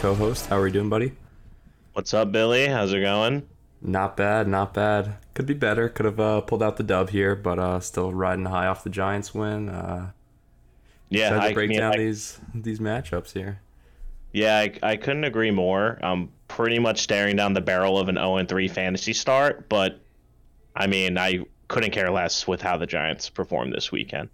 Jopo, my co host. How are you doing, buddy? What's up, Billy? How's it going? Not bad, not bad. Could be better. Could have uh, pulled out the dub here, but uh, still riding high off the Giants win. Uh, yeah, I, to break mean, down I, these these matchups here. Yeah, I, I couldn't agree more. I'm pretty much staring down the barrel of an 0 3 fantasy start, but I mean, I couldn't care less with how the Giants performed this weekend.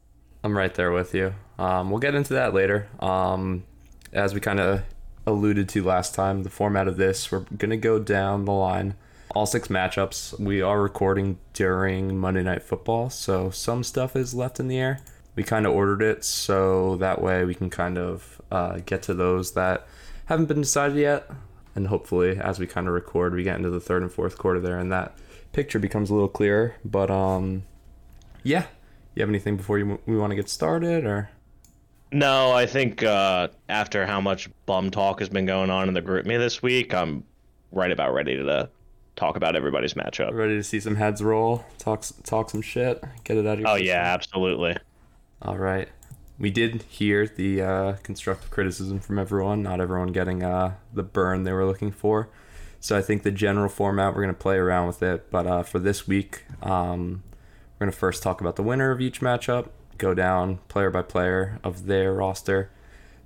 I'm right there with you. Um, we'll get into that later. Um, as we kind of alluded to last time, the format of this, we're going to go down the line. All six matchups. We are recording during Monday Night Football, so some stuff is left in the air. We kind of ordered it so that way we can kind of uh, get to those that haven't been decided yet. And hopefully, as we kind of record, we get into the third and fourth quarter there, and that picture becomes a little clearer. But um, yeah, you have anything before you we want to get started, or? No, I think uh, after how much bum talk has been going on in the GroupMe this week, I'm right about ready to talk about everybody's matchup. Ready to see some heads roll, talk talk some shit, get it out of your. Oh system. yeah, absolutely. All right. We did hear the uh, constructive criticism from everyone. Not everyone getting uh, the burn they were looking for. So I think the general format we're going to play around with it. But uh, for this week, um, we're going to first talk about the winner of each matchup, go down player by player of their roster,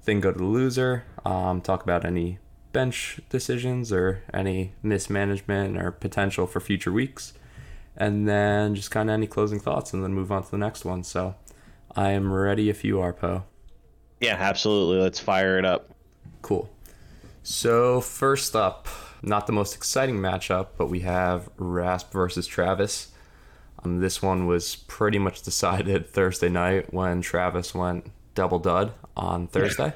then go to the loser, um, talk about any bench decisions or any mismanagement or potential for future weeks, and then just kind of any closing thoughts, and then move on to the next one. So I am ready if you are, Poe. Yeah, absolutely. Let's fire it up. Cool. So first up, not the most exciting matchup, but we have Rasp versus Travis. Um, this one was pretty much decided Thursday night when Travis went double dud on Thursday.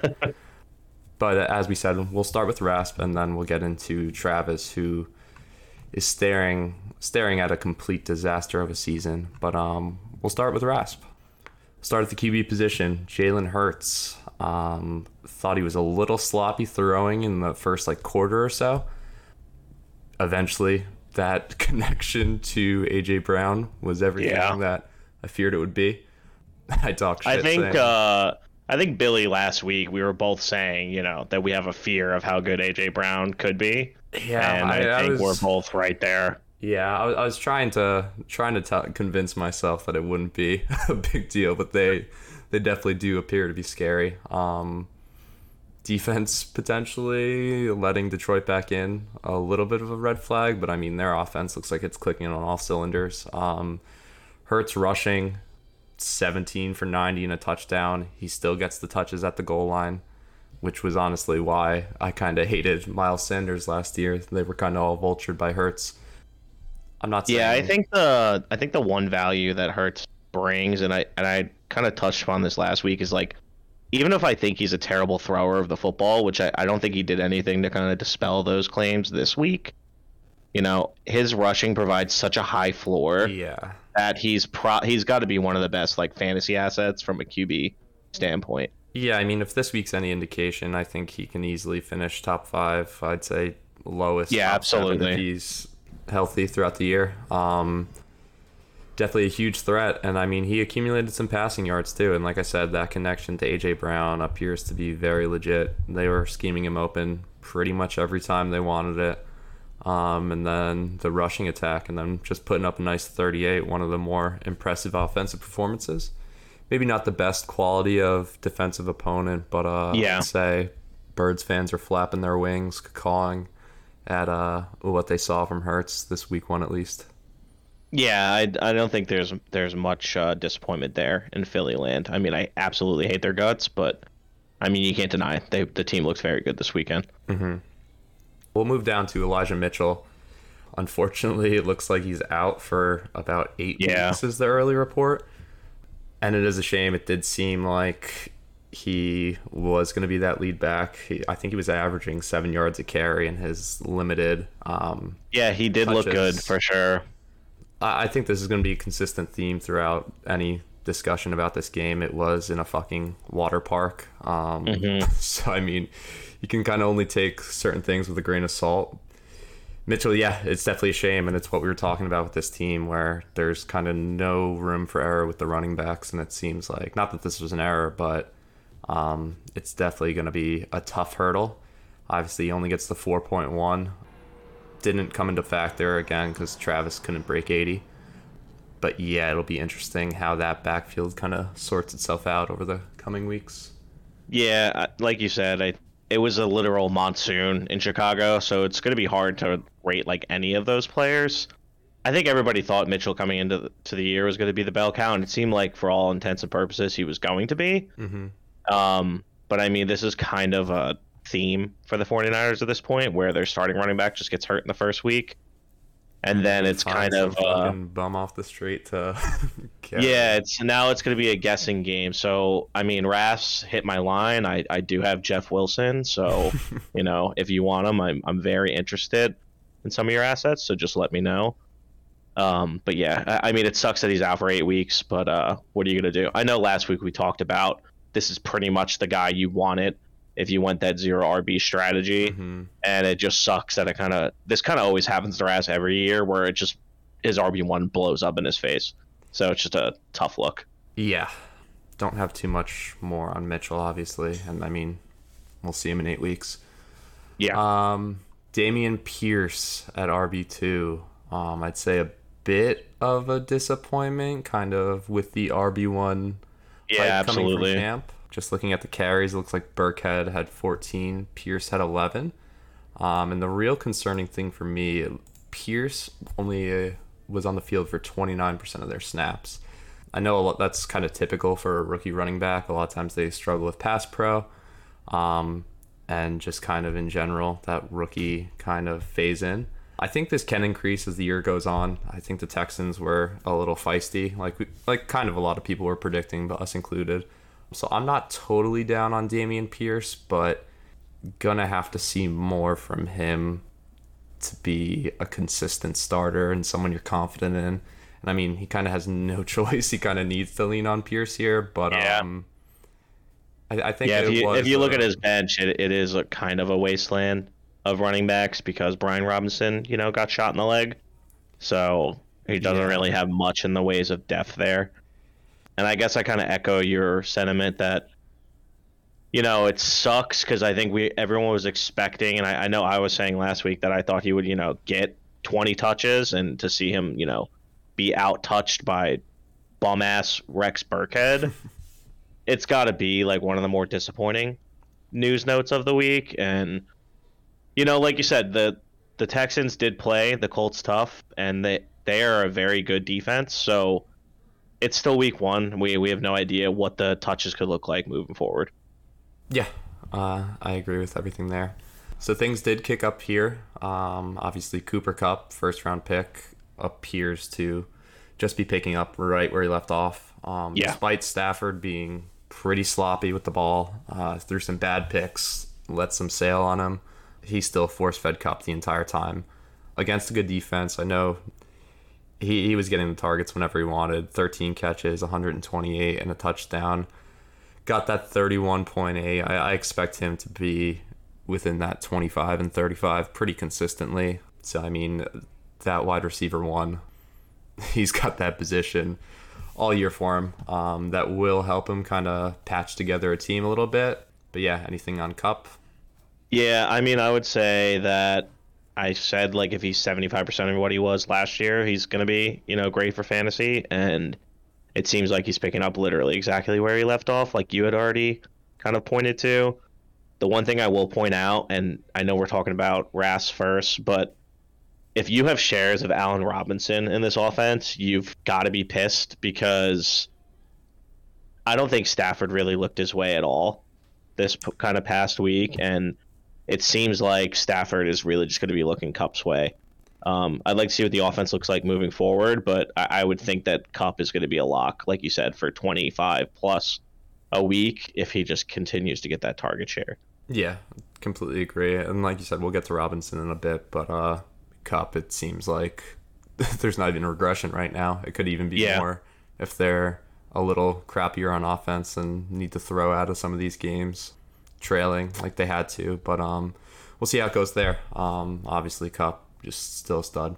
but as we said, we'll start with Rasp and then we'll get into Travis, who is staring staring at a complete disaster of a season. But um, we'll start with Rasp. Start at the QB position. Jalen Hurts um, thought he was a little sloppy throwing in the first like quarter or so. Eventually, that connection to AJ Brown was everything Yeah. that I feared it would be. I talk shit. I think saying- uh, I think Billy last week we were both saying you know that we have a fear of how good AJ Brown could be, yeah, and I, I, I think was, we're both right there. Yeah, I was, I was trying to trying to t- convince myself that it wouldn't be a big deal, but they they definitely do appear to be scary. Um, defense potentially letting Detroit back in a little bit of a red flag, but I mean their offense looks like it's clicking on all cylinders. Um, Hurts rushing 17 for 90 and a touchdown. He still gets the touches at the goal line, which was honestly why I kind of hated Miles Sanders last year. They were kind of all vultured by Hurts. I'm not saying. Yeah, I think the I think the one value that Hurts brings, and I and I kind of touched upon this last week, is like even if I think he's a terrible thrower of the football, which I, I don't think he did anything to kind of dispel those claims this week. You know, his rushing provides such a high floor Yeah. that he's pro he's got to be one of the best like fantasy assets from a QB standpoint. Yeah, I mean, if this week's any indication, I think he can easily finish top five. I'd say lowest. Yeah, absolutely. He's healthy throughout the year. Um, definitely a huge threat. And I mean, he accumulated some passing yards too. And like I said, that connection to AJ Brown appears to be very legit. They were scheming him open pretty much every time they wanted it. Um, and then the rushing attack, and then just putting up a nice 38, one of the more impressive offensive performances. Maybe not the best quality of defensive opponent, but uh, Yeah. I'd say Birds fans are flapping their wings, cawing at uh, what they saw from Hurts this week one at least. Yeah, I, I don't think there's there's much uh, disappointment there in Philly land. I mean, I absolutely hate their guts, but I mean, you can't deny it. they the team looks very good this weekend. We'll move down to Elijah Mitchell. Unfortunately, it looks like he's out for about eight Yeah. weeks, is the early report. And it is a shame. It did seem like he was going to be that lead back. He, I think he was averaging seven yards a carry in his limited. Um, Yeah, he did look good for sure. I think this is going to be a consistent theme throughout any discussion about this game. It was in a fucking water park. Um, So, I mean, you can kind of only take certain things with a grain of salt. Mitchell, yeah, it's definitely a shame, and it's what we were talking about with this team, where there's kind of no room for error with the running backs, and it seems like not that this was an error, but um, it's definitely going to be a tough hurdle. Obviously, he only gets the 4.1. Didn't come into factor again because Travis couldn't break 80. But yeah, it'll be interesting how that backfield kind of sorts itself out over the coming weeks. Yeah, like you said, I it was a literal monsoon in Chicago, so it's going to be hard to rate like any of those players. I think everybody thought Mitchell coming into the, to the year was going to be the bell cow, and it seemed like for all intents and purposes he was going to be. Mm-hmm. Um, but I mean, this is kind of a theme for the 49ers at this point where their starting running back just gets hurt in the first week. And then it's Find kind of uh, bum off the street to yeah, it's now it's going to be a guessing game. So I mean, Ras hit my line. I, I do have Jeff Wilson, so you know if you want him, I'm I'm very interested in some of your assets. So just let me know. Um, but yeah, I, I mean, it sucks that he's out for eight weeks. But uh, what are you gonna do? I know last week we talked about this is pretty much the guy you wanted if you went that zero RB strategy Mhm. and it just sucks that it kind of this kind of always happens to Raz every year where it just his RB one blows up in his face. So it's just a tough look. Yeah. Don't have too much more on Mitchell, obviously. And I mean, we'll see him in eight weeks. Yeah, Um, Dameon Pierce at RB2. Um, I'd say a bit of a disappointment, kind of with the RB1 yeah, hype coming from absolutely. camp. Just looking at the carries, it looks like Burkhead had 14, Pierce had 11. Um, and the real concerning thing for me, Pierce only uh, was on the field for 29% of their snaps. I know lot, that's kind of typical for a rookie running back. A lot of times they struggle with pass pro, um, and just kind of in general that rookie kind of phase in. I think this can increase as the year goes on. I think the Texans were a little feisty, like like kind of a lot of people were predicting, but us included. So I'm not totally down on Dameon Pierce, but gonna have to see more from him to be a consistent starter and someone you're confident in. And I mean, he kind of has no choice. He kind of needs to lean on Pierce here, but Yeah. um, I, I think Yeah, if you was, if you look uh, at his bench, it, it is a kind of a wasteland of running backs because Brian Robinson, you know, got shot in the leg, so he doesn't Yeah. really have much in the ways of depth there. And I guess I kind of echo your sentiment that, you know, it sucks because I think we everyone was expecting, and I, I know I was saying last week that I thought he would, you know, get 20 touches, and to see him, you know, be out touched by bum ass Rex Burkhead, it's got to be like one of the more disappointing news notes of the week. And you know, like you said, the the Texans did play the Colts tough, and they they are a very good defense. So it's still week one. We we have no idea what the touches could look like moving forward. Yeah, uh, I agree with everything there. So things did kick up here. Um, obviously, Cooper Kupp, first round pick, appears to just be picking up right where he left off. Um, Yeah. Despite Stafford being pretty sloppy with the ball, uh, threw some bad picks, let some sail on him. He still force fed Kupp the entire time against a good defense. I know he, he was getting the targets whenever he wanted 13 catches, 128, and a touchdown got that 31.8. I, I expect him to be within that 25 and 35 pretty consistently. So, I mean, that wide receiver one, he's got that position all year for him. Um, that will help him kind of patch together a team a little bit. But yeah, anything on Kupp? Yeah, I mean, I would say that I said like if he's seventy five percent of what he was last year, he's gonna be you know great for fantasy, and it seems like he's picking up literally exactly where he left off, like you had already kind of pointed to. The one thing I will point out, and I know we're talking about Ras first, but if you have shares of Allen Robinson in this offense, you've got to be pissed because I don't think Stafford really looked his way at all this kind of past week, and it seems like Stafford is really just going to be looking Kupp's way. Um, I'd like to see what the offense looks like moving forward, but I, I would think that Kupp is going to be a lock, like you said, for 25 plus a week if he just continues to get that target share. Yeah, completely agree. And like you said, we'll get to Robinson in a bit, but uh, Kupp, it seems like there's not even regression right now. It could even be Yeah. more if they're a little crappier on offense and need to throw out of some of these games, trailing like they had to. But um, we'll see how it goes there. Um, obviously, Kupp just still a stud.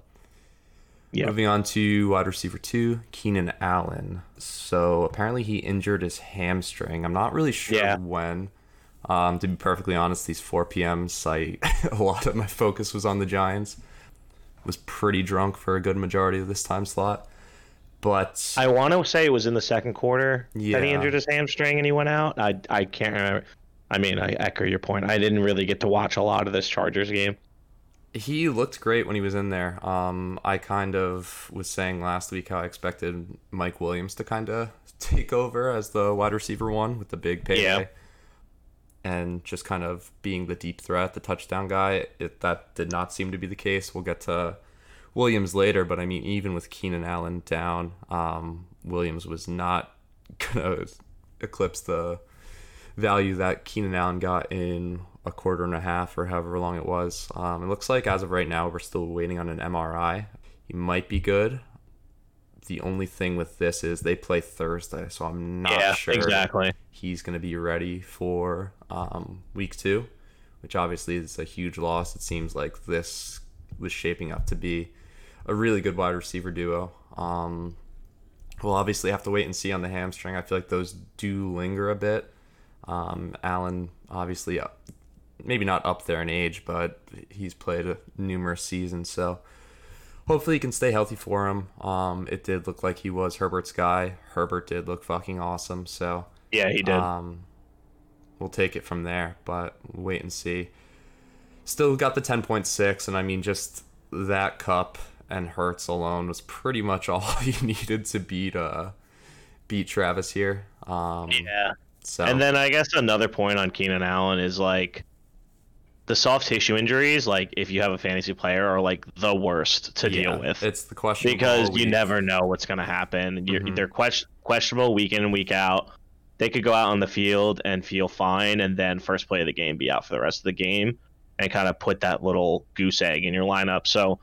Yeah. Moving on to wide receiver two, Keenan Allen. So apparently he injured his hamstring. I'm not really sure Yeah. when. Um, to be perfectly honest, these 4 p.m. p.m.s, I a lot of my focus was on the Giants. Was pretty drunk for a good majority of this time slot, but I want to say it was in the second quarter that he injured his hamstring and he went out. I I can't remember. I mean, I echo your point. I didn't really get to watch a lot of this Chargers game. he looked great when he was in there. Um, I kind of was saying last week how I expected Mike Williams to kind of take over as the wide receiver one with the big payday. Yeah. And just kind of being the deep threat, the touchdown guy. It, that did not seem to be the case. We'll get to Williams later, but I mean, even with Keenan Allen down, um, Williams was not gonna eclipse the value that Keenan Allen got in a quarter and a half or however long it was. Um, it looks like as of right now, we're still waiting on an MRI. He might be good. The only thing with this is they play Thursday, so I'm not yeah, sure exactly. he's going to be ready for um, week two, which obviously is a huge loss. It seems like this was shaping up to be a really good wide receiver duo. Um, we'll obviously have to wait and see on the hamstring. I feel like those do linger a bit. Um, Allen, obviously, uh, maybe not up there in age, but he's played a numerous seasons, so hopefully he can stay healthy for him. Um, it did look like he was Herbert's guy. Herbert did look fucking awesome, so Yeah, he did. um, we'll take it from there, but wait and see. Still got the 10.6, and I mean, just that Kupp and Hurts alone was pretty much all he needed to beat uh beat Travis here. Um, yeah. So And then I guess another point on Keenan Allen is like the soft tissue injuries, like if you have a fantasy player, are like the worst to yeah, deal with It's the question because you never know what's going to happen. You're, Mhm. They're ques- questionable week in and week out. They could go out on the field and feel fine, and then first play of the game be out for the rest of the game, and kind of put that little goose egg in your lineup. So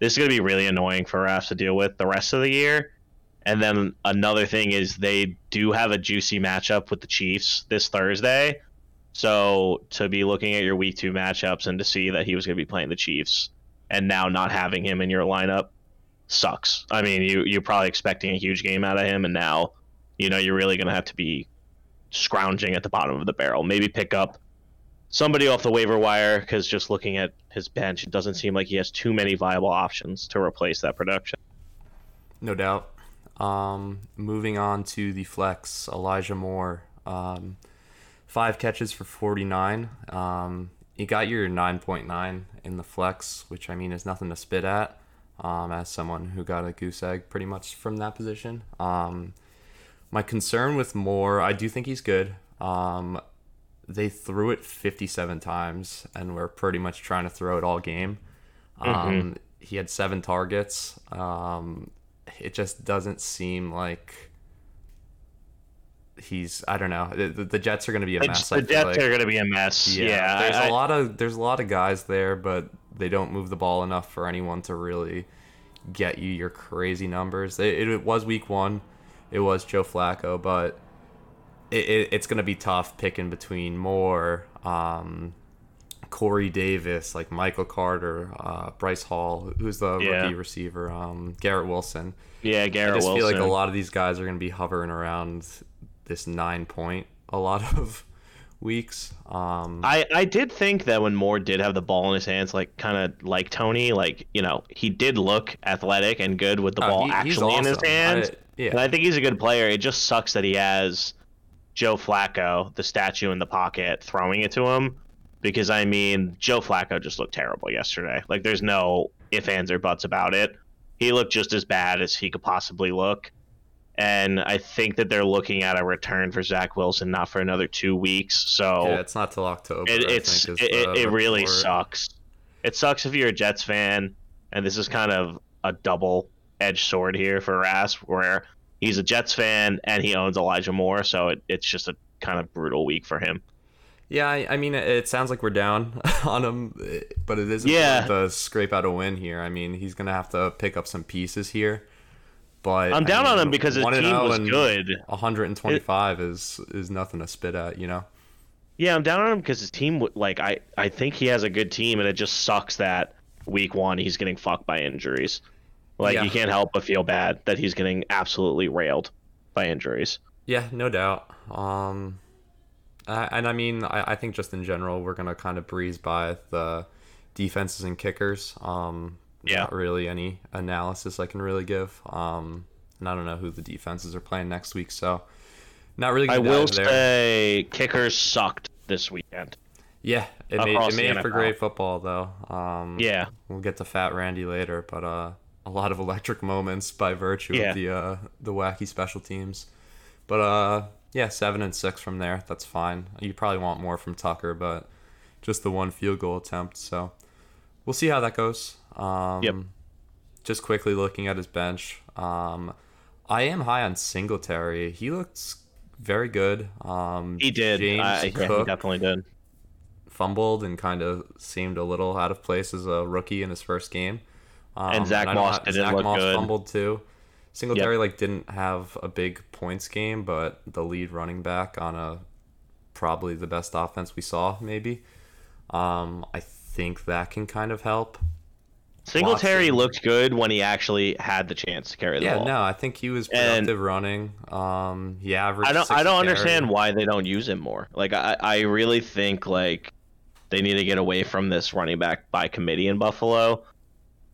this is going to be really annoying for refs to deal with the rest of the year. And then another thing is they do have a juicy matchup with the Chiefs this Thursday. So to be looking at your week two matchups and to see that he was going to be playing the Chiefs and now not having him in your lineup sucks. I mean, you you're probably expecting a huge game out of him, and now you know you're really going to have to be scrounging at the bottom of the barrel. Maybe pick up somebody off the waiver wire because just looking at his bench, it doesn't seem like he has too many viable options to replace that production. No doubt. Um, moving on to the flex, Elijah Moore. Um, five catches for 49. Um, you got your 9.9 in the flex, which I mean is nothing to spit at. Um, as someone who got a goose egg pretty much from that position. Um, my concern with Moore, I do think he's good. Um, they threw it 57 times and were pretty much trying to throw it all game. Um, He had seven targets. Um, it just doesn't seem like he's. I don't know. The, the Jets are going to be a mess. the Jets like. are going to be a mess. Yeah, there's I- a lot of there's a lot of guys there, but they don't move the ball enough for anyone to really get you your crazy numbers. It, it was week one. It was Joe Flacco, but it, it, it's going to be tough picking between Moore, um, Corey Davis, like Michael Carter, uh, Breece Hall, who's the Yeah. rookie receiver, um, Garrett Wilson. yeah, Garrett Wilson. I just Wilson. feel like a lot of these guys are going to be hovering around this nine point a lot of weeks. Um, I, I did think that when Moore did have the ball in his hands, like kind of like Tony, like you know, he did look athletic and good with the oh, ball he- actually in his hands. I- yeah. And I think he's a good player. It just sucks that he has Joe Flacco, the statue in the pocket, throwing it to him. Because I mean, Joe Flacco just looked terrible yesterday. Like, there's no ifs, ands, or buts about it. He looked just as bad as he could possibly look. And I think that they're looking at a return for Zach Wilson, not for another two weeks. So yeah, it's not till October. it, it's think, it, it really sucks. It sucks if you're a Jets fan, and this is kind of a double edged sword here for Rass, where he's a Jets fan and he owns Elijah Moore, so it, it's just a kind of brutal week for him. Yeah, I, I mean, it, it sounds like we're down on him, but it is Yeah. to scrape out a win here. I mean, he's gonna have to pick up some pieces here. But I'm I down on him because his team was and good. 125 is is nothing to spit at, you know. Yeah, I'm down on him because his team, like I, I think he has a good team, and it just sucks that week one he's getting fucked by injuries. Like Yeah. you can't help but feel bad that he's getting absolutely railed by injuries. Yeah, no doubt. Um, I- and I mean, I, I think just in general, we're gonna kind of breeze by the defenses and kickers. Um, Yeah. not really any analysis I can really give. Um, and I don't know who the defenses are playing next week, so not really. I will say kickers sucked this weekend. yeah, it made it made for great football though. Um, Yeah. we'll get to Fat Randy later, but uh, a lot of electric moments by virtue Yeah. of the uh, the wacky special teams. But uh, yeah, seven and six from there. That's fine. You probably want more from Tucker, but just the one field goal attempt. So we'll see how that goes. Um, Yep. Just quickly looking at his bench, um, I am high on Singletary. He looks very good. Um, He did. James Uh, yeah, he Cook definitely did. fumbled and kind of seemed a little out of place as a rookie in his first game. Um, And Zach I don't Moss know- didn't Zach look Moss good. fumbled too. Singletary like didn't have a big points game, but the lead running back on a probably the best offense we saw maybe. Um, I think that can kind of help. Singletary Watson. looked good when he actually had the chance to carry the Yeah, ball. Yeah, no, I think he was And- productive running. Um, he averaged. I don't. I don't understand why they don't use him more. Like I, I really think like they need to get away from this running back by committee in Buffalo,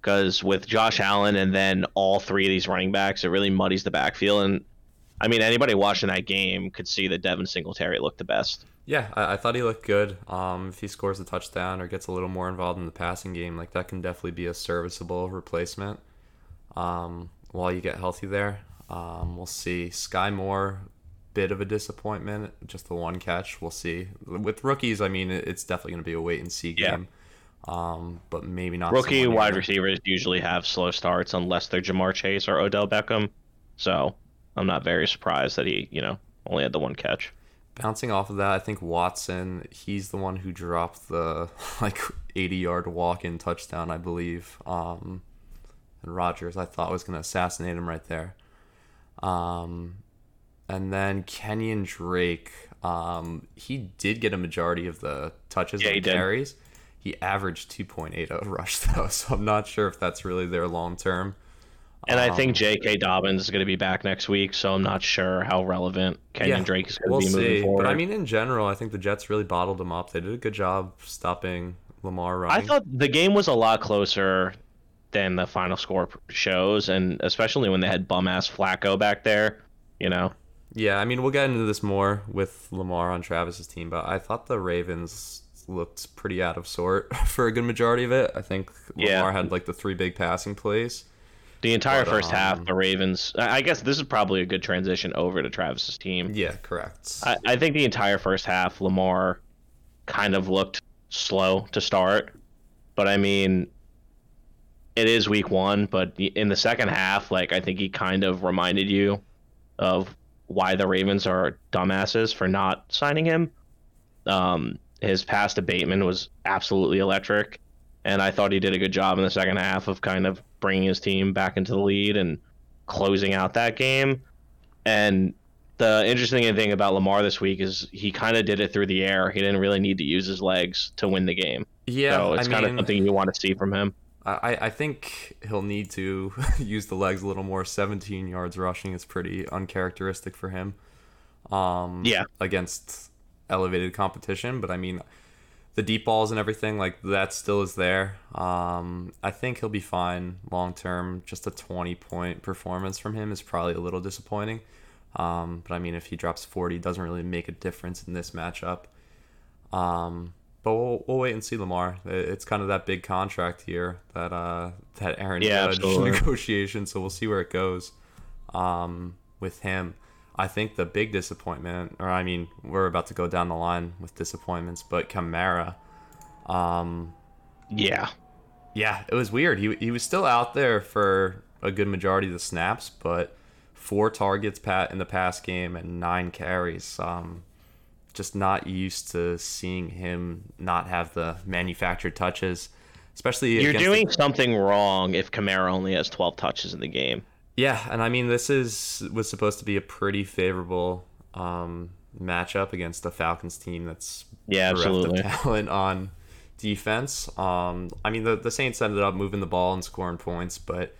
because with Josh Allen and then all three of these running backs, it really muddies the backfield. And I mean, anybody watching that game could see that Devin Singletary looked the best. Yeah, I, I thought he looked good. Um, if he scores a touchdown or gets a little more involved in the passing game, like that can definitely be a serviceable replacement. Um, while you get healthy there, um, we'll see. Skyy Moore, bit of a disappointment, just the one catch. We'll see. With rookies, I mean, it's definitely going to be a wait and see game. Yeah. Um, but maybe not. Rookie wide receivers usually have slow starts unless they're Ja'Marr Chase or Odell Beckham. So I'm not very surprised that he, you know, only had the one catch. Bouncing off of that, I think Watson, he's the one who dropped the like 80 yard walk in touchdown, I believe. Um, and Rodgers, I thought was going to assassinate him right there. Um, and then Kenyan Drake, um, he did get a majority of the touches Yeah, and he did. He averaged 2.8 a rush though, so I'm not sure if that's really their long term. And I Um, think J.K. Dobbins is going to be back next week, so I'm not sure how relevant Kenyan Yeah, Drake is going to We'll be moving see. forward. But I mean, in general, I think the Jets really bottled him up. They did a good job stopping Lamar running. I thought the game was a lot closer than the final score shows, and especially when they had bum ass Flacco back there. You know, Yeah, I mean, we'll get into this more with Lamar on Travis's team, but I thought the Ravens looked pretty out of sort for a good majority of it. I think Yeah. Lamar had like the three big passing plays. the entire But, first half, um, the Ravens. I I guess this is probably a good transition over to Travis's team. Yeah, correct. I, I think the entire first half, Lamar kind of looked slow to start, but I mean, it is week one. But in the second half, like I think he kind of reminded you of why the Ravens are dumbasses for not signing him. Um, his pass to Bateman was absolutely electric, and I thought he did a good job in the second half of kind of bringing his team back into the lead and closing out that game. And the interesting thing about Lamar this week is he kind of did it through the air. He didn't really need to use his legs to win the game. yeah, so it's I kind of something you want to see from him. I, I think he'll need to use the legs a little more. 17 yards rushing is pretty uncharacteristic for him. Um, Yeah. Against elevated competition, but I mean, the deep balls and everything like that still is there. Um, I think he'll be fine long term. Just a 20 point performance from him is probably a little disappointing. Um, but I mean, if he drops 40, it doesn't really make a difference in this matchup. Um, but we'll, we'll wait and see Lamar. It's kind of that big contract here that uh, that Aaron Yeah, Judge absolutely. negotiation. So we'll see where it goes um, with him. I think the big disappointment, or I mean, we're about to go down the line with disappointments, but Kamara, um, Yeah. yeah, it was weird. He he was still out there for a good majority of the snaps, but four targets pat in the pass game and nine carries. Um, just not used to seeing him not have the manufactured touches, especially if You're doing the- something wrong if Kamara only has 12 touches in the game. Yeah, and I mean this is was supposed to be a pretty favorable um, matchup against the Falcons team that's Yeah, absolutely. talent on defense. Um, I mean, the, the Saints ended up moving the ball and scoring points, but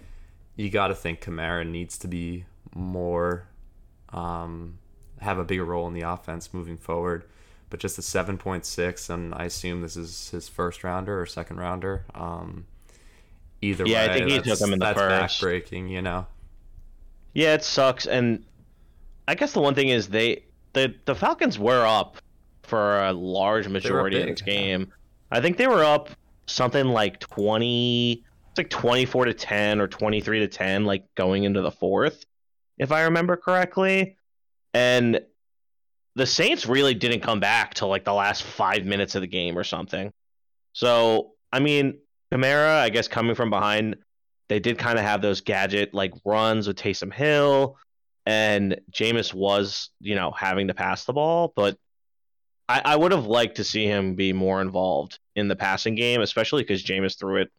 you got to think Kamara needs to be more, um, have a bigger role in the offense moving forward. But just a 7.6, and I assume this is his first rounder or second rounder. Um, either Yeah, I way, think he took him in the that's first. backbreaking, you know? Yeah, it sucks. And I guess the one thing is they the the Falcons were up for a large majority of this game. I think they were up something like twenty it's like twenty four to ten or twenty three to ten, like going into the fourth, if I remember correctly. And the Saints really didn't come back till like the last five minutes of the game or something. So I mean, Kamara, I guess coming from behind, they did kind of have those gadget like runs with Taysom Hill, and Jameis was, you know, having to pass the ball, but I, I would have liked to see him be more involved in the passing game, especially because Jameis threw it,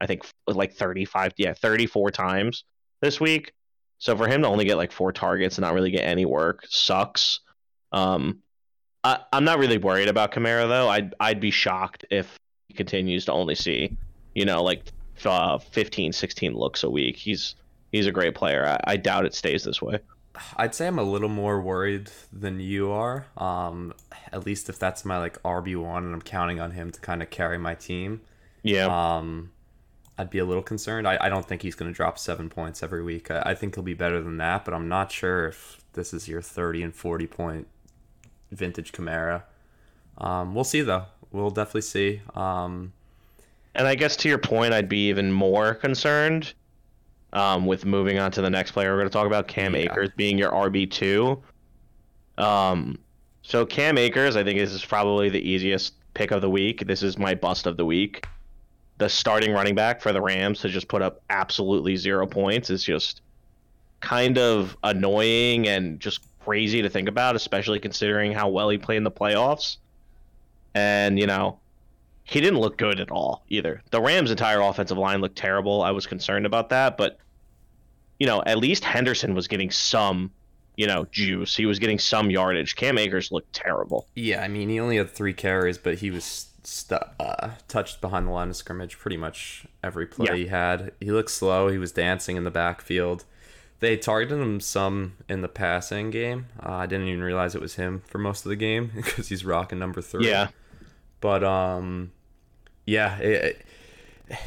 I think, like 35, yeah, 34 times this week. So for him to only get like four targets and not really get any work sucks. Um, I, I'm not really worried about Kamara though. I'd I'd be shocked if he continues to only see, you know, like uh, 15, 16 looks a week. He's he's a great player. I, I doubt it stays this way. I'd say I'm a little more worried than you are. Um, at least if that's my like RB one, and I'm counting on him to kind of carry my team. Yeah, Um, I'd be a little concerned. I, I don't think he's going to drop seven points every week. I, I think he'll be better than that, but I'm not sure if this is your 30 and 40 point vintage Kamara. Um, we'll see though. We'll definitely see. Um, and I guess to your point, I'd be even more concerned um, with moving on to the next player we're going to talk about, Cam Yeah. Akers being your RB two. Um, so Cam Akers, I think this is probably the easiest pick of the week. This is my bust of the week. The starting running back for the Rams to just put up absolutely zero points is just kind of annoying and just crazy to think about, especially considering how well he played in the playoffs. And you know, he didn't look good at all either. The Rams' entire offensive line looked terrible. I was concerned about that, but you know, at least Henderson was getting some, you know, juice. He was getting some yardage. Cam Akers looked terrible. yeah, I mean, he only had three carries, but he was stu- uh, touched behind the line of scrimmage pretty much every play Yeah. he had. He looked slow. He was dancing in the backfield. They targeted him some in the passing game. Uh, I didn't even realize it was him for most of the game because he's rocking number three. Yeah. But um, yeah, it, it-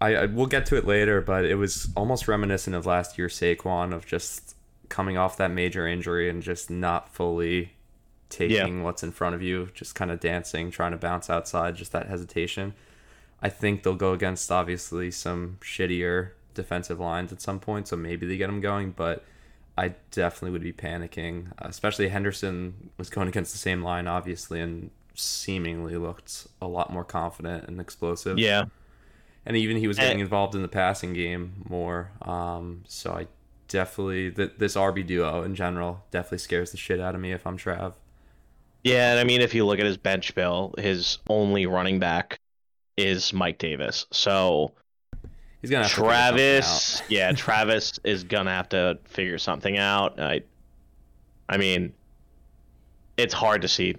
I, I we'll get to it later, but it was almost reminiscent of last year's Saquon of just coming off that major injury and just not fully taking what's in front of you, just kind of dancing, trying to bounce outside, just that hesitation. I think they'll go against obviously some shittier defensive lines at some point, so maybe they get him going, but I definitely would be panicking, especially Henderson was going against the same line, obviously, and seemingly looked a lot more confident and explosive. Yeah. And even he was Eh. getting involved in the passing game more. Um, so I definitely, th- this RB duo in general definitely scares the shit out of me if I'm Trav. Yeah, and I mean, if you look at his bench bill, his only running back is Mike Davis. So He's going to have to figure something Travis, yeah, Travis is gonna have to figure something out. I, I mean, it's hard to see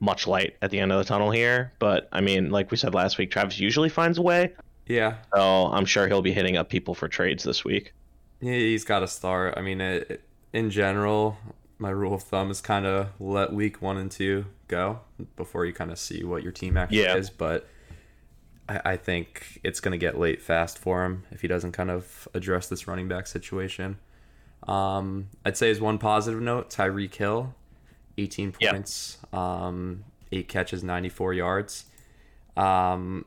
much light at the end of the tunnel here, but I mean, like we said last week, Travis usually finds a way. Yeah, So I'm sure he'll be hitting up people for trades this week. He- He's got to start. I mean, it, it- in general, my rule of thumb is kind of let week one and two go before you kind of see what your team actually Yeah. is. But I, I think it's going to get late fast for him if he doesn't kind of address this running back situation. Um, I'd say as one positive note, Tyreek Hill, 18 Yeah. points, um, eight catches, 94 yards. Um,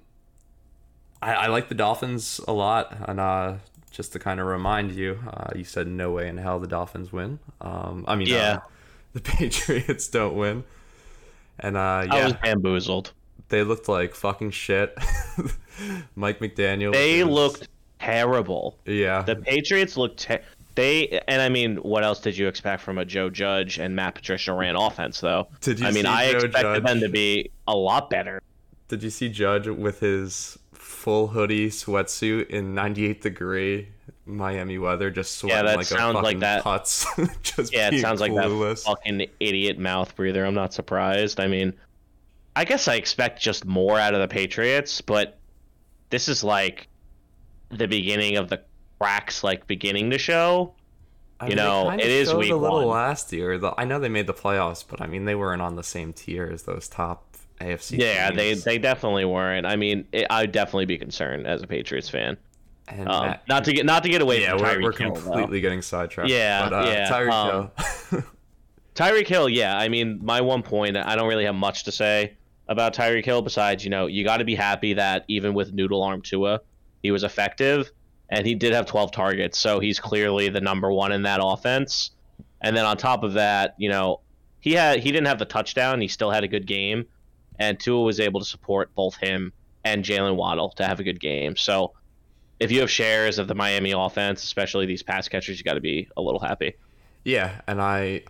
I, I like the Dolphins a lot, and uh, just to kind of remind you, uh, you said no way in hell the Dolphins win. Um, I mean, Yeah. uh, the Patriots don't win, and uh, I yeah, was bamboozled. they looked like fucking shit. Mike McDaniel. They was- looked terrible. yeah, The Patriots looked. Te- they and I mean, what else did you expect from a Joe Judge and Matt Patricia ran offense though? Did you I mean, I Joe expected them to be a lot better. Did you see Judge with his full hoodie sweatsuit in 98 degree Miami weather, just sweating that like sounds a like fucking that- putz? just Yeah, it sounds like that clueless. fucking idiot mouth breather. I'm not surprised. I mean, I guess I expect just more out of the Patriots, but this is like the beginning of the cracks, like beginning to show. I You mean, they know, it is week a little one. last year. The, I know they made the playoffs, but I mean they weren't on the same tier as those top AFC. Yeah, they teams. they definitely weren't. I mean, it, I'd definitely be concerned as a Patriots fan. and Um, not to get not to get away yeah, from we're, we're Hill, though. completely getting sidetracked. Yeah, but, uh, yeah, Tyreek um, Hill. Tyreek Hill, yeah. I mean, my one point, I don't really have much to say about Tyreek Hill besides, you know, you got to be happy that even with noodle arm Tua, he was effective and he did have 12 targets, so he's clearly the number one in that offense. And then on top of that, you know, he had he didn't have the touchdown, he still had a good game, and Tua was able to support both him and Jaylen Waddle to have a good game. So if you have shares of the Miami offense, especially these pass catchers, you got to be a little happy. Yeah, and I,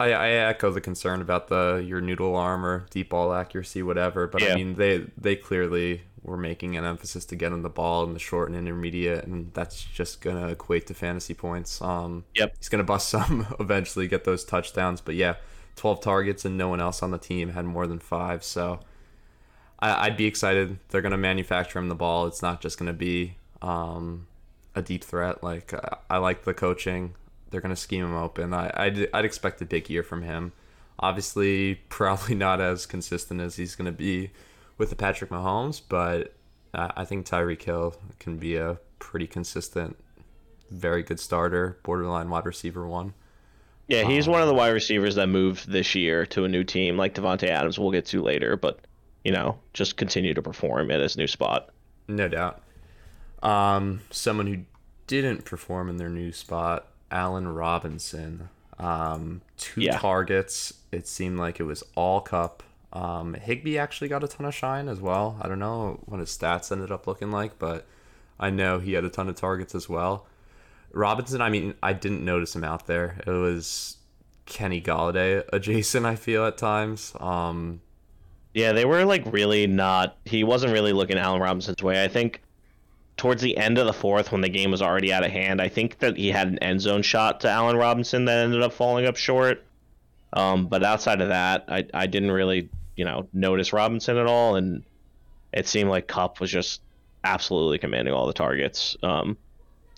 I, I echo the concern about the your noodle arm or deep ball accuracy, whatever. But Yeah. I mean, they they clearly were making an emphasis to get him the ball in the short and intermediate, and that's just gonna equate to fantasy points. Um, Yep. he's gonna bust some eventually, get those touchdowns. But yeah, twelve targets and no one else on the team had more than five. So I, I'd be excited. They're gonna manufacture him the ball. It's not just gonna be um, a deep threat. Like I, I like the coaching. They're gonna scheme him open. I I'd, I'd expect a big year from him. Obviously, probably not as consistent as he's gonna be with the Patrick Mahomes, but uh, I think Tyreek Hill can be a pretty consistent, very good starter, borderline wide receiver one. Yeah, he's one of the wide receivers that moved this year to a new team, like Davante Adams. We'll get to later, but you know, just continue to perform at his new spot. No doubt. Um, someone who didn't perform in their new spot, Allen Robinson. Um, two Yeah. targets. It seemed like it was all Kupp. Um, Higbee actually got a ton of shine as well. I don't know what his stats ended up looking like, but I know he had a ton of targets as well. Robinson, I mean, I didn't notice him out there. It was Kenny Golladay adjacent, I feel at times. Um, Yeah, they were like really not. He wasn't really looking Allen Robinson's way. I think towards the end of the fourth, when the game was already out of hand, I think that he had an end zone shot to Allen Robinson that ended up falling up short. Um, but outside of that, I I didn't really you know notice Robinson at all, and it seemed like Kupp was just absolutely commanding all the targets. Um,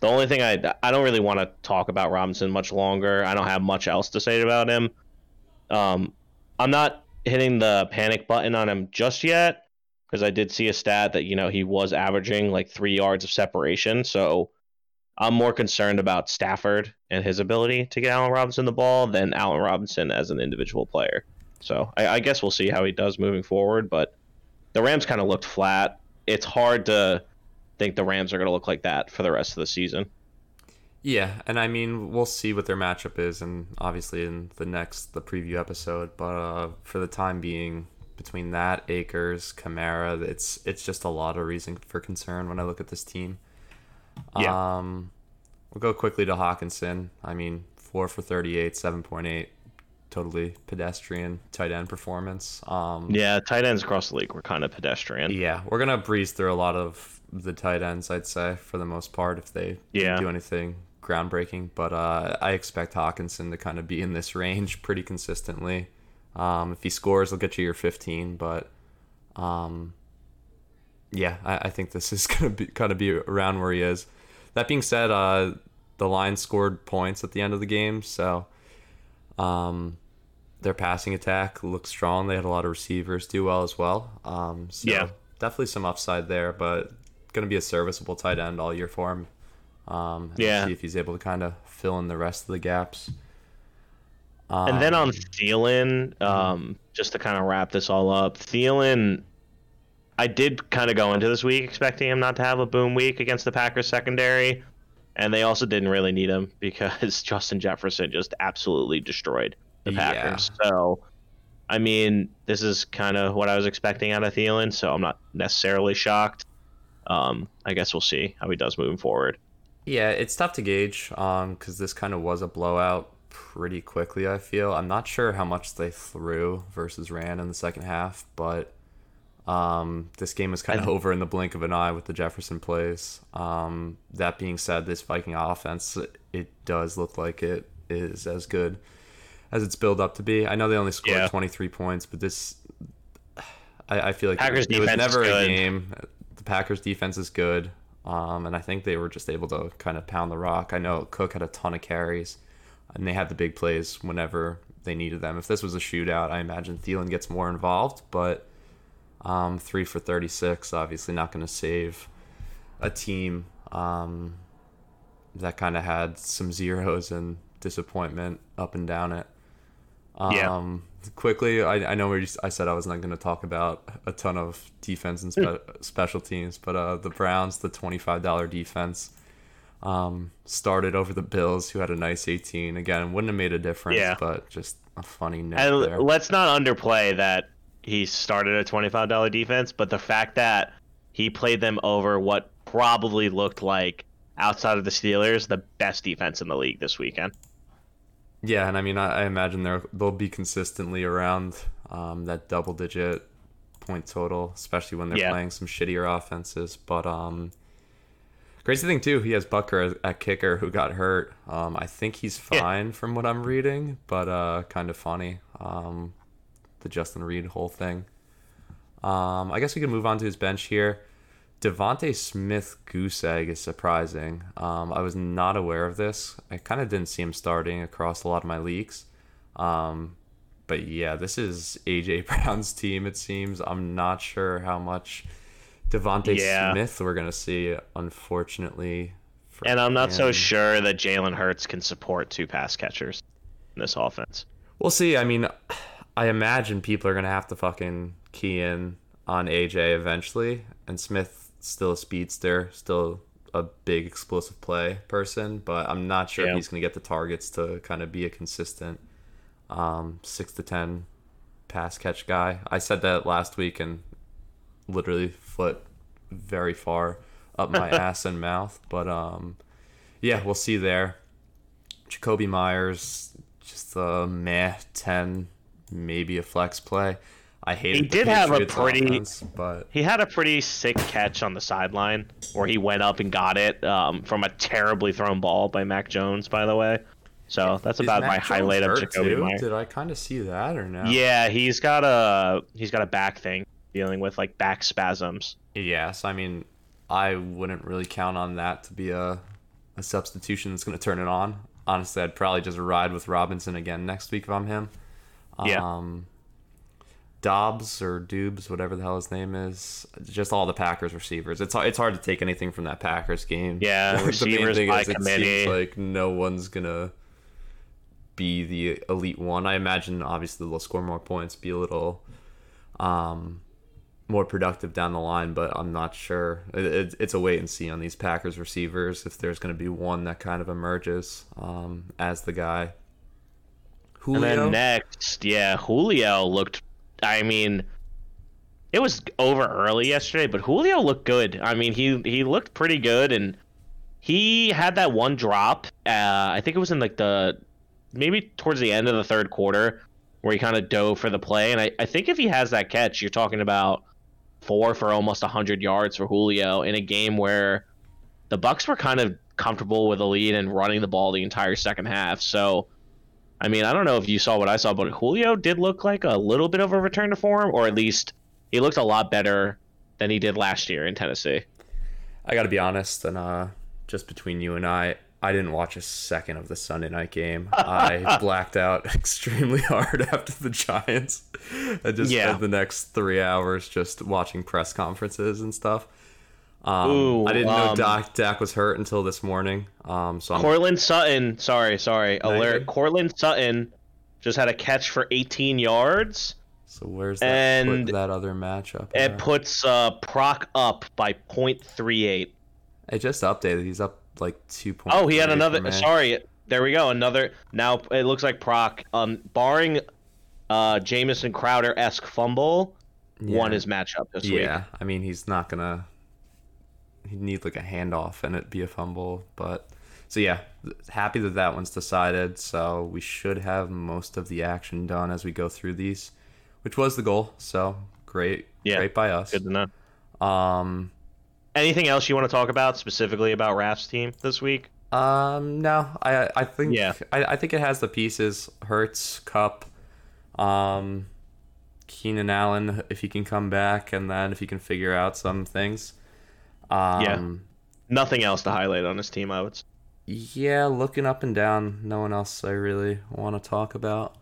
the only thing I I don't really want to talk about Robinson much longer. I don't have much else to say about him. Um, I'm not hitting the panic button on him just yet because I did see a stat that you know he was averaging like three yards of separation. So I'm more concerned about Stafford and his ability to get Allen Robinson the ball than Allen Robinson as an individual player. So I, I guess we'll see how he does moving forward. But the Rams kind of looked flat. It's hard to think the Rams are going to look like that for the rest of the season. Yeah, and I mean we'll see what their matchup is, and obviously in the next the preview episode. But uh, for the time being, between that Akers, Kamara, it's it's just a lot of reason for concern when I look at this team. Yeah. Um, we'll go quickly to Hockenson. I mean, four for thirty-eight, seven point eight, totally pedestrian tight end performance. Um, Yeah, tight ends across the league were kind of pedestrian. yeah, we're gonna breeze through a lot of the tight ends, I'd say, for the most part, if they Yeah. do anything groundbreaking. But uh, I expect Hockenson to kind of be in this range pretty consistently. Um, if he scores, he'll get you your 15. But um, yeah, I, I think this is gonna be kind of be around where he is. That being said, uh, the Lions scored points at the end of the game, so um, their passing attack looks strong. They had a lot of receivers do well as well. Um, so Yeah. definitely some upside there, but going to be a serviceable tight end all year for him. Um, Yeah. See if he's able to kind of fill in the rest of the gaps. And then Um, on Thielen, um, just to kind of wrap this all up, Thielen, I did kind of go into this week expecting him not to have a boom week against the Packers secondary, and they also didn't really need him because Justin Jefferson just absolutely destroyed the Yeah. Packers. So, I mean, this is kind of what I was expecting out of Thielen, so I'm not necessarily shocked. Um, I guess we'll see how he does moving forward. Yeah, it's tough to gauge because this kind of was a blowout pretty quickly. I feel I'm not sure how much they threw versus ran in the second half, but um, this game was kind of over in the blink of an eye with the Jefferson plays. Um, that being said, this Viking offense it does look like it is as good as it's built up to be. I know they only scored Yeah. 23 points, but this I, I feel like Packers it, it was never a game. The Packers defense is good, um, and I think they were just able to kind of pound the rock. I know Cook had a ton of carries, and they had the big plays whenever they needed them. If this was a shootout, I imagine Thielen gets more involved, but um, three for 36, obviously not going to save a team um, that kind of had some zeros and disappointment up and down it. Um, Yeah. Quickly, I, I know we just, I said I was not going to talk about a ton of defense and spe- special teams, but uh, the Browns, the $25 defense, um, started over the Bills, who had a nice 18. Again, wouldn't have made a difference, Yeah. but just a funny note And there. let's not underplay that he started a twenty-five dollar defense, but the fact that he played them over what probably looked like outside of the Steelers the best defense in the league this weekend. Yeah, and I mean, I, I imagine they're, they'll be consistently around um, that double digit point total, especially when they're Yeah. playing some shittier offenses. But um, crazy thing, too, he has Butker at kicker who got hurt. Um, I think he's Yeah. fine from what I'm reading, but uh, kind of funny. Um, the Justin Reid whole thing. Um, I guess we can move on to his bench here. DeVonta Smith goose egg is surprising. Um, I was not aware of this. I kind of didn't see him starting across a lot of my leagues. Um, but yeah, this is AJ Brown's team. It seems. I'm not sure how much DeVonta Yeah. Smith we're gonna see. Unfortunately, for And I'm not so sure that Jalen Hurts can support two pass catchers in this offense. We'll see. I mean, I imagine people are gonna have to fucking key in on AJ eventually, and Smith still a speedster, still a big explosive play person, but I'm not sure Yeah. if he's gonna get the targets to kind of be a consistent um, six to ten pass catch guy. I said that last week and literally foot very far up my ass and mouth, but um, yeah, we'll see there. Jakobi Meyers, just a meh ten, maybe a flex play. I hate. He did have a pretty- but He had a pretty sick catch on the sideline where he went up and got it um, from a terribly thrown ball by Mac Jones, by the way. So that's about Mac my Jones highlight of Jakobi too? Did I kind of see that or no? Yeah, he's got a he's got a back thing dealing with like back spasms. Yes, I mean, I wouldn't really count on that to be a, a substitution that's going to turn it on. Honestly, I'd probably just ride with Robinson again next week if I'm him. Yeah. Um, Dobbs or Dubes, whatever the hell his name is, just all the Packers receivers. It's it's hard to take anything from that Packers game. Yeah, The main receivers thing by is it committee. seems like no one's gonna be the elite one. I imagine obviously they'll score more points, be a little um, more productive down the line, but I'm not sure. It, it, it's a wait and see on these Packers receivers if there's going to be one that kind of emerges um, as the guy. Julio, And then next, yeah, Julio looked. I mean, it was over early yesterday, but Julio looked good. I mean, he he looked pretty good, and he had that one drop. Uh, I think it was in like the maybe towards the end of the third quarter where he kind of dove for the play. And I, I think if he has that catch, you're talking about four for almost 100 yards for Julio in a game where the Bucks were kind of comfortable with a lead and running the ball the entire second half. So, I mean, I don't know if you saw what I saw, but Julio did look like a little bit of a return to form, or at least he looked a lot better than he did last year in Tennessee. I got to be honest, and uh, just between you and I, I didn't watch a second of the Sunday night game. I blacked out extremely hard after the Giants. I just Yeah. spent the next three hours just watching press conferences and stuff. Um, Ooh, I didn't know um, Dak, Dak was hurt until this morning. Um, so I'm, Courtland Sutton, sorry, sorry, alert. good. Courtland Sutton just had a catch for 18 yards. so where's that and put that other matchup? It puts uh, Proc up by 0.38. It just updated. He's up like two points. Oh, he had another. Sorry, there we go. Another. Now it looks like Proc, um, barring uh, Jamison Crowder esque fumble, won his matchup this week. Yeah, I mean he's not gonna. He'd need like a handoff and it be a fumble, but so yeah, happy that that one's decided. So we should have most of the action done as we go through these, which was the goal. So great, Yeah, great by us. Good to know. Um, Anything else you want to talk about specifically about Raph's team this week? um, no, I I think Yeah. I, I think it has the pieces. Hurts, Kupp, um, Keenan Allen if he can come back, and then if he can figure out some things. Um, Yeah. Nothing else to highlight on his team, I would say. Yeah, looking up and down, no one else I really want to talk about.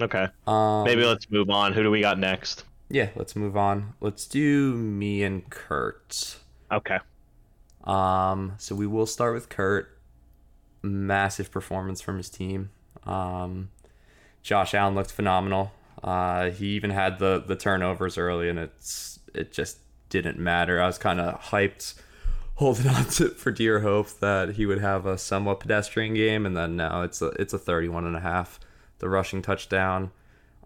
Okay. Um, Maybe let's move on. Who do we got next? Yeah, let's move on. Let's do me and Kurt. Okay. Um, so we will start with Kurt. Massive performance from his team. Um, Josh Allen looked phenomenal. Uh, he even had the the turnovers early, and it's it just didn't matter. I was kind of hyped, holding on to for dear hope that he would have a somewhat pedestrian game, and then now it's a it's a 31 and a half. The rushing touchdown.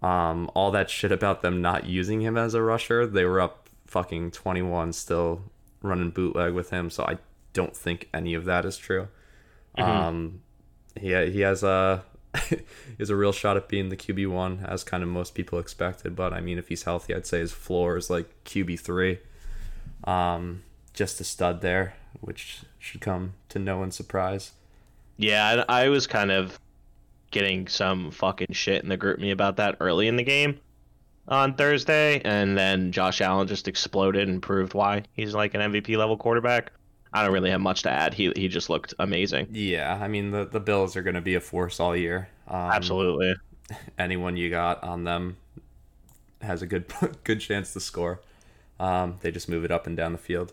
Um, all that shit about them not using him as a rusher. They were up fucking 21 still running bootleg with him, so I don't think any of that is true. Um, he he has a is a real shot at being the QB one, as kind of most people expected. But I mean, if he's healthy, I'd say his floor is like QB three. Um, just a stud there, which should come to no one's surprise. Yeah, I, I was kind of getting some fucking shit in the GroupMe about that early in the game on Thursday, and then Josh Allen just exploded and proved why he's like an MVP level quarterback. I don't really have much to add. He he just looked amazing. Yeah, I mean the the Bills are going to be a force all year. Um, Absolutely. anyone you got on them has a good good chance to score. Um, they just move it up and down the field.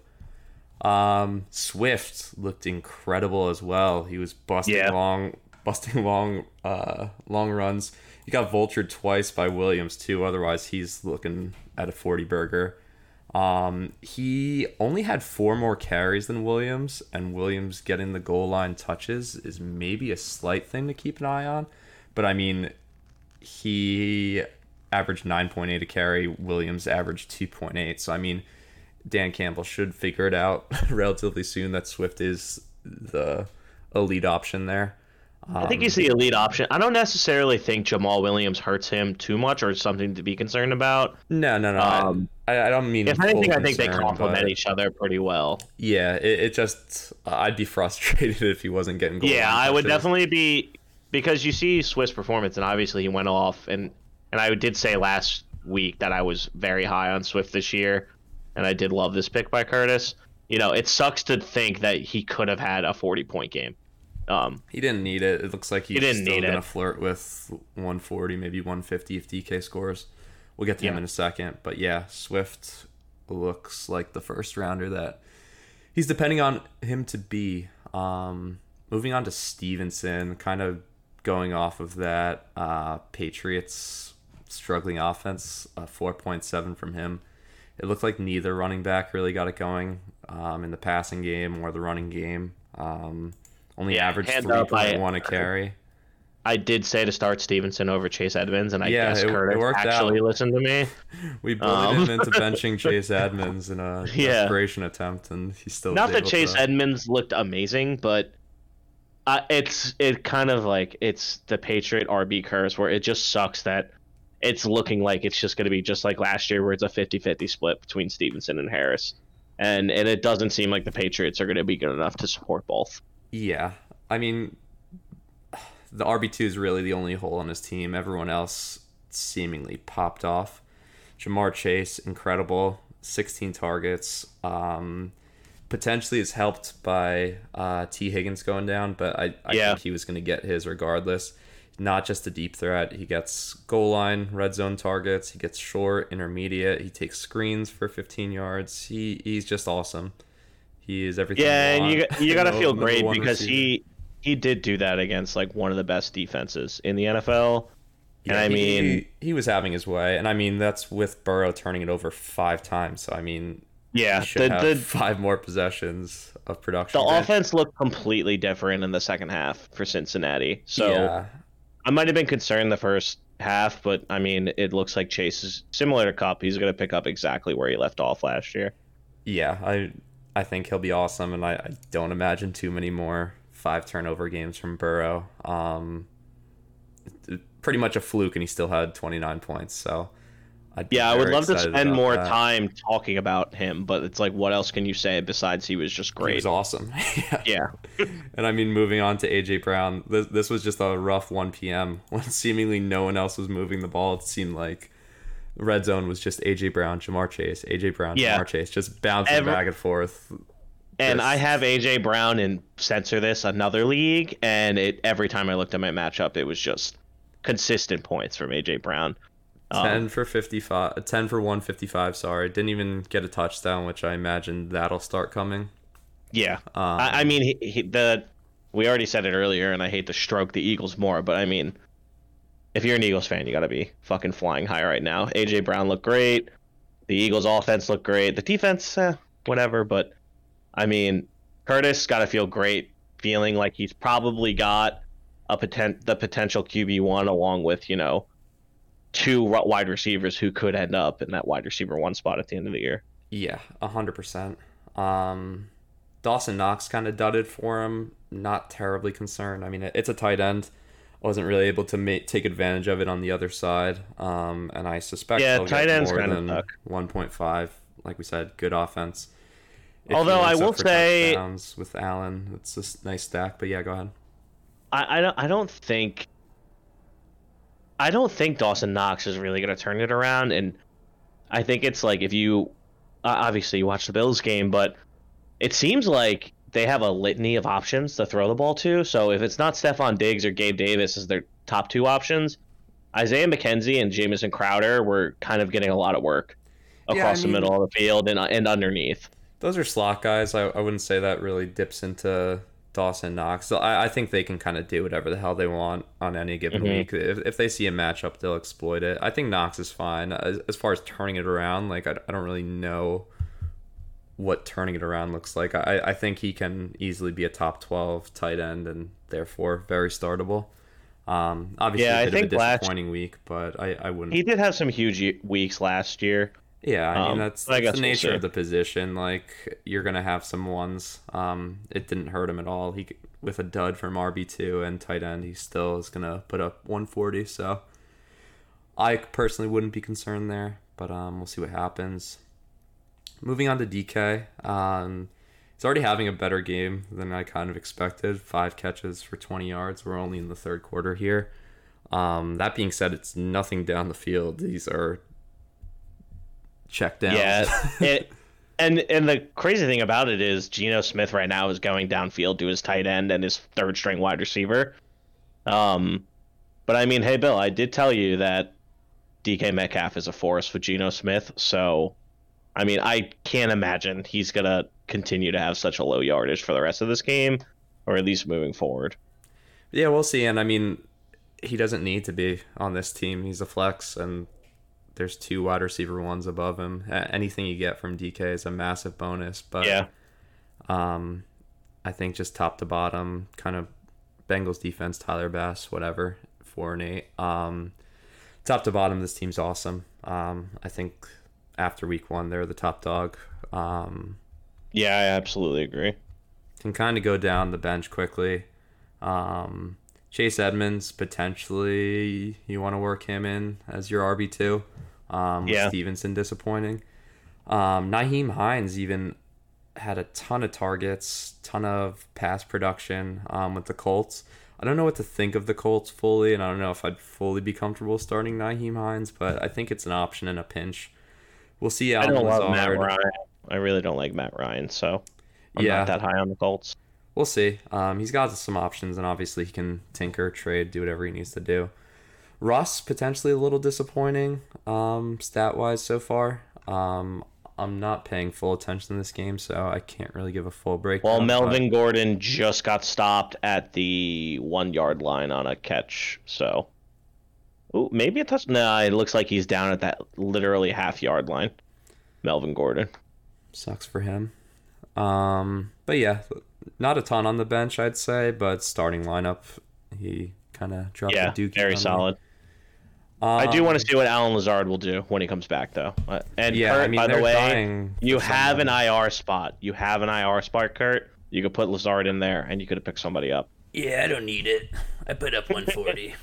Um, Swift looked incredible as well. He was busting Yeah. long, busting long, uh, long runs. He got vultured twice by Williams too. Otherwise, he's looking at a forty burger. Um, he only had four more carries than Williams, and Williams getting the goal line touches is maybe a slight thing to keep an eye on. But I mean, he averaged 9.8 a carry. Williams averaged 2.8. So I mean, Dan Campbell should figure it out relatively soon that Swift is the elite option there. I think he's the elite option. I don't necessarily think Jamaal Williams hurts him too much or something to be concerned about. No, no, no. Um, I, I don't mean. If anything, I think they concern, complement each other pretty well. Yeah, it, it just uh, I'd be frustrated if he wasn't getting. Yeah, I would definitely be because you see Swiss performance, and obviously he went off, and and I did say last week that I was very high on Swift this year, and I did love this pick by Curtis. You know, it sucks to think that he could have had a forty point game. Um, He didn't need it. It looks like he's He didn't still gonna it. flirt with 140, maybe 150 if DK scores. We'll get to him in a second, but yeah, Swift looks like the first rounder that he's depending on him to be. Um, moving on to Stevenson, kind of going off of that uh, Patriots struggling offense, uh, 4.7 from him. It looked like neither running back really got it going um, in the passing game or the running game. Um, only Yeah, averaged hand up, I- 3.1 a carry. I did say to start Stevenson over Chase Edmonds, and I Yeah, guess it- Curtis actually out. listened to me. We bullied Um. him into benching Chase Edmonds in a Yeah. desperation attempt, and he still Not that Chase to- Edmonds looked amazing, but uh, it's it kind of like it's the Patriot RB curse where it just sucks that it's looking like it's just going to be just like last year where it's a 50-50 split between Stevenson and Harris. And and it doesn't seem like the Patriots are going to be good enough to support both. Yeah, I mean, the RB two is really the only hole on his team. Everyone else seemingly popped off. Ja'Marr Chase, incredible, 16 targets. Um, potentially is helped by uh, Tee Higgins going down, but I, I Yeah. think he was going to get his regardless. Not just a deep threat. He gets goal line, red zone targets. He gets short, intermediate. He takes screens for 15 yards. He he's just awesome. He is everything. Yeah, and you you got to No- feel great because receiver. he he did do that against like one of the best defenses in the NFL. and Yeah, I he- mean, he, he was having his way, and I mean that's with Burrow turning it over five times. So I mean, yeah, he the the five more possessions of production. the offense looked completely different in the second half for Cincinnati. So yeah, I might have been concerned the first half, but I mean, it looks like Chase is similar to Kupp. He's going to pick up exactly where he left off last year. yeah, I I think he'll be awesome, and I, I don't imagine too many more five turnover games from Burrow. Um, pretty much a fluke, and he still had 29 points. So Yeah, I would love to spend more that. time talking about him, but it's like, what else can you say besides he was just great? He was awesome. yeah. Yeah, And I mean, moving on to AJ Brown, this, this was just a rough 1 p.m. when seemingly no one else was moving the ball. It seemed like red zone was just AJ Brown, Ja'Marr Chase, AJ Brown, Yeah. Ja'Marr Chase, just bouncing Every- back and forth. And Yes. I have AJ Brown in censor this another league, and it every time I looked at my matchup, it was just consistent points from AJ Brown. Um, 10 for 55 10 for 155 sorry didn't even get a touchdown which i imagine that'll start coming Yeah, um, I, I mean he, he, the we already said it earlier, and I hate to stroke the Eagles more, but I mean, if you're an Eagles fan, you got to be fucking flying high right now. AJ Brown looked great. The Eagles' offense looked great. The defense, eh, whatever. But I mean, Curtis got to feel great, feeling like he's probably got a potent the potential QB one along with you know two wide receivers who could end up in that wide receiver one spot at the end of the year. yeah 100% um dawson knox kind of dudded for him. Not terribly concerned. I mean it's a tight end. Wasn't really able to ma- take advantage of it on the other side. Um and i suspect Yeah, tight ends more kinda than suck. 1.5 like we said good offense. If Although I will say- with allen it's a nice stack but yeah go ahead. I, I don't I don't think I don't think Dawson Knox is really going to turn it around, and I think it's like if you uh, obviously you watch the Bills game, but it seems like they have a litany of options to throw the ball to. So if it's not Stefon Diggs or Gabe Davis as their top two options, Isaiah McKenzie and Jamison Crowder were kind of getting a lot of work Yeah, I across the middle of the field and and underneath. Those are slot guys. I, I wouldn't say that really dips into Dawson Knox. So I, I think they can kind of do whatever the hell they want on any given Mhm. week. If, if they see a matchup, they'll exploit it. I think Knox is fine. As, as far as turning it around, like, I, I don't really know what turning it around looks like. I, I think he can easily be a top 12 tight end and therefore very startable. Um, obviously, Yeah, I think a last- disappointing week, but I, I wouldn't. He did have some huge weeks last year. Yeah, I mean Um, that's, I that's guess the we'll nature of the position. Like you're gonna have some ones. Um, it didn't hurt him at all. He with a dud from RB two and tight end, he still is gonna put up 140. So I personally wouldn't be concerned there, but um, we'll see what happens. Moving on to DK, um, he's already having a better game than I kind of expected. Five catches for 20 yards. We're only in the third quarter here. Um, that being said, it's nothing down the field. These are check down. Yeah, it, and and the crazy thing about it is Geno Smith right now is going downfield to his tight end and his third string wide receiver. Um, but I mean, hey Bill, I did tell you that DK Metcalf is a force for Geno Smith, so I mean, I can't imagine he's gonna continue to have such a low yardage for the rest of this game, or at least moving forward. Yeah, we'll see. And I mean, he doesn't need to be on this team. He's a flex, and there's two wide receiver ones above him. Anything you get from DK is a massive bonus. But Yeah, um, I think just top to bottom, kind of Bengals defense, Tyler Bass, whatever, four and eight. Um, top to bottom, this team's awesome. Um, I think after week one, they're the top dog. Um, yeah, I absolutely agree. can kind of go down the bench quickly. Um, Chase Edmonds potentially you want to work him in as your RB two. Um, Yeah. Stevenson disappointing. Um, Nyheim Hines even had a ton of targets, ton of pass production um, with the Colts. I don't know what to think of the Colts fully, and I don't know if I'd fully be comfortable starting Nyheim Hines, but I think it's an option in a pinch. We'll see. I don't love Matt Ryan. I really don't like Matt Ryan, so I'm Yeah. not that high on the Colts. We'll see. Um, he's got some options, and obviously he can tinker, trade, do whatever he needs to do. Russ potentially a little disappointing, um, stat wise so far. Um, I'm not paying full attention to this game, so I can't really give a full break. Well, but- Melvin Gordon just got stopped at the one yard line on a catch, so. Ooh, maybe a touch. No, it looks like he's down at that literally half yard line. Melvin Gordon. sucks for him. Um, but yeah, not a ton on the bench, I'd say, but starting lineup, he kind of dropped Yeah, the dookie. very on me. solid. I do Um, want to see what Allen Lazard will do when he comes back, though. Uh, and Yeah, Kurt, I mean, by the way, you for have an. IR spot. You have an IR spot, Kurt. You could put Lazard in there, and you could have picked somebody up. Yeah, I don't need it. I put up 140.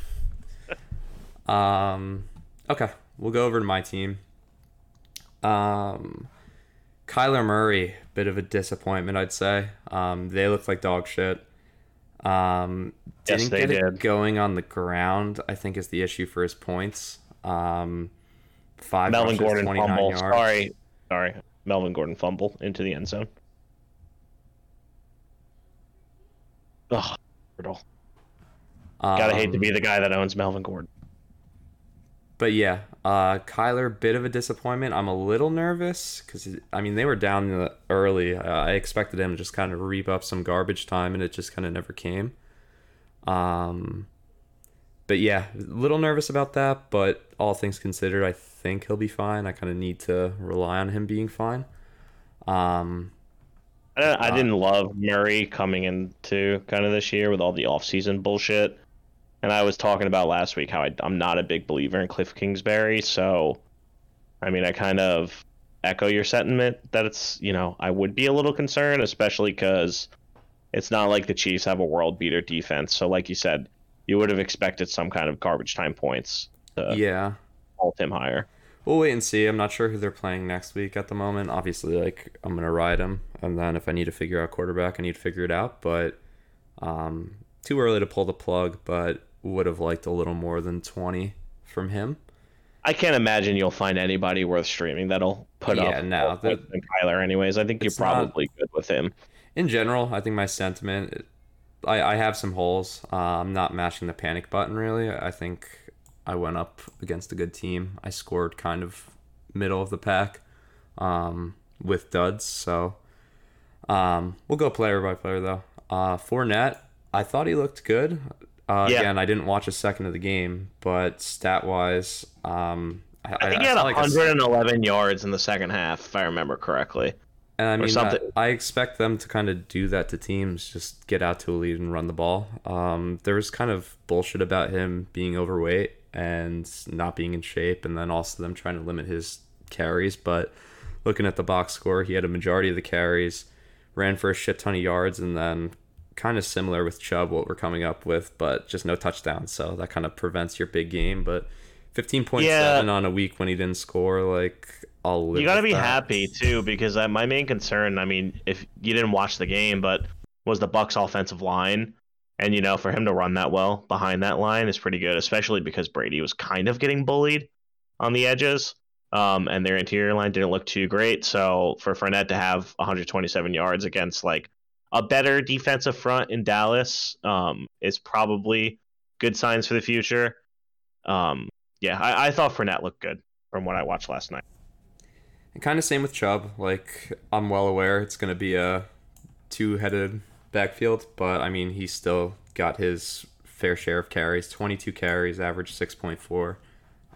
um, okay, we'll go over to my team. Um, Kyler Murray, bit of a disappointment, I'd say. Um, they looked like dog shit. Um, Yes, didn't they get it going on the ground. I think is the issue for his points. Um, five Melvin rushes, Gordon fumble. yards. Sorry, sorry. Melvin Gordon fumble into the end zone. Ugh, brutal. Gotta hate to Um, be the guy that owns Melvin Gordon. But yeah, uh, Kyler, bit of a disappointment. I'm a little nervous because I mean they were down in the early. Uh, I expected him to just kind of reap up some garbage time, and it just kind of never came. Um, but yeah, a little nervous about that. But all things considered, I think he'll be fine. I kind of need to rely on him being fine. Um, I, I Uh, didn't love Murray coming into kind of this year with all the offseason bullshit. And I was talking about last week how I, I'm not a big believer in Cliff Kingsbury. So, I mean, I kind of echo your sentiment that it's, you know, I would be a little concerned, especially because it's not like the Chiefs have a world beater defense. So, like you said, you would have expected some kind of garbage time points to yeah, hold him higher. we'll wait and see. I'm not sure who they're playing next week at the moment. Obviously, like I'm gonna ride him, and then if I need to figure out quarterback, I need to figure it out. But um, too early to pull the plug. But would have liked a little more than 20 from him. I can't imagine you'll find anybody worth streaming that'll put Yeah, up no, points than Kyler. Anyways, I think you're It's not- probably good with him. In general, I think my sentiment, I, I have some holes. Uh, I'm not mashing the panic button really. I think I went up against a good team. I scored kind of middle of the pack um, with duds. So um, we'll go player by player though. Uh, Fournette, I thought he looked good. Uh, Yeah. Again, I didn't watch a second of the game, but stat wise, um, I, I think he had like a s- 111 yards in the second half, if I remember correctly. And I mean. I, I expect them to kind of do that to teams, just get out to a lead and run the ball. Um, there was kind of bullshit about him being overweight and not being in shape, and then also them trying to limit his carries. But looking at the box score, he had a majority of the carries, ran for a shit ton of yards, and then kind of similar with Chubb, what we're coming up with, but just no touchdowns. So that kind of prevents your big game. But 15.7 Yeah. on a week when he didn't score, like, I'll live You got to be that. happy too, because uh, my main concern, I mean, if you didn't watch the game, but was the Bucks' offensive line, and you know, for him to run that well behind that line is pretty good, especially because Brady was kind of getting bullied on the edges, um, and their interior line didn't look too great. So for Fournette to have 127 yards against like a better defensive front in Dallas um, is probably good signs for the future. Um, yeah, I, I thought Fournette looked good from what I watched last night. And kind of same with Chubb. Like I'm well aware it's going to be a two-headed backfield, but I mean he still got his fair share of carries. 22 carries, average 6.4,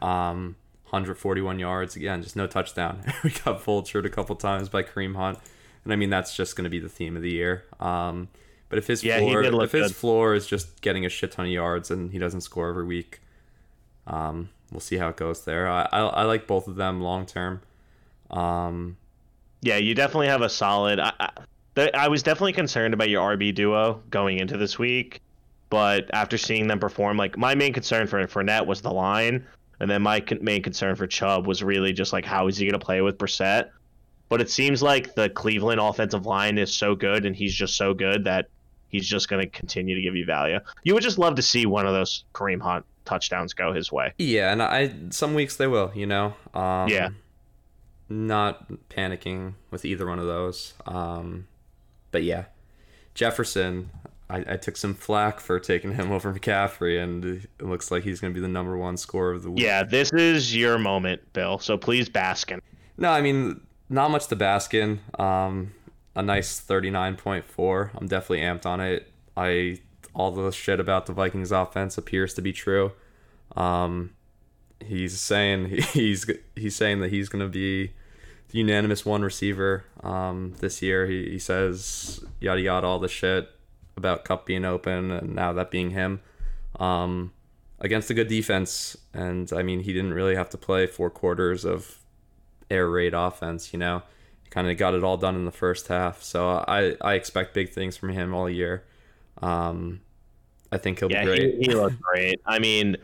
um, 141 yards. Again, just no touchdown. we got vultured a couple times by Kareem Hunt, and I mean that's just going to be the theme of the year. Um, but if his Yeah, floor, if his good. floor is just getting a shit ton of yards and he doesn't score every week, um, we'll see how it goes there. I, I, I like both of them long term. Um, Yeah, you definitely have a solid. I, I, I was definitely concerned about your RB duo going into this week, but after seeing them perform, like my main concern for Fournette was the line, and then my con- main concern for Chubb was really just like how is he going to play with Brissett. But it seems like the Cleveland offensive line is so good, and he's just so good that he's just going to continue to give you value. You would just love to see one of those Kareem Hunt touchdowns go his way. Yeah, and I some weeks they will, you know. Um, Yeah. Not panicking with either one of those. Um, but yeah, Jefferson. I, I took some flack for taking him over McCaffrey, and it looks like he's going to be the number one scorer of the week. Yeah, this is your moment, Bill. So please bask in. No, I mean not much to bask in. Um, a nice thirty nine point four. I'm definitely amped on it. I all the shit about the Vikings offense appears to be true. Um, he's saying he's he's saying that he's going to be the unanimous one receiver um, this year. He, he says yada yada all the shit about Kupp being open and now that being him um, against a good defense. And I mean, he didn't really have to play four quarters of air raid offense. You know, kind of got it all done in the first half. So I I expect big things from him all year. Um, I think he'll Yeah, be great. he, he looked great. I mean,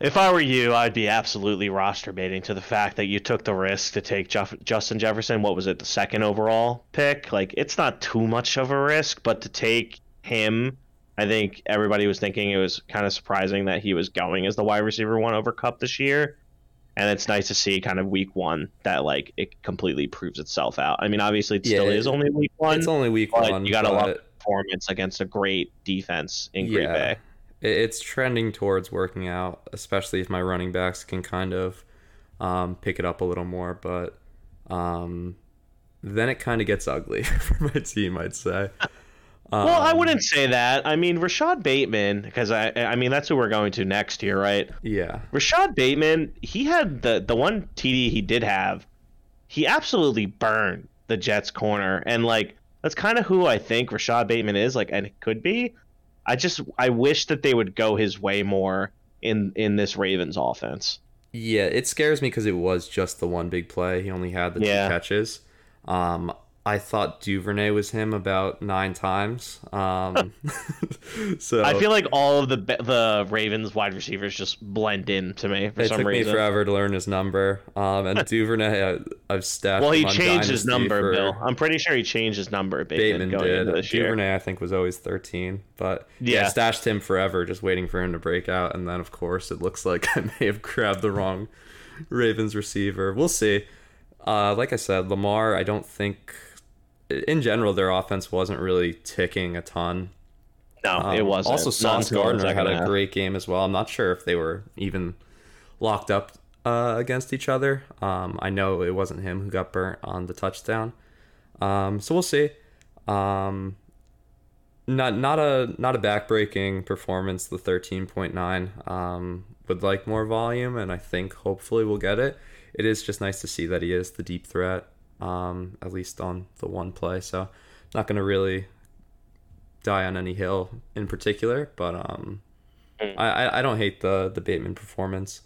if I were you, I'd be absolutely roster baiting to the fact that you took the risk to take Jeff- Justin Jefferson. What was it, the second overall pick? Like, it's not too much of a risk, but to take him, I think everybody was thinking it was kind of surprising that he was going as the wide receiver one over Kupp this year. And it's nice to see kind of week one that like it completely proves itself out. I mean, obviously it Yeah, still it- is only week one. It's only week one. you gotta love but- the performance against a great defense in Green Yeah. Bay. it's trending towards working out, especially if my running backs can kind of um, pick it up a little more. But um, then it kind of gets ugly for my team, I'd say. Well, I Um, wouldn't say that. I mean, Rashad Bateman, because I, I mean, that's who we're going to next year, right? Yeah, Rashad Bateman, he had the the one TD he did have, he absolutely burned the Jets corner, and like that's kind of who I think Rashad Bateman is, like, and it could be. I just I wish that they would go his way more in in this Ravens offense. yeah. It scares me because it was just the one big play. He only had the Yeah. two catches. Um, I thought Duvernay was him about nine times. Um, so I feel like all of the the Ravens wide receivers just blend in to me for it some took reason. me forever to learn his number. Um, and Duvernay, I, I've stashed. Well, he changed his number, Bill. I'm pretty sure he changed his number. Bateman, Bateman going did. into this year. Duvernay, I think, was always 13. But yeah. Yeah. stashed him forever, just waiting for him to break out. And then, of course, it looks like I may have grabbed the wrong Ravens receiver. We'll see. Uh, like I said, Lamar, I don't think, in general, their offense wasn't really ticking a ton. No, Um, it wasn't. Also, Sauce Gardner had a great game as well. I'm not sure if they were even locked up uh, against each other. Um, I know it wasn't him who got burnt on the touchdown. Um, so we'll see. Um, not not a not a backbreaking performance. The 13.9 um, would like more volume, and I think hopefully we'll get it. It is just nice to see that he is the deep threat, um, at least on the one play. So not going to really die on any hill in particular, but um, Mm. I, I I don't hate the the Bateman performance.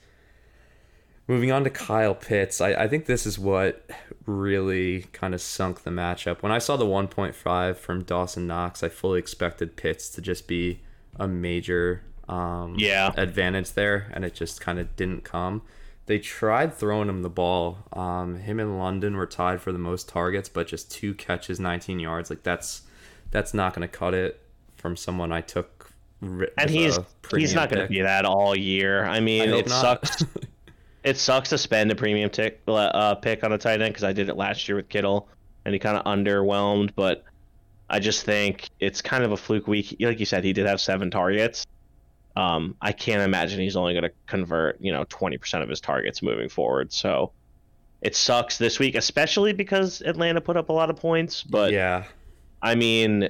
Moving on to Kyle Pitts, I, I think this is what really kind of sunk the matchup. When I saw the 1.5 from Dawson Knox, I fully expected Pitts to just be a major um, Yeah. advantage there, and it just kind of didn't come. They tried throwing him the ball. Um, him and London were tied for the most targets, but just two catches, 19 yards. Like that's that's not going to cut it from someone I took. and he's he's not going to be that all year. I mean, I it not. sucks. it sucks to spend a premium tick uh, pick on a tight end because I did it last year with Kittle, and he kind of underwhelmed. But I just think it's kind of a fluke week. Like you said, he did have seven targets. Um, I can't imagine he's only going to convert, you know, twenty percent of his targets moving forward. So it sucks this week, especially because Atlanta put up a lot of points. But yeah, I mean,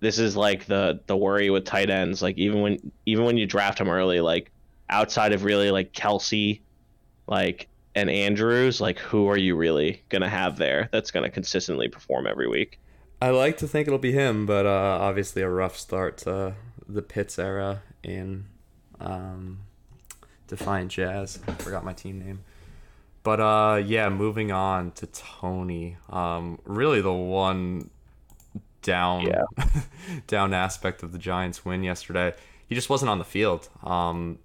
this is like the the worry with tight ends. Like even when even when you draft them early, like outside of really like Kelce, like and Andrews, like who are you really gonna have there that's gonna consistently perform every week? I like to think it'll be him, but uh, obviously a rough start to the Pitts era in um, Defiant Jazz. I forgot my team name. But uh, yeah, moving on to Tony. Um, really the one down Yeah. down aspect of the Giants win yesterday. He just wasn't on the field. Um,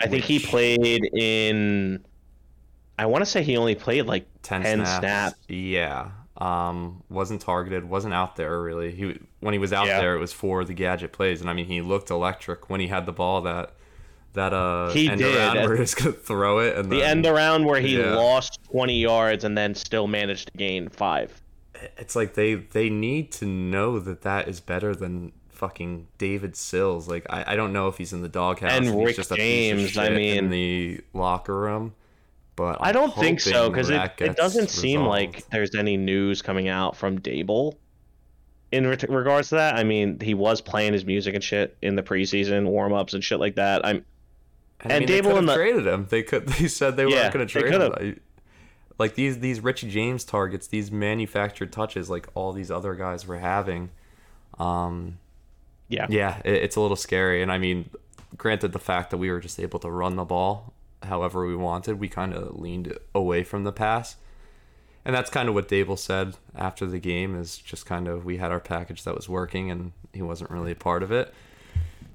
I think he played in. I want to say he only played like 10, 10 snaps. snaps. Yeah. Um, wasn't targeted, wasn't out there really. He when he was out Yeah. there, it was for the gadget plays, and I mean, he looked electric when he had the ball. That that uh, He end did. around where he's gonna throw it, and the then, end around where he yeah. lost 20 yards and then still managed to gain five. It's like they they need to know that that is better than fucking David Sills. Like I, I don't know if he's in the doghouse And he's Rick just a piece of James, I mean- in the locker room. But I I'm don't think so because it, it doesn't seem like there's any news coming out from Daboll in re- regards to that. I mean, he was playing his music and shit in the preseason warm ups and shit like that. I'm And, And I mean, Daboll in the- traded him. They could. They said they Yeah, weren't going to trade him. I- Like these these Richie James targets, these manufactured touches, like all these other guys were having. Um, yeah, yeah, it, it's a little scary. And I mean, granted, the fact that we were just able to run the ball however we wanted, we kind of leaned away from the pass. And that's kind of what Daboll said after the game is just kind of we had our package that was working and he wasn't really a part of it.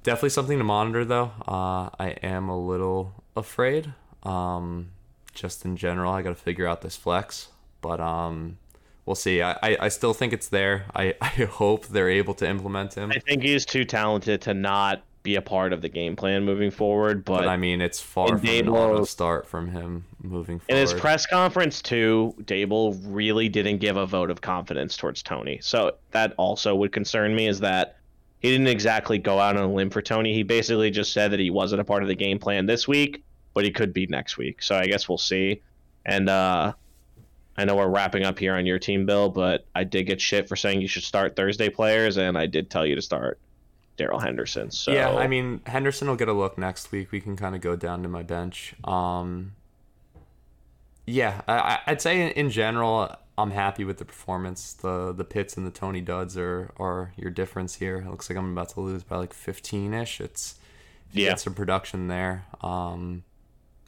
Definitely something to monitor though. Uh, I am a little afraid. Um, just in general, I got to figure out this flex, but um, we'll see. I, I, I still think it's there. I, I hope they're able to implement him. I think he's too talented to not be a part of the game plan moving forward. But, But I mean, it's far from an Daboll- auto start from him moving forward. in his press conference too, Daboll really didn't give a vote of confidence towards Tony. So that also would concern me is that he didn't exactly go out on a limb for Tony. He basically just said that he wasn't a part of the game plan this week, but he could be next week. So I guess we'll see. And uh I know we're wrapping up here on your team, Bill, but I did get shit for saying you should start Thursday players, and I did tell you to start Darrell Henderson. So Yeah, I mean Henderson will get a look next week. We can kind of go down to my bench. Um, yeah, I, I'd say in, general, I'm happy with the performance. The the Pitts and the Tony Duds are are your difference here. It looks like I'm about to lose by like 15 ish. It's Yeah. get some production there. Um,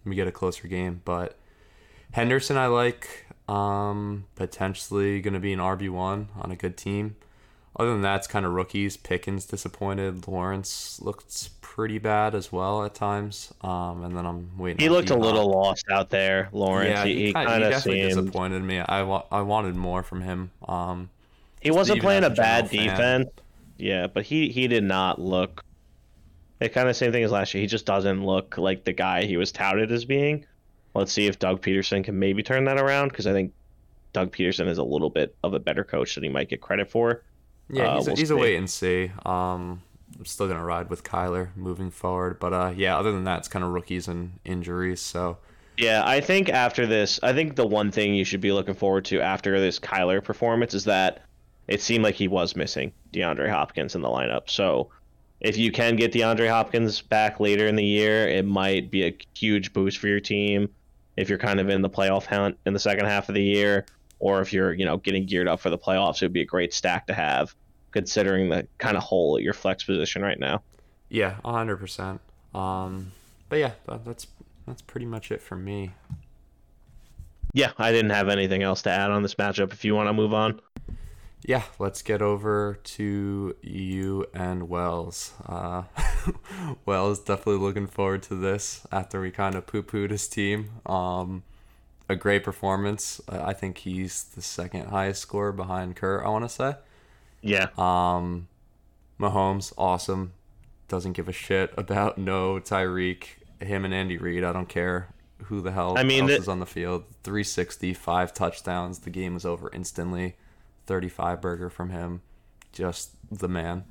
we get a closer game, but Henderson I like. Um, potentially going to be an RB one on a good team. Other than that, it's kind of rookies. Pickens disappointed. Lawrence looked pretty bad as well at times. Um, and then I'm waiting. he looked a little lost out there, Lawrence. Yeah, he, he, kind, of seemed disappointed me. I, wa- I wanted more from him. Um, he wasn't playing a bad fan. defense. Yeah, but he he did not look. It kind of same thing as last year. He just doesn't look like the guy he was touted as being. Let's see if Doug Pederson can maybe turn that around because I think Doug Pederson is a little bit of a better coach than he might get credit for. Yeah, Uh, he's, a, we'll he's a wait and see. Um, I'm still gonna ride with Kyler moving forward, but uh, yeah. Other than that, it's kind of rookies and injuries. So Yeah, I think after this, I think the one thing you should be looking forward to after this Kyler performance is that it seemed like he was missing DeAndre Hopkins in the lineup. So if you can get DeAndre Hopkins back later in the year, it might be a huge boost for your team if you're kind of in the playoff hunt in the second half of the year, or if you're, you know, getting geared up for the playoffs, it would be a great stack to have considering the kind of hole at your flex position right now. yeah, hundred percent. Um, but yeah, that, that's that's pretty much it for me. Yeah, I didn't have anything else to add on this matchup. If you want to move on. yeah, let's get over to you and Wells. Uh, Wells definitely looking forward to this after we kind of poo pooed his team. Um, a great performance. I think he's the second highest scorer behind Kurt, I want to say. Yeah. Um, Mahomes, awesome. Doesn't give a shit about no Tyreek, him and Andy Reid. I don't care who the hell I mean, else it- is on the field. 360, five touchdowns. The game was over instantly. 35 burger from him. Just the man.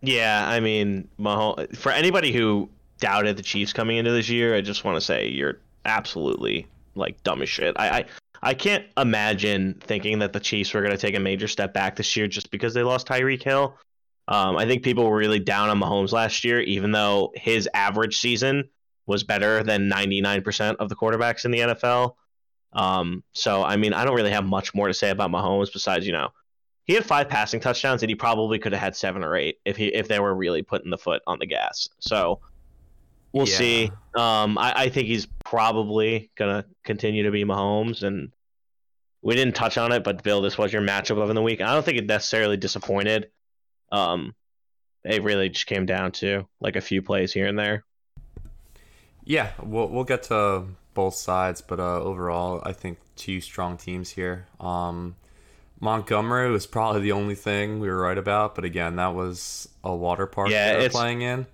Yeah, I mean, Mahomes, for anybody who doubted the Chiefs coming into this year, I just want to say you're absolutely like dumb as shit. I, I I can't imagine thinking that the Chiefs were going to take a major step back this year just because they lost Tyreek Hill. Um, I think people were really down on Mahomes last year, even though his average season was better than 99% of the quarterbacks in the NFL. Um, so, I mean, I don't really have much more to say about Mahomes besides, you know, he had five passing touchdowns and he probably could have had seven or eight if he if they were really putting the foot on the gas. So we'll Yeah. see. Um, I, I think he's probably gonna continue to be Mahomes, and we didn't touch on it, but Bill, this was your matchup of in the week. I don't think it necessarily disappointed. Um, it really just came down to like a few plays here and there. Yeah, we'll we'll get to both sides, but uh, overall, I think two strong teams here. Um, Montgomery was probably the only thing we were right about, but again, that was a water park Yeah, they were playing in.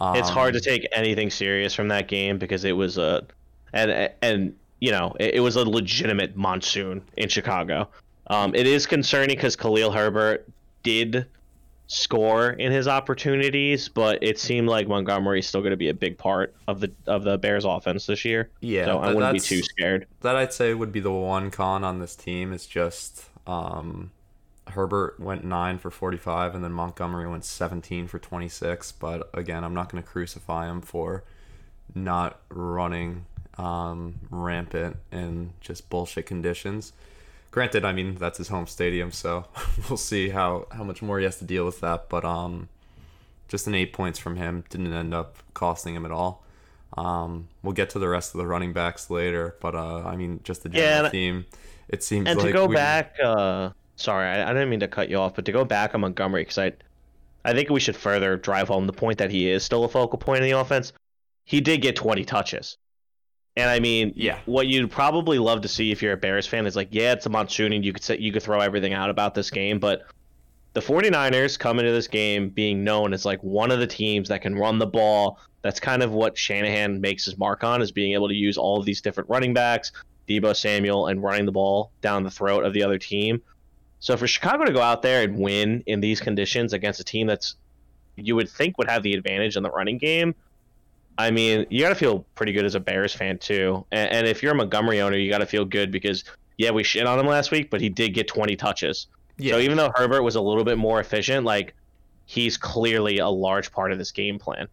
It's hard to Um, take anything serious from that game because it was a and and you know it, it was a legitimate monsoon in Chicago. Um, it is concerning because Khalil Herbert did score in his opportunities, but it seemed like Montgomery is still going to be a big part of the of the Bears offense this year. Yeah, so I wouldn't be too scared. that I'd say would be the one con on this team is just um, Herbert went nine for forty-five, and then Montgomery went seventeen for twenty-six. But again, I'm not going to crucify him for not running um, rampant in just bullshit conditions. Granted, I mean that's his home stadium, so we'll see how how much more he has to deal with that. But um, just an eight points from him didn't end up costing him at all. Um, we'll get to the rest of the running backs later, but uh, I mean, just the general Yeah, theme. It seems And like to go we- back, uh, sorry, I, I didn't mean to cut you off, but to go back on Montgomery because I, I think we should further drive home the point that he is still a focal point in the offense. He did get 20 touches, and I mean, Yeah. what you'd probably love to see if you're a Bears fan is like, yeah, it's a monsoon, and you could say, you could throw everything out about this game, but the 49ers come into this game being known as like one of the teams that can run the ball. That's kind of what Shanahan makes his mark on is being able to use all of these different running backs, Deebo Samuel, and running the ball down the throat of the other team. So for Chicago to go out there and win in these conditions against a team that's you would think would have the advantage in the running game, I mean, you got to feel pretty good as a Bears fan too. And, and if you're a Montgomery owner, you got to feel good because yeah, we shit on him last week, but he did get 20 touches. Yeah. So even though Herbert was a little bit more efficient, like he's clearly a large part of this game plan.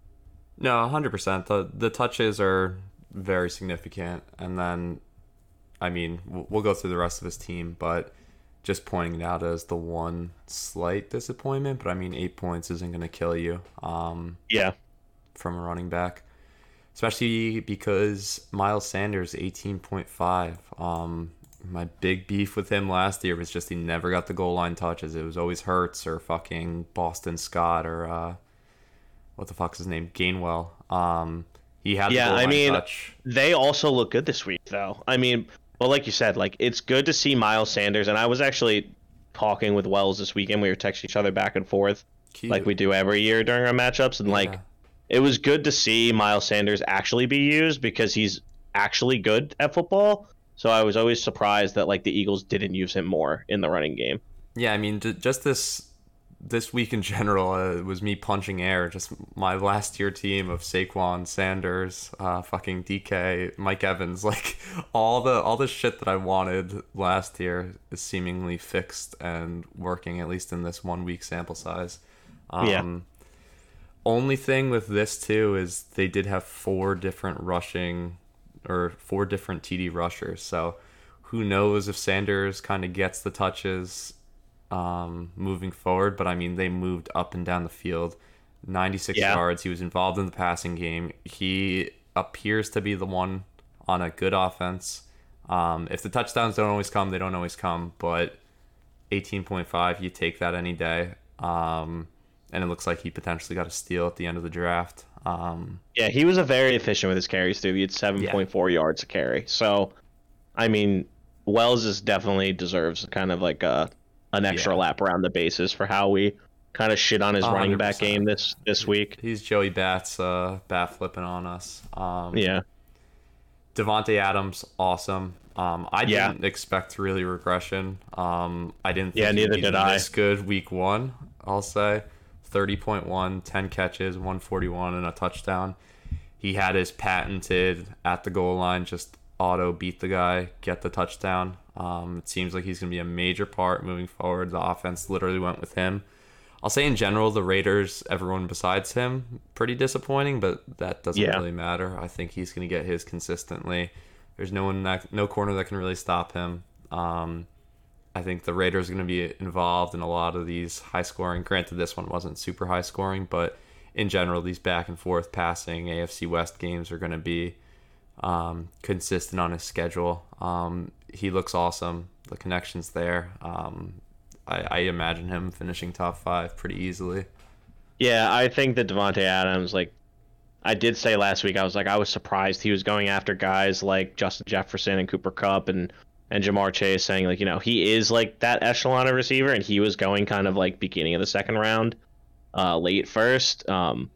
No, 100%. The the touches are very significant and then I mean, we'll go through the rest of his team, but just pointing it out as the one slight disappointment, but I mean, 8 points isn't going to kill you. Um Yeah. From a running back especially because Miles Sanders 18.5. Um, my big beef with him last year was just he never got the goal line touches. It was always Hurts or fucking Boston Scott or uh, what the fuck's his name Gainwell. Um, he had yeah. I mean, touch. they also look good this week though. I mean, well, like you said, like it's good to see Miles Sanders, and I was actually talking with Wells this weekend. We were texting each other back and forth Cute. like we do every year during our matchups, and yeah. like it was good to see Miles Sanders actually be used because he's actually good at football. So I was always surprised that like the Eagles didn't use him more in the running game. Yeah, I mean, just this this week in general uh, was me punching air. Just my last year team of Saquon, Sanders, uh, fucking DK, Mike Evans, like all the all the shit that I wanted last year is seemingly fixed and working at least in this one week sample size. Um, yeah. Only thing with this too is they did have four different rushing or four different TD rushers. So who knows if Sanders kind of gets the touches um, moving forward. But I mean, they moved up and down the field, 96 yeah. yards. He was involved in the passing game. He appears to be the one on a good offense. Um, if the touchdowns don't always come, they don't always come. But 18.5, you take that any day. Um, and it looks like he potentially got a steal at the end of the draft. Um, yeah, he was a very efficient with his carries too. He had 7.4 yeah. yards a carry. So, I mean, Wells is definitely deserves kind of like a an extra yeah. lap around the bases for how we kind of shit on his 100%. running back game this this week. He's Joey Bats uh, bat flipping on us. Um, yeah. Davante Adams, awesome. Um, I yeah. didn't expect really regression. Um, I didn't. yeah, neither did I. This good week one, I'll say. 30.1, 10 catches, 141, and a touchdown. He had his patented at the goal line, just auto beat the guy, get the touchdown. Um, it seems like he's going to be a major part moving forward. The offense literally went with him. I'll say in general, the Raiders, everyone besides him, pretty disappointing, but that doesn't yeah. really matter. I think he's going to get his consistently. There's no one that, no corner that can really stop him. Um, I think the Raiders are going to be involved in a lot of these high scoring. Granted, this one wasn't super high scoring, but in general, these back and forth passing AFC West games are going to be um, consistent on his schedule. Um, he looks awesome. The connection's there. Um, I, I, imagine him finishing top five pretty easily. Yeah, I think that Davante Adams, like I did say last week, I was like I was surprised he was going after guys like Justin Jefferson and Cooper Kupp and and Ja'Marr Chase saying like you know he is like that echelon of receiver, and he was going kind of like beginning of the second round, uh, late first. Um,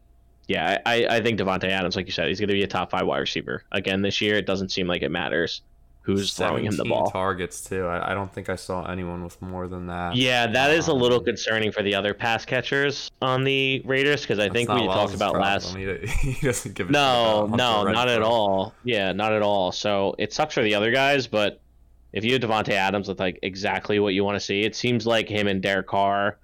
yeah, I, I think Davante Adams, like you said, he's going to be a top five wide receiver again this year. It doesn't seem like it matters who's throwing him the ball. Targets too. I, I, don't think I saw anyone with more than that. Yeah, that um, is a little um, concerning for the other pass catchers on the Raiders because I think we talked about last. He, he doesn't give. No, no, not at all. Yeah, not at all. So it sucks for the other guys, but if you have Davante Adams with like exactly what you want to see, it seems like him and Derek Carr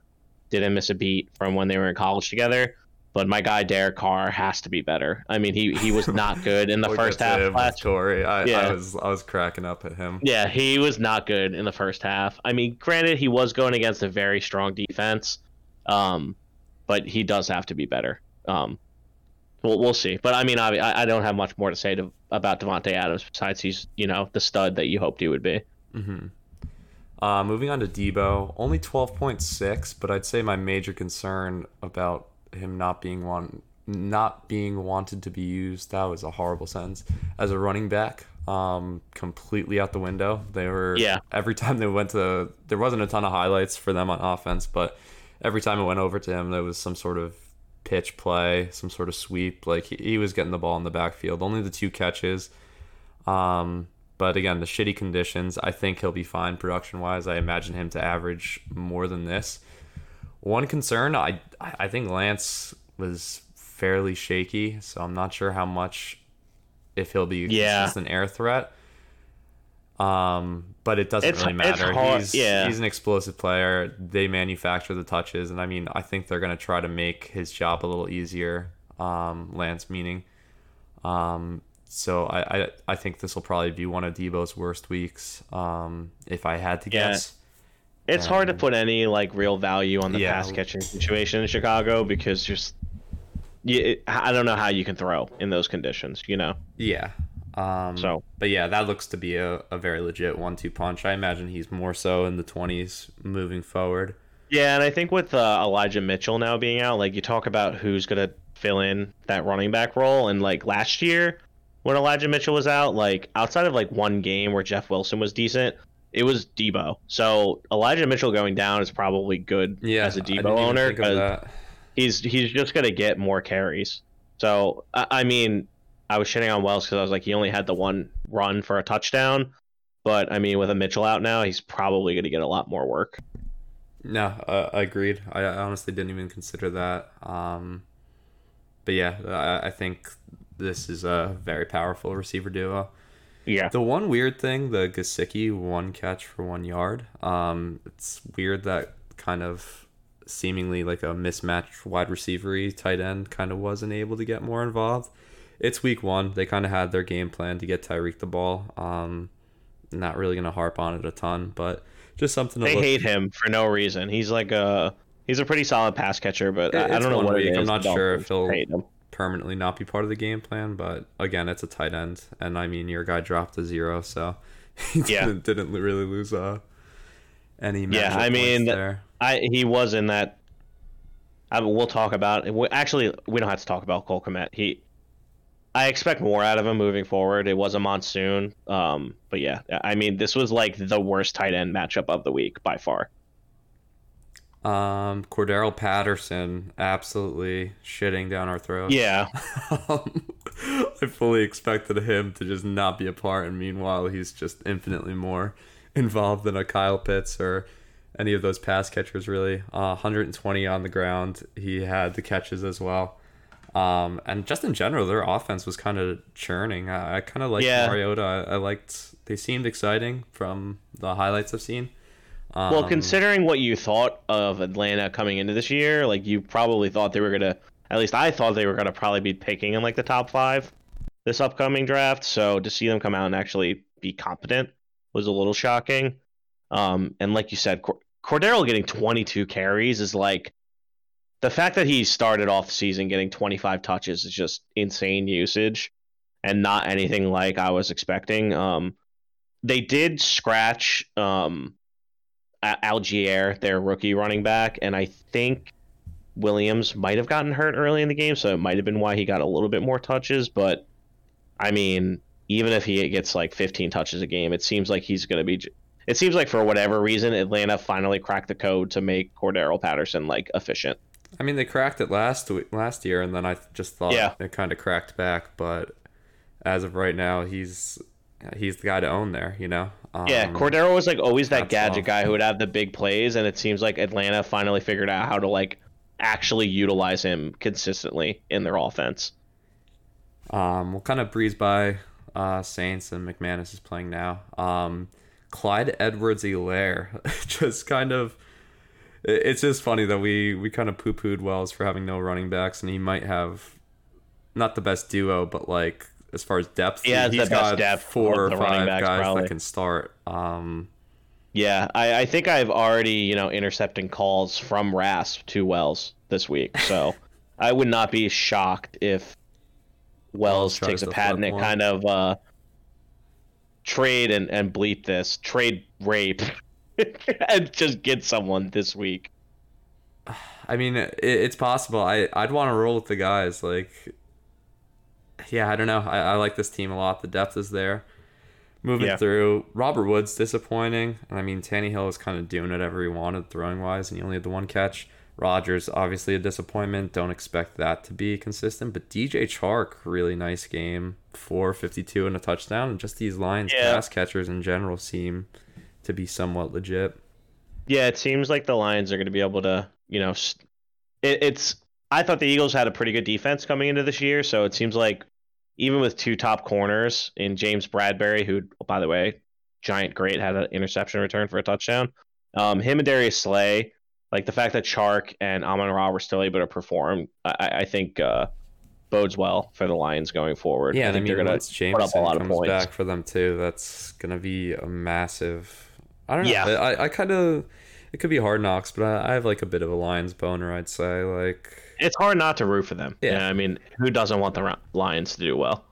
didn't miss a beat from when they were in college together. But my guy Derek Carr has to be better. I mean, he he was not good in the we'll first half. Last Corey, I, yeah. I was I was cracking up at him. Yeah, he was not good in the first half. I mean, granted, he was going against a very strong defense, um, but he does have to be better. Um, we'll, we'll see. But I mean, I, I don't have much more to say to, about Davante Adams besides he's you know the stud that you hoped he would be. Mm-hmm. Uh, moving on to Deebo, only twelve point six, but I'd say my major concern about him not being one not being wanted to be used that was a horrible sentence as a running back um completely out the window they were yeah every time they went to there wasn't a ton of highlights for them on offense but every time it went over to him, there was some sort of pitch play, some sort of sweep. Like he, he was getting the ball in the backfield. Only the two catches. Um, but again, the shitty conditions, I think he'll be fine production wise. I imagine him to average more than this. One concern, I I think Lance was fairly shaky, so I'm not sure how much if he'll be Yeah. consistent air threat. Um, but it doesn't It's- really matter. He's yeah. he's an explosive player. They manufacture the touches, and I mean, I think they're gonna try to make his job a little easier. Um, Lance meaning. Um, so I, I I think this will probably be one of Deebo's worst weeks. Um, if I had to Yeah. guess. It's hard to Um, put any like real value on the yeah. pass catching situation in Chicago because just you, I don't know how you can throw in those conditions. You know. Yeah. Um, So- but yeah, that looks to be a, a very legit one-two punch. I imagine he's more so in the twenties moving forward. Yeah, and I think with uh, Elijah Mitchell now being out, like you talk about who's gonna fill in that running back role, and like last year when Elijah Mitchell was out, like outside of like one game where Jeff Wilson was decent, it was Deebo. So Elijah Mitchell going down is probably good Yeah, as a Deebo owner because he's he's just gonna get more carries. So I, I mean, I was shitting on Wells because I was like he only had the one run for a touchdown, but I mean with a Mitchell out now, he's probably gonna get a lot more work. No, uh, I agreed. I I honestly didn't even consider that. Um, but yeah, I, I think this is a very powerful receiver duo. Yeah. The one weird thing, the Gesicki one catch for one yard. Um, it's weird that kind of seemingly like a mismatched wide receivery tight end kind of wasn't able to get more involved. It's week one. They kind of had their game plan to get Tyreek the ball. Um, not really gonna harp on it a ton, but just something to They look. hate him for no reason. He's like a he's a pretty solid pass catcher, but I, I don't know what it week. I'm not The sure if Dolphins he'll- hate him. Permanently not be part of the game plan, but again, it's a tight end, and I mean your guy dropped a zero, so he Yeah. didn't, didn't really lose uh, any. Yeah, I mean, there. I he was in that. I mean, we'll talk about. we- Actually, we don't have to talk about Cole Kmet. He, I expect more out of him moving forward. It was a monsoon, um, but yeah, I mean, this was like the worst tight end matchup of the week by far. Um, Cordarrelle Patterson absolutely shitting down our throats. Yeah, Um, I fully expected him to just not be a part, and meanwhile, he's just infinitely more involved than a Kyle Pitts or any of those pass catchers, really. Uh, 120 on the ground. He had the catches as well. Um, and just in general, their offense was kind of churning. I, I kind of liked Yeah. Mariota. I, I liked, they seemed exciting from the highlights I've seen. Um, Well, considering what you thought of Atlanta coming into this year, like you probably thought they were gonna. At least I thought they were gonna probably be picking in like the top five this upcoming draft. So to see them come out and actually be competent was a little shocking. Um, and like you said, Cor- Cordarrelle getting 22 carries is like the fact that he started off the season getting 25 touches is just insane usage, and not anything like I was expecting. Um, they did scratch um Allgeier, their rookie running back, and I think Williams might have gotten hurt early in the game, so it might have been why he got a little bit more touches. But I mean, even if he gets like 15 touches a game, it seems like he's going to be. It seems like for whatever reason, Atlanta finally cracked the code to make Cordarrelle Patterson like efficient. I mean, they cracked it last last year, and then I just thought Yeah. it kind of cracked back. But as of right now, he's he's the guy to own there. You know. Um, Yeah, Cordarrelle was like always that gadget off. guy who would have the big plays, and it seems like Atlanta finally figured out how to like actually utilize him consistently in their offense. Um, we'll kind of breeze by uh, Saints and McManus is playing now. Um, Clyde Edwards Helaire just kind of. It's just funny that we, we kind of poo pooed Wells for having no running backs, and he might have not the best duo, but like as far as depth, He has the he's best got depth four or the running five backs, guys probably. that can start. Um, Yeah, I, I think I've already, you know, intercepting calls from Rasp to Wells this week. So I would not be shocked if Wells Wells takes a patent and kind of uh, trade and, and bleep this, trade rape, and just get someone this week. I mean, it, it's possible. I I'd want to roll with the guys. Like, yeah, I don't know. I, I like this team a lot. The depth is there. Moving Yeah. through, Robert Woods disappointing. I mean, Tannehill was kind of doing whatever he wanted throwing wise, and he only had the one catch. Rogers obviously a disappointment. Don't expect that to be consistent. But DJ Chark, really nice game. 452 and a touchdown. And just these Lions Yeah. pass catchers in general seem to be somewhat legit. Yeah, it seems like the Lions are going to be able to, you know, st- it, it's. I thought the Eagles had a pretty good defense coming into this year, so it seems like even with two top corners in James Bradberry, who, by the way, giant great, had an interception return for a touchdown. Um, him and Darius Slay, like the fact that Chark and Amon Ra were still able to perform, I, I think uh, bodes well for the Lions going forward. Yeah, I I think mean, they're going to Jameson put up a lot of comes points. back for them too, that's gonna be a massive. I don't know. Yeah. I, I kind of. It could be hard knocks, but I, I have like a bit of a Lions boner. I'd say like. It's hard not to root for them. Yeah. I mean, who doesn't want the Lions to do well?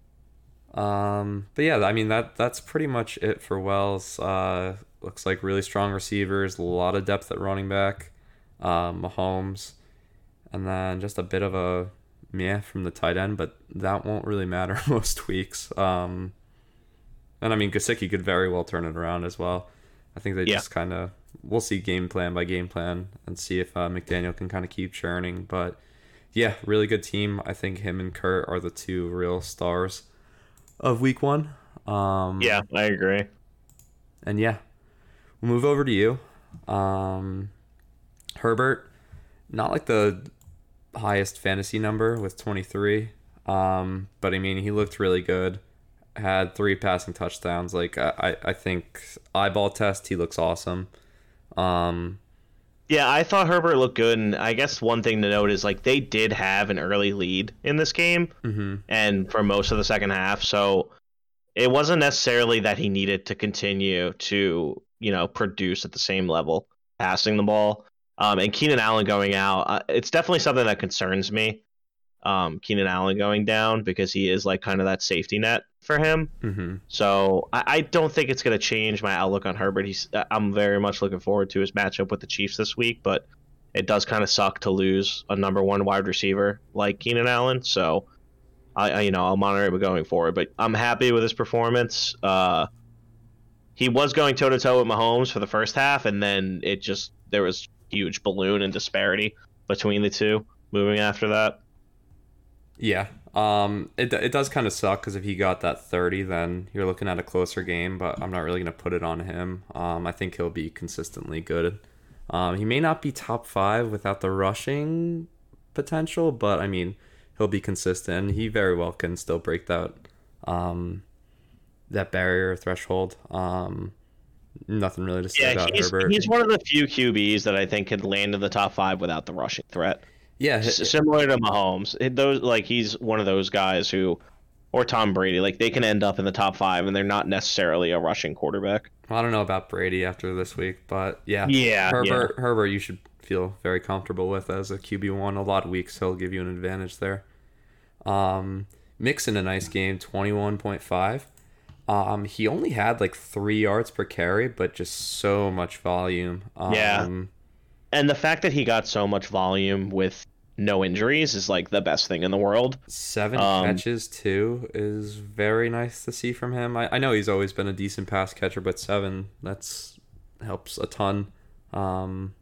Um, but yeah, I mean that that's pretty much it for Wells. Uh, looks like really strong receivers, a lot of depth at running back. Um, Mahomes, and then just a bit of a meh from the tight end, but that won't really matter most weeks. Um, and I mean Gesicki could very well turn it around as well. I think they Yeah. just kind of we'll see game plan by game plan and see if uh, McDaniel can kind of keep churning. But yeah, really good team. I think him and Kurt are the two real stars of week one. Um, Yeah, I agree. and yeah, we'll move over to you. Um, Herbert, not like the highest fantasy number with 23. Um, but I mean, he looked really good. Had three passing touchdowns. Like I, I I think eyeball test, he looks awesome. Um, Yeah, I thought Herbert looked good, and I guess one thing to note is like they did have an early lead in this game, mhm. and for most of the second half, so it wasn't necessarily that he needed to continue to you know produce at the same level passing the ball. Um, and Keenan Allen going out, uh, it's definitely something that concerns me. Um, Keenan Allen going down because he is like kind of that safety net for him. Mhm. So I, I don't think it's going to change my outlook on Herbert. He's I'm very much looking forward to his matchup with the Chiefs this week, but it does kind of suck to lose a number one wide receiver like Keenan Allen. So I, I you know I'll monitor it going forward, but I'm happy with his performance. Uh, he was going toe to toe with Mahomes for the first half, and then it just there was huge balloon and disparity between the two moving after that. Yeah. Um, it, it does kind of suck because if he got that 30, then you're looking at a closer game, but I'm not really going to put it on him. Um, I think he'll be consistently good. Um, he may not be top five without the rushing potential, but I mean, he'll be consistent. He very well can still break that, um, that barrier threshold. Um, nothing really to say Yeah, about he's, Herbert. he's one of the few QBs that I think could land in the top five without the rushing threat. Yeah, S- similar to Mahomes. It- Those like he's one of those guys who, or Tom Brady, like they can end up in the top five and they're not necessarily a rushing quarterback. I don't know about Brady after this week, but yeah, Yeah, Herbert, Herbert, you should feel very comfortable with as a QB one. A lot of weeks he'll give you an advantage there. Um, Mixon a nice game, twenty one point five. Um, he only had like three yards per carry, but just so much volume. Um, Yeah. And the fact that he got so much volume with no injuries is like the best thing in the world. Seven Um, catches too is very nice to see from him. I, I know he's always been a decent pass catcher, but seven that's helps a ton. Um,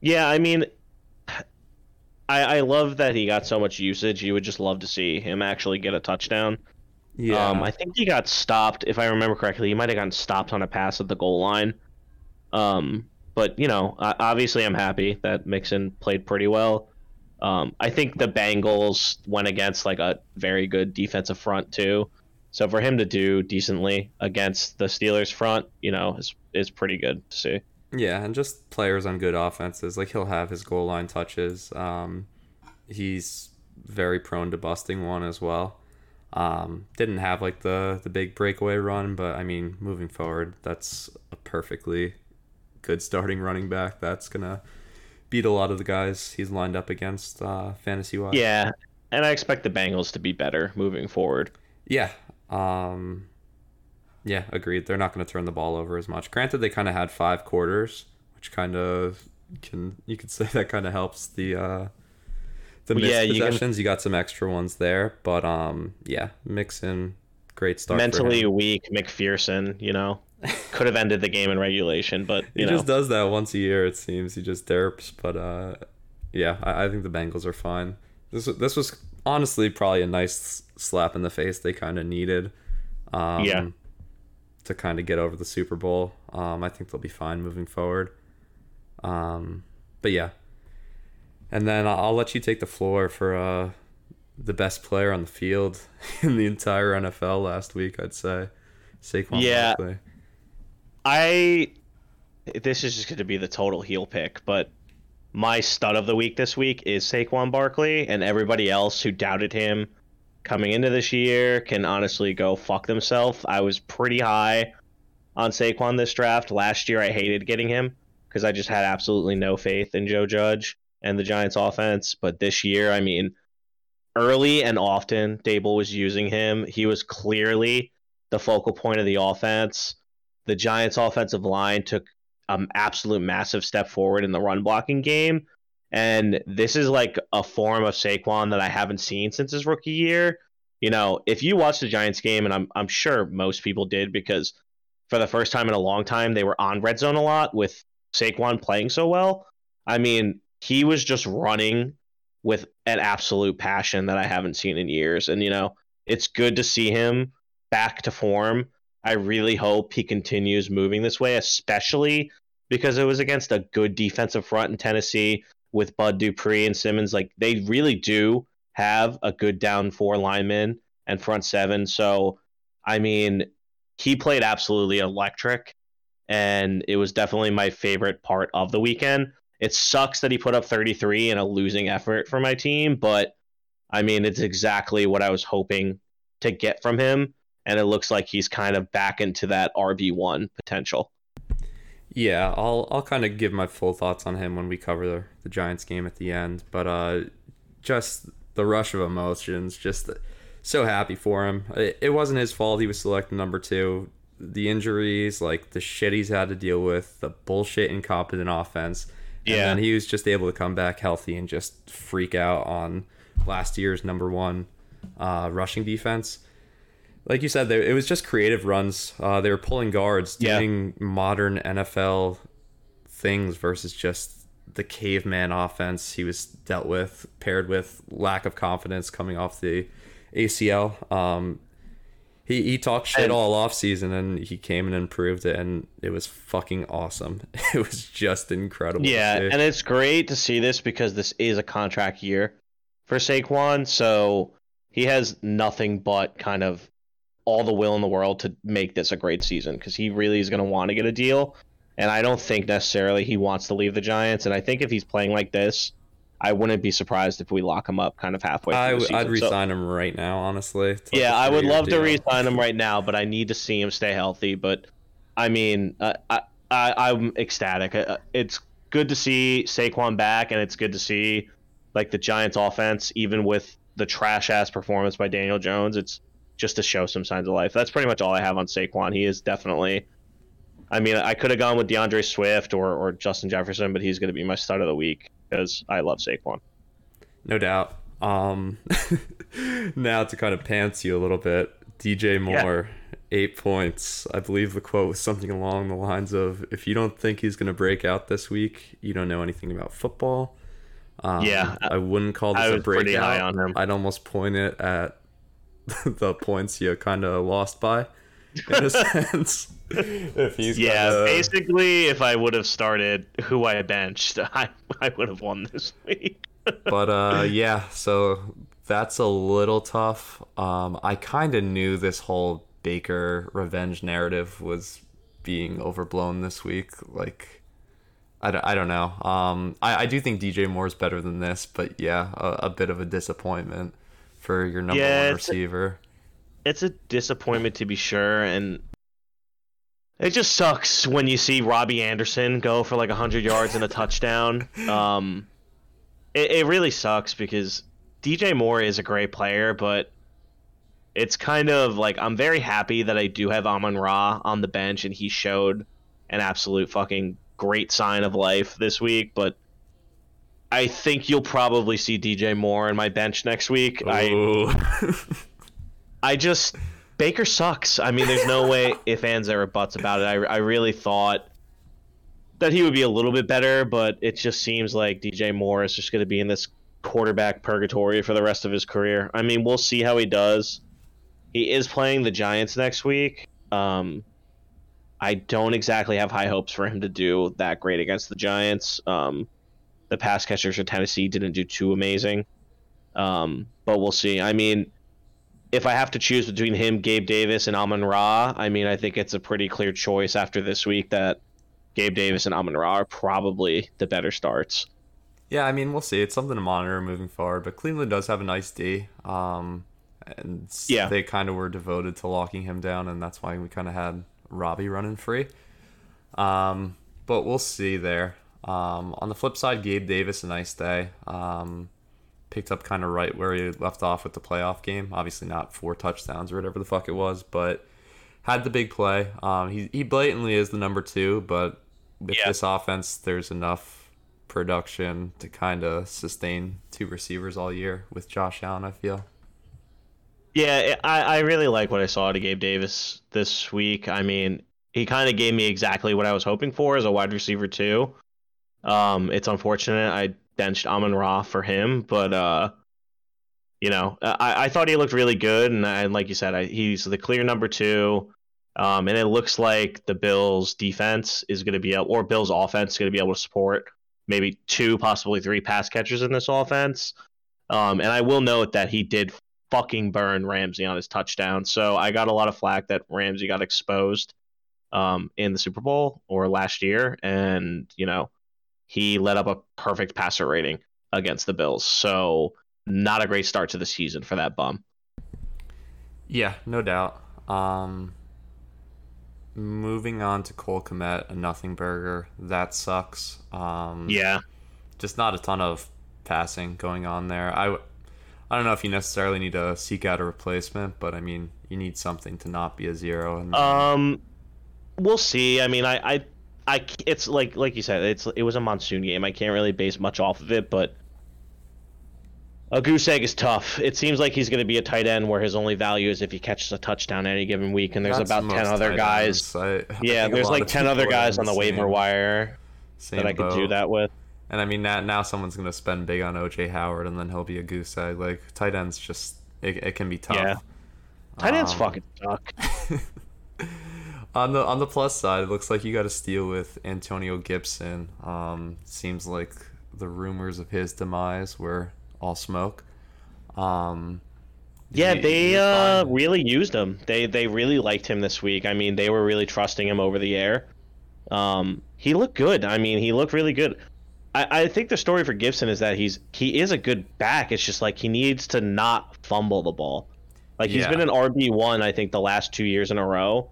Yeah, I mean, I I love that he got so much usage. You would just love to see him actually get a touchdown. yeah, Um, I think he got stopped, if I remember correctly. He might have gotten stopped on a pass at the goal line. Um, but you know, obviously, I'm happy that Mixon played pretty well. Um, I think the Bengals went against like a very good defensive front too. So for him to do decently against the Steelers front, you know, is is pretty good to see. Yeah, and just players on good offenses. Like he'll have his goal line touches. Um, he's very prone to busting one as well. Um, didn't have like the the big breakaway run, but I mean, moving forward, that's a perfectly good starting running back. That's gonna beat a lot of the guys he's lined up against uh, fantasy wise. Yeah, and I expect the Bengals to be better moving forward. Yeah. Um, yeah, agreed. They're not going to turn the ball over as much. Granted, they kind of had five quarters, which kind of can you could say that kind of helps the uh, the missed yeah, you can- possessions. You got some extra ones there, but um, yeah, Mixon, great start. for Mentally weak McPherson, you know, could have ended the game in regulation, but he know, just does that once a year. It seems he just derps, but uh, Yeah, I, I think the Bengals are fine. This this was honestly probably a nice slap in the face they kind of needed. Um, Yeah. To kind of get over the Super Bowl. Um, I think they'll be fine moving forward. Um, but yeah. And then I'll, I'll let you take the floor for uh, the best player on the field in the entire NFL last week. I'd say Saquon Yeah. Barkley. I this is just going to be the total heel pick, but my stud of the week this week is Saquon Barkley, and everybody else who doubted him coming into this year can honestly go fuck themselves. I was pretty high on Saquon this draft. Last year, I hated getting him because I just had absolutely no faith in Joe Judge and the Giants' offense. But this year, I mean, early and often, Daboll was using him. He was clearly the focal point of the offense the Giants' offensive line took an absolute massive step forward in the run blocking game. And this is like a form of Saquon that I haven't seen since his rookie year. You know, if you watch the Giants game, and I'm, I'm sure most people did because for the first time in a long time, they were on red zone a lot with Saquon playing so well. I mean, he was just running with an absolute passion that I haven't seen in years. And, you know, it's good to see him back to form. I really hope he continues moving this way, especially because it was against a good defensive front in Tennessee with Bud Dupree and Simmons. Like they really do have a good down four lineman and front seven. So, I mean, he played absolutely electric, and it was definitely my favorite part of the weekend. It sucks that he put up 33 in a losing effort for my team, but I mean, it's exactly what I was hoping to get from him and it looks like he's kind of back into that RB one potential. Yeah, I'll I'll kind of give my full thoughts on him when we cover the, the Giants game at the end. But uh, just the rush of emotions, just so happy for him. It, it wasn't his fault. He was selected number two. The injuries, like the shit he's had to deal with, the bullshit incompetent offense. And Yeah. then he was just able to come back healthy and just freak out on last year's number one uh, rushing defense like you said, they, it was just creative runs. Uh, they were pulling guards, Yeah. doing modern NFL things versus just the caveman offense he was dealt with, paired with lack of confidence coming off the ACL. Um, he he talked shit And- all off season, and he came and improved it, and it was fucking awesome. It was just incredible. Yeah, and it's great to see this because this is a contract year for Saquon, so he has nothing but kind of all the will in the world to make this a great season because he really is going to want to get a deal. And I don't think necessarily he wants to leave the Giants. And I think if he's playing like this, I wouldn't be surprised if we lock him up kind of halfway through I, the w- season. I'd So- resign him right now, honestly. yeah, I would love to deal. re-sign him right now, but I need to see him stay healthy. But I mean, uh, I, I I'm ecstatic. Uh, It's good to see Saquon back, and it's good to see like the Giants' offense, even with the trash ass performance by Daniel Jones. It's just to show some signs of life. That's pretty much all I have on Saquon. He is definitely. I mean, I could have gone with D'Andre Swift or, or Justin Jefferson, but he's going to be my start of the week because I love Saquon. No doubt. Um, now to kind of pants you a little bit, DJ Moore, eight points. I believe the quote was something along the lines of, "If you don't think he's going to break out this week, you don't know anything about football." Um, Yeah, I wouldn't call this I a was pretty high breakout. on him. I'd almost point it at the points you kind of lost by, in a sense. if he's Yeah, kinda- basically, if I would have started who I benched, I, I would have won this week. but uh yeah so that's a little tough um i kind of knew this whole baker revenge narrative was being overblown this week like i, don't- I don't know um I, I do think dj moore's better than this but yeah a, a bit of a disappointment for your number Yeah, one it's- receiver It's a disappointment to be sure, and it just sucks when you see Robbie Anderson go for like 100 yards and a touchdown. Um, it, it really sucks because DJ Moore is a great player, but it's kind of like I'm very happy that I do have Amon Ra on the bench, and he showed an absolute fucking great sign of life this week. But I think you'll probably see DJ Moore in my bench next week. I I just Baker sucks. I mean, there's no way if ands or buts about it. I, I really thought that he would be a little bit better, but it just seems like DJ Moore is just going to be in this quarterback purgatory for the rest of his career. I mean, we'll see how he does. He is playing the Giants next week. Um, I don't exactly have high hopes for him to do that great against the Giants. Um, the pass catchers for Tennessee didn't do too amazing. Um, but we'll see. I mean, if I have to choose between him, Gabe Davis, and Amon Ra, I mean, I think it's a pretty clear choice after this week that Gabe Davis and Amon Ra are probably the better starts. Yeah, I mean, we'll see. It's something to monitor moving forward. But Cleveland does have a nice D. Um, and yeah. they kind of were devoted to locking him down, and that's why we kind of had Robbie running free. Um, but we'll see there. Um, on the flip side, Gabe Davis, a nice day. Um, picked up kind of right where he left off with the playoff game. Obviously, not four touchdowns or whatever the fuck it was, but had the big play. Um, he, he blatantly is the number two, but with yeah. this offense, there's enough production to kind of sustain two receivers all year with Josh Allen, I feel. Yeah, I, I really like what I saw to Gabe Davis this week. I mean, he kind of gave me exactly what I was hoping for as a wide receiver too. Um, it's unfortunate I benched Amon Ra for him, but uh, you know, I, I thought he looked really good, and, and like you said, I, he's the clear number two. Um, and it looks like the Bills' defense is going to be able, or Bills' offense is going to be able to support maybe two, possibly three pass catchers in this offense. Um, and I will note that he did fucking burn Ramsey on his touchdown. So I got a lot of flack that Ramsey got exposed um, in the Super Bowl or last year, and you know he let up a perfect passer rating against the Bills. So not a great start to the season for that bum. Yeah, no doubt. Um, moving on to Cole Kmet, a nothing burger. That sucks. Um, yeah, just not a ton of passing going on there. I, I don't know if you necessarily need to seek out a replacement, but I mean, you need something to not be a zero. And um, we'll see. I mean, I, I, I, it's like like you said, it's it was a monsoon game. I can't really base much off of it, but a goose egg is tough. It seems like he's going to be a tight end where his only value is if he catches a touchdown any given week, and there's That's about ten other guys. I, I yeah, there's like ten other guys on the waiver wire that I could boat. do that with. And I mean, now, now someone's going to spend big on OJ Howard, and then he'll be a goose egg. Like tight ends, just it, it can be tough. Yeah, tight ends um, fucking suck. on the on the plus side, it looks like you got to steal with Antonio Gibson. Um, seems like the rumors of his demise were all smoke. Um, yeah, they uh, really used him. They they really liked him this week. I mean, they were really trusting him over the air. Um, he looked good. I mean, he looked really good. I, I think the story for Gibson is that he's he is a good back. It's just like he needs to not fumble the ball. Like he's been an RB one, I think, the last two years in a row.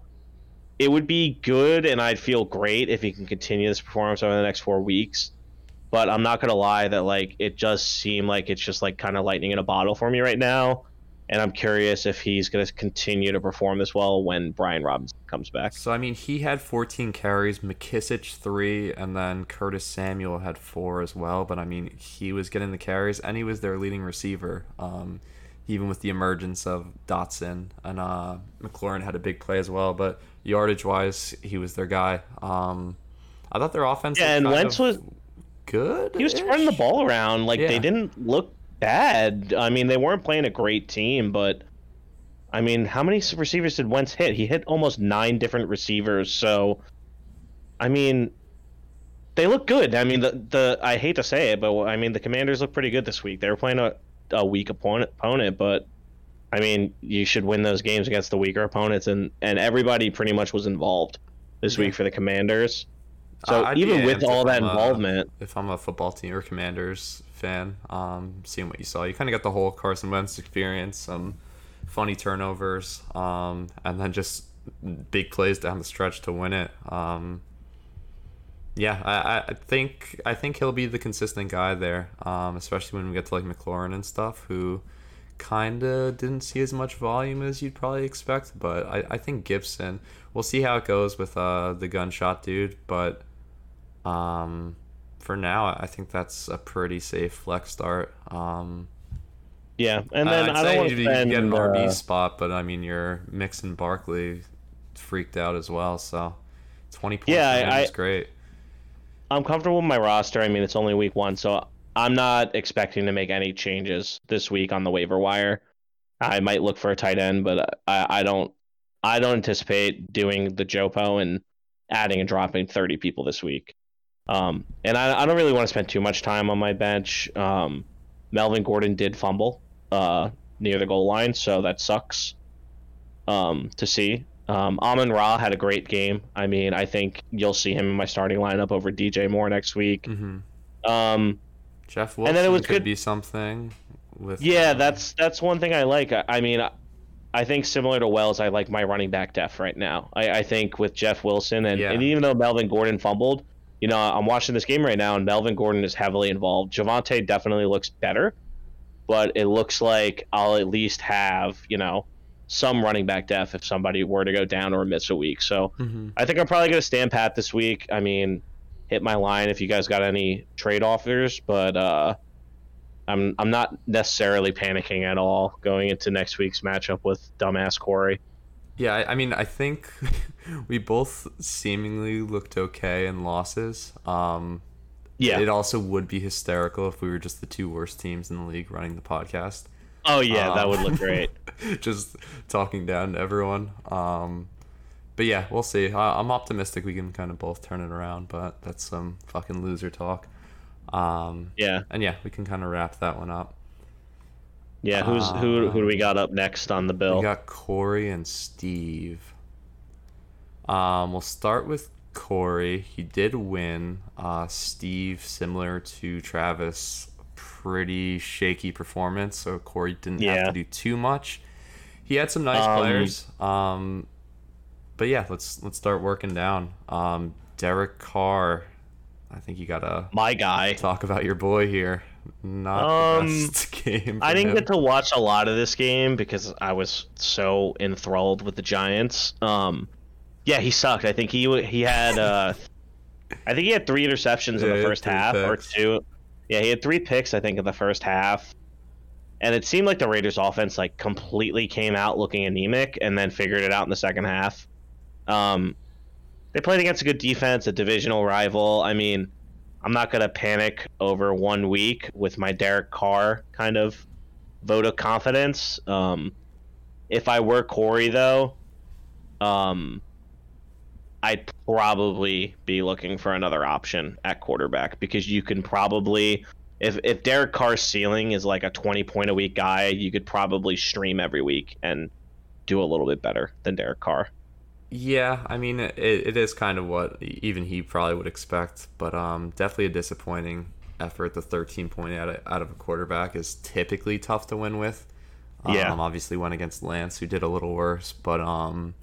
It would be good, and I'd feel great if he can continue this performance over the next four weeks. But I'm not gonna lie that like it does seem like it's just like kind of lightning in a bottle for me right now, and I'm curious if he's gonna continue to perform this well when Brian Robinson comes back. So I mean, he had 14 carries, McKissic three, and then Curtis Samuel had four as well. But I mean, he was getting the carries, and he was their leading receiver. Um, even with the emergence of Dotson and uh, McLaurin had a big play as well. But yardage wise, he was their guy. Um, I thought their offense. Yeah, and Wentz was good. He was turning the ball around. Like yeah. they didn't look bad. I mean, they weren't playing a great team, but I mean, how many receivers did Wentz hit? He hit almost nine different receivers. So, I mean, they look good. I mean, the the I hate to say it, but I mean, the Commanders look pretty good this week. They were playing a a weak opponent, opponent, but I mean, you should win those games against the weaker opponents, and and everybody pretty much was involved this yeah. week for the Commanders. So even with all that I'm involvement, a, if I'm a football team or Commanders fan, um, seeing what you saw, you kind of got the whole Carson Wentz experience, some funny turnovers, um, and then just big plays down the stretch to win it. Um, yeah, I, I think I think he'll be the consistent guy there, um, especially when we get to like McLaurin and stuff, who kind of didn't see as much volume as you'd probably expect. But I, I think Gibson, we'll see how it goes with uh, the gunshot dude, but um, for now, I think that's a pretty safe flex start. Um, yeah, and then I'd I don't want to spend, get an RB uh, spot, but I mean, you're mixing Barkley freaked out as well, so twenty points yeah, I, is great. I'm comfortable with my roster. I mean, it's only week one, so I'm not expecting to make any changes this week on the waiver wire. I might look for a tight end, but I, I don't I don't anticipate doing the Jopo and adding and dropping 30 people this week. Um, and I, I don't really want to spend too much time on my bench. Um, Melvin Gordon did fumble uh, near the goal line, so that sucks um, to see. Um, Amon Ra had a great game. I mean, I think you'll see him in my starting lineup over DJ Moore next week. Mm-hmm. Um, Jeff Wilson and then it was could good- be something. With yeah, um, that's that's one thing I like. I, I mean, I, I think similar to Wells, I like my running back depth right now. I, I think with Jeff Wilson and, Yeah. and even though Melvin Gordon fumbled, you know, I'm watching this game right now and Melvin Gordon is heavily involved. Javonte definitely looks better, but it looks like I'll at least have you know some running back depth if somebody were to go down or miss a week. So Mhm. I think I'm probably going to stand pat this week. I mean, hit my line if you guys got any trade offers, but uh, I'm I'm not necessarily panicking at all going into next week's matchup with dumbass Corey. Yeah, I, I mean, I think we both seemingly looked okay in losses. Um, Yeah. It also would be hysterical if we were just the two worst teams in the league running the podcast. Oh yeah, that Um, would look great. just talking down to everyone. Um, but yeah, we'll see. I, I'm optimistic we can kind of both turn it around, but that's some fucking loser talk. Um, Yeah. and yeah, we can kind of wrap that one up. Yeah. Who's who? Who do we Um, got up next on the bill? We got Corey and Steve. Um, we'll start with Corey. He did win. Uh, Steve, similar to Travis, pretty shaky performance. So Corey didn't have to do too much. He had some nice Um, players. Um, but yeah, let's let's start working down. Um, Derek Carr. I think you gotta My guy. talk about your boy here. Not Um, the best game. I didn't him. get to watch a lot of this game because I was so enthralled with the Giants. Um, yeah, he sucked. I think he he had uh, I think he had three interceptions Yeah, in the first half or two. Yeah, he had three picks I think in the first half, and it seemed like the Raiders' offense like completely came out looking anemic and then figured it out in the second half. Um, they played against a good defense, a divisional rival. I mean, I'm not gonna panic over one week with my Derek Carr kind of vote of confidence. Um, if I were Corey though, um, I'd probably be looking for another option at quarterback because you can probably if if Derek Carr's ceiling is like a 20 point a week guy, you could probably stream every week and do a little bit better than Derek Carr. Yeah, I mean it, it is kind of what even he probably would expect, but um, definitely a disappointing effort. The 13 point out of, out of a quarterback is typically tough to win with. Um, Yeah. obviously went against Lance, who did a little worse, but um,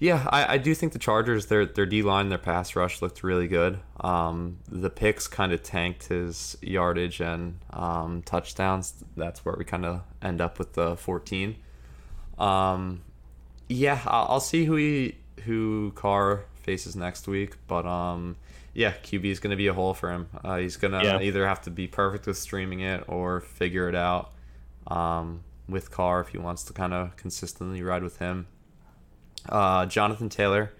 yeah, I, I do think the Chargers their their D line, their pass rush looked really good. Um, the picks kind of tanked his yardage and um, touchdowns. That's where we kind of end up with the 14. Um, yeah, I'll, I'll see who he who Carr faces next week, but um, yeah, QB is going to be a hole for him. Uh, he's gonna Yeah. either have to be perfect with streaming it or figure it out um, with Carr if he wants to kind of consistently ride with him. Uh, Jonathan Taylor,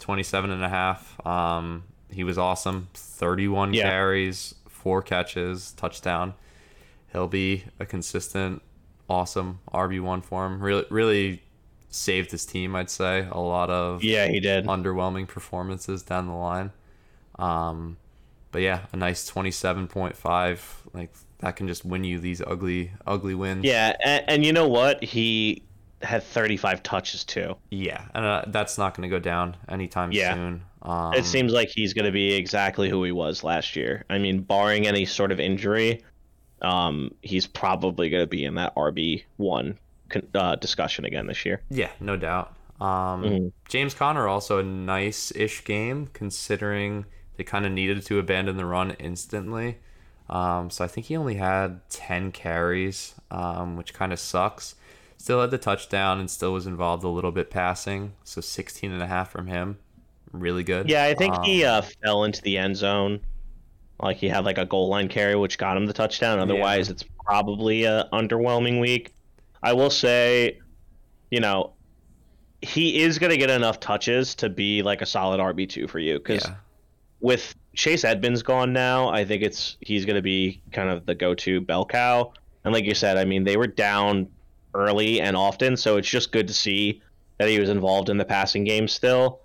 27 and a half. Um, he was awesome. 31 Yeah. carries, four catches, touchdown. He'll be a consistent, awesome RB1 for him. Really, really saved his team, I'd say. A lot of Yeah, he did. underwhelming performances down the line. Um, but yeah, a nice 27.5. Like, that can just win you these ugly, ugly wins. Yeah, and, and you know what? He had 35 touches too. Yeah, and uh, that's not going to go down anytime Yeah. soon. Um, it seems like he's going to be exactly who he was last year. I mean, barring any sort of injury, um, he's probably going to be in that RB one uh, discussion again this year. Yeah, no doubt. Um, Mhm. James Conner also a nice-ish game considering they kind of needed to abandon the run instantly. Um, so I think he only had 10 carries, um, which kind of sucks. Still had the touchdown and still was involved a little bit passing. So 16 and a half from him. Really good. Yeah, I think Um, he uh, fell into the end zone. Like he had like a goal line carry, which got him the touchdown. Otherwise, it's probably a underwhelming week. I will say, you know, he is going to get enough touches to be like a solid RB two for you because Yeah. with Chase Edmonds gone now, I think it's he's going to be kind of the go-to bell cow. And like you said, I mean, they were down early and often, so it's just good to see that he was involved in the passing game still.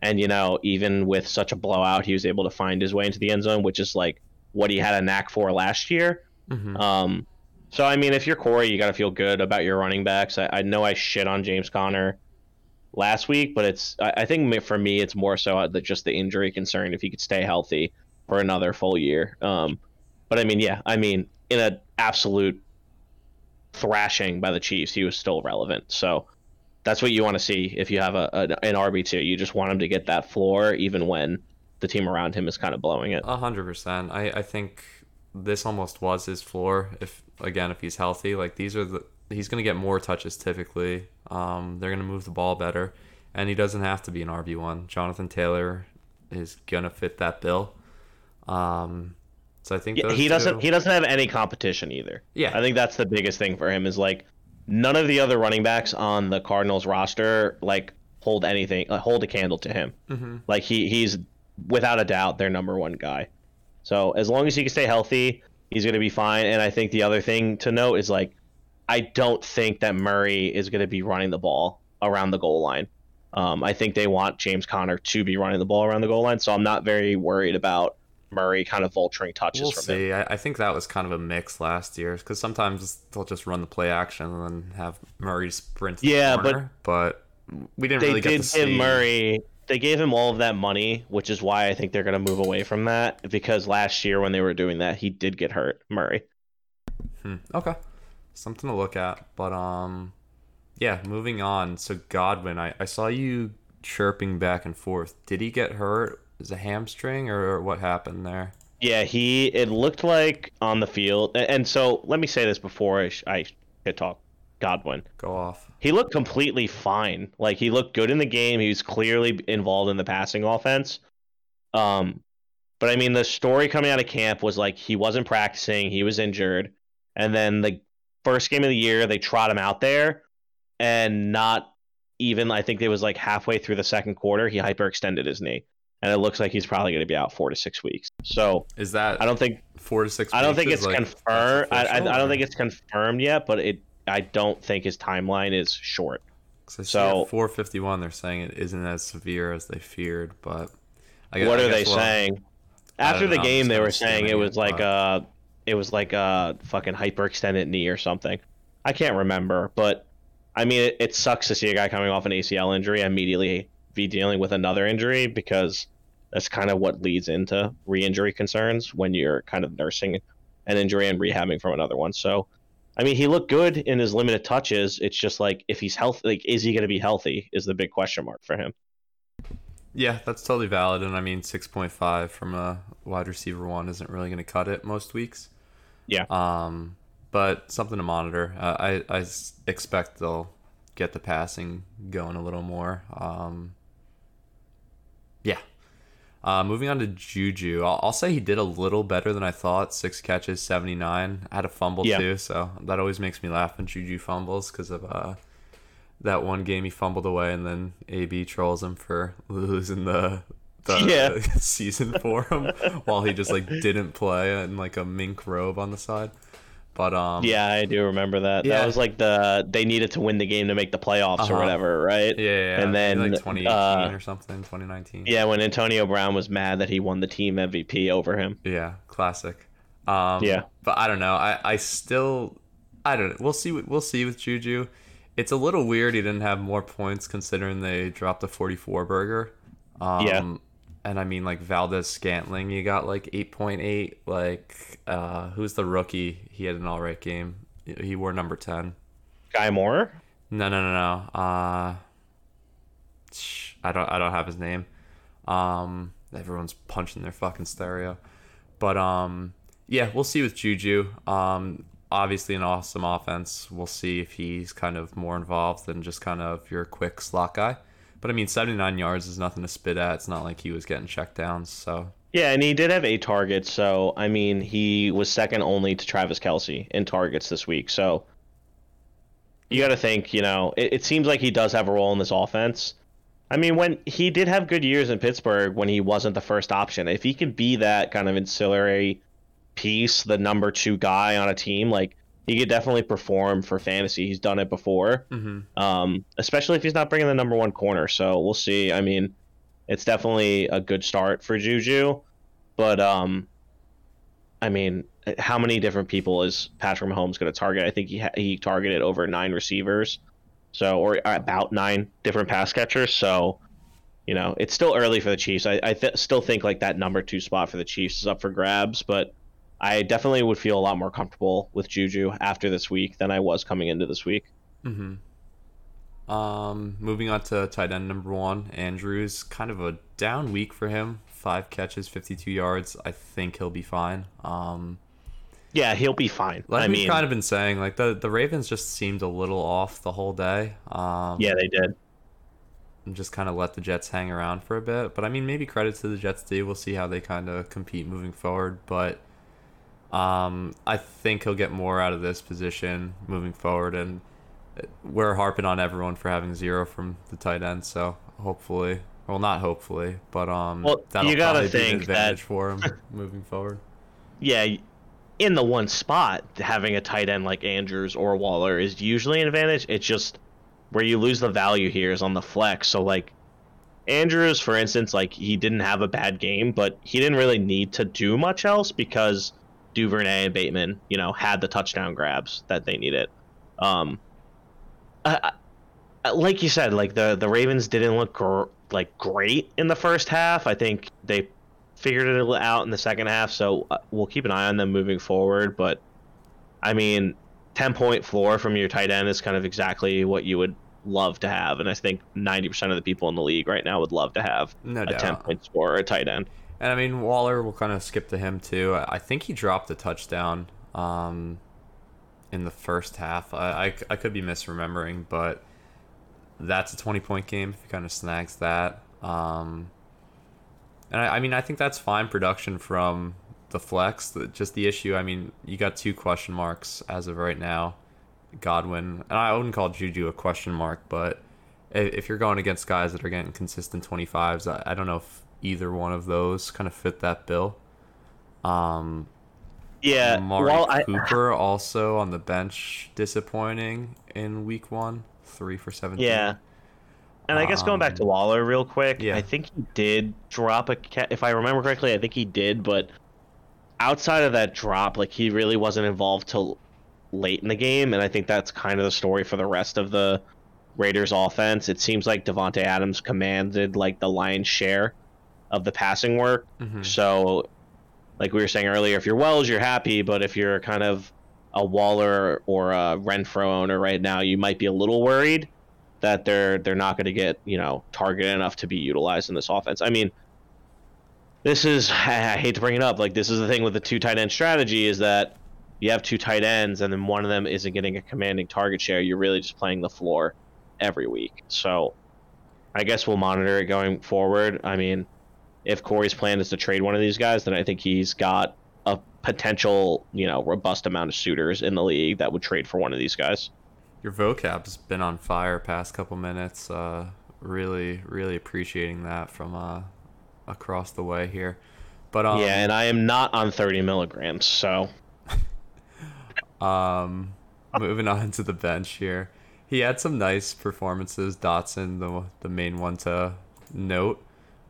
And you know, even with such a blowout, he was able to find his way into the end zone, which is like what he had a knack for last year. Mm-hmm. Um, so I mean, if you're Corey, you got to feel good about your running backs. I, I know I shit on James Conner last week, but it's I, I think for me it's more so that just the injury concern if he could stay healthy for another full year. Um, but I mean, yeah, I mean, in an absolute thrashing by the Chiefs, he was still relevant. So that's what you want to see if you have a, a an RB two. You just want him to get that floor, even when the team around him is kind of blowing it. A hundred percent. I I think this almost was his floor. If again, if he's healthy, like these are the he's going to get more touches typically. Um, they're going to move the ball better, and he doesn't have to be an RB one. Jonathan Taylor is going to fit that bill. Um, so I think yeah, he doesn't he doesn't have any competition either. Yeah, I think that's the biggest thing for him is like none of the other running backs on the Cardinals roster like hold anything uh, hold a candle to him. Mm-hmm. Like he he's without a doubt their number one guy. So as long as he can stay healthy, he's going to be fine. And I think the other thing to note is like I don't think that Murray is going to be running the ball around the goal line. Um, I think they want James Conner to be running the ball around the goal line, so I'm not very worried about Murray kind of vulturing touches we'll from see. I, I think that was kind of a mix last year because sometimes they'll just run the play action and then have Murray sprint. To Yeah, the corner, but, we didn't They really get did to see give Murray. They gave him all of that money, which is why I think they're going to move away from that. Because last year when they were doing that, he did get hurt, Murray. Hmm. Okay, something to look at. But um, yeah. Moving on. So Godwin, I, I saw you chirping back and forth. Did he get hurt? Is a hamstring or what happened there? Yeah, he. It looked like on the field, and, so let me say this before I, I shit talk Godwin. Go off. He looked completely fine. Like he looked good in the game. He was clearly involved in the passing offense. Um, but I mean, the story coming out of camp was like he wasn't practicing. He was injured, and then the first game of the year they trot him out there, and not even I think it was like halfway through the second quarter he hyperextended his knee, and it looks like he's probably going to be out four to six weeks. So Is that I don't think four to six? I don't think it's like, confirmed. I, I, I don't think it's confirmed yet, but it I don't think his timeline is short. So- at 451 they're saying it isn't as severe as they feared, but I guess, what are they we'll- saying? After the know, game, they were saying it was like but- a, it was like a fucking hyperextended knee or something. I can't remember, but I mean, it, it sucks to see a guy coming off an ACL injury immediately be dealing with another injury because that's kind of what leads into re-injury concerns when you're kind of nursing an injury and rehabbing from another one. So, I mean, he looked good in his limited touches. It's just like if he's healthy, like is he going to be healthy? Is the big question mark for him. Yeah, that's totally valid, and I mean 6.5 from a wide receiver one isn't really going to cut it most weeks. Yeah. Um, but something to monitor. Uh, I I expect they'll get the passing going a little more. Um. Uh, moving on to Juju, I'll, I'll say he did a little better than I thought. Six catches, 79. Had a fumble Yeah. too, so that always makes me laugh when Juju fumbles because of uh, that one game he fumbled away, and then AB trolls him for losing the the Yeah. season for him while he just like didn't play in like a mink robe on the side. But um, Yeah, I do remember that. Yeah. That was like the they needed to win the game to make the playoffs Uh-huh. or whatever, right? yeah, yeah, yeah. And then, like 2018 uh, or something, 2019. Yeah, when Antonio Brown was mad that he won the team MVP over him. Yeah, classic. Um, Yeah. but I don't know. I, I still, I don't know. We'll see. We'll see with Juju. It's a little weird. He didn't have more points considering they dropped a 44 burger. Um, Yeah. And I mean, like Valdes-Scantling, you got like 8.8. Like, uh, who's the rookie? He had an all right game. He wore number 10. Skyy Moore? No, no, no, no. Uh, I don't. I don't have his name. Um, everyone's punching their fucking stereo. But um, yeah, we'll see with Juju. Um, obviously an awesome offense. We'll see if he's kind of more involved than just kind of your quick slot guy. But I mean, 79 yards is nothing to spit at. It's not like he was getting check downs. So Yeah, and he did have eight targets, so I mean he was second only to Travis Kelce in targets this week. So you got to think, you know, it, it seems like he does have a role in this offense. I mean, when he did have good years in Pittsburgh when he wasn't the first option, if he could be that kind of ancillary piece, the number two guy on a team, like he could definitely perform for fantasy. He's done it before, Mm-hmm. um, especially if he's not bringing the number one corner. So we'll see. I mean, it's definitely a good start for Juju, but um, I mean, how many different people is Patrick Mahomes going to target? I think he ha- he targeted over nine receivers, so or about nine different pass catchers. So, you know, it's still early for the Chiefs. I, I th- still think like that number two spot for the Chiefs is up for grabs, but I definitely would feel a lot more comfortable with Juju after this week than I was coming into this week. Mm-hmm. Um, moving on to tight end number one, Andrews. Kind of a down week for him. Five catches, 52 yards. I think he'll be fine. Um, Yeah, he'll be fine. like I we've mean, kind of been saying, like the the Ravens just seemed a little off the whole day. Um, yeah, they did. and just kind of let the Jets hang around for a bit. But I mean, maybe credit to the Jets too. We'll see how they kind of compete moving forward. But um, I think he'll get more out of this position moving forward. And we're harping on everyone for having zero from the tight end. So hopefully, well, not hopefully, but um, Well, that'll you gotta probably be an think that- advantage for him moving forward. Yeah, in the one spot, having a tight end like Andrews or Waller is usually an advantage. It's just where you lose the value here is on the flex. So like Andrews, for instance, like he didn't have a bad game, but he didn't really need to do much else because Duvernay and Bateman, you know, had the touchdown grabs that they needed. Um, I, like you said, like the the Ravens didn't look gr- like great in the first half. I think they figured it out in the second half, so uh, we'll keep an eye on them moving forward. But I mean, ten point floor from your tight end is kind of exactly what you would love to have, and I think ninety percent of the people in the league right now would love to have No a doubt. ten point score or a tight end. And I mean, Waller, we'll kind of skip to him too. I I think he dropped a touchdown um, in the first half. I, I, I could be misremembering, but that's a 20 point game if he kind of snags that. Um, and I, I mean, I think that's fine production from the flex. The- Just the issue, I mean, you got two question marks as of right now Godwin, and I wouldn't call Juju a question mark, but i- if you're going against guys that are getting consistent 25s, I, I don't know if either one of those kind of fit that bill. Um, Yeah, Amari well, I, Cooper also on the bench, disappointing in week one, three for 17. Yeah. And I guess going back to Um, Waller real quick, yeah. I think he did drop a ca- if I remember correctly, I think he did, but outside of that drop, like he really wasn't involved till late in the game, and I think that's kind of the story for the rest of the Raiders offense. It seems like Davante Adams commanded like the lion's share of the passing work. Mhm. So, like we were saying earlier, if you're Wells, you're happy, but if you're kind of a Waller or a Renfrow owner right now, you might be a little worried that they're they're not going to get you know targeted enough to be utilized in this offense. I mean, this is I hate to bring it up, like this is the thing with the two tight end strategy is that you have two tight ends and then one of them isn't getting a commanding target share. You're really just playing the floor every week. So, I guess we'll monitor it going forward. I mean if Corey's plan is to trade one of these guys, then I think he's got a potential, you know, robust amount of suitors in the league that would trade for one of these guys. Your vocab's been on fire past couple minutes. Uh, really, really appreciating that from uh, across the way here. But um, yeah, and I am not on 30 milligrams, so Um, moving on to the bench here, he had some nice performances. Dotson, the the main one to note,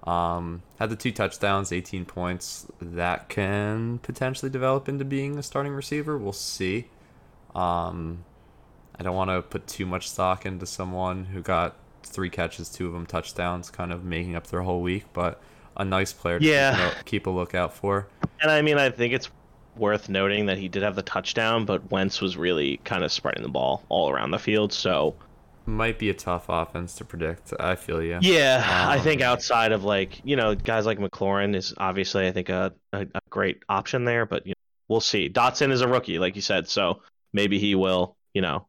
um, had the two touchdowns, 18 points. That can potentially develop into being a starting receiver. We'll see. Um, I don't want to put too much stock into someone who got three catches, two of them touchdowns, kind of making up their whole week, but a nice player to Yeah. keep, a, keep a lookout for. and I mean, I think it's worth noting that he did have the touchdown, but Wentz was really kind of spreading the ball all around the field, so Might be a tough offense to predict. I feel you. Yeah, I Um, think outside of like you know guys like McLaurin is obviously I think a, a, a great option there, but you know, we'll see. Dotson is a rookie, like you said, so maybe he will you know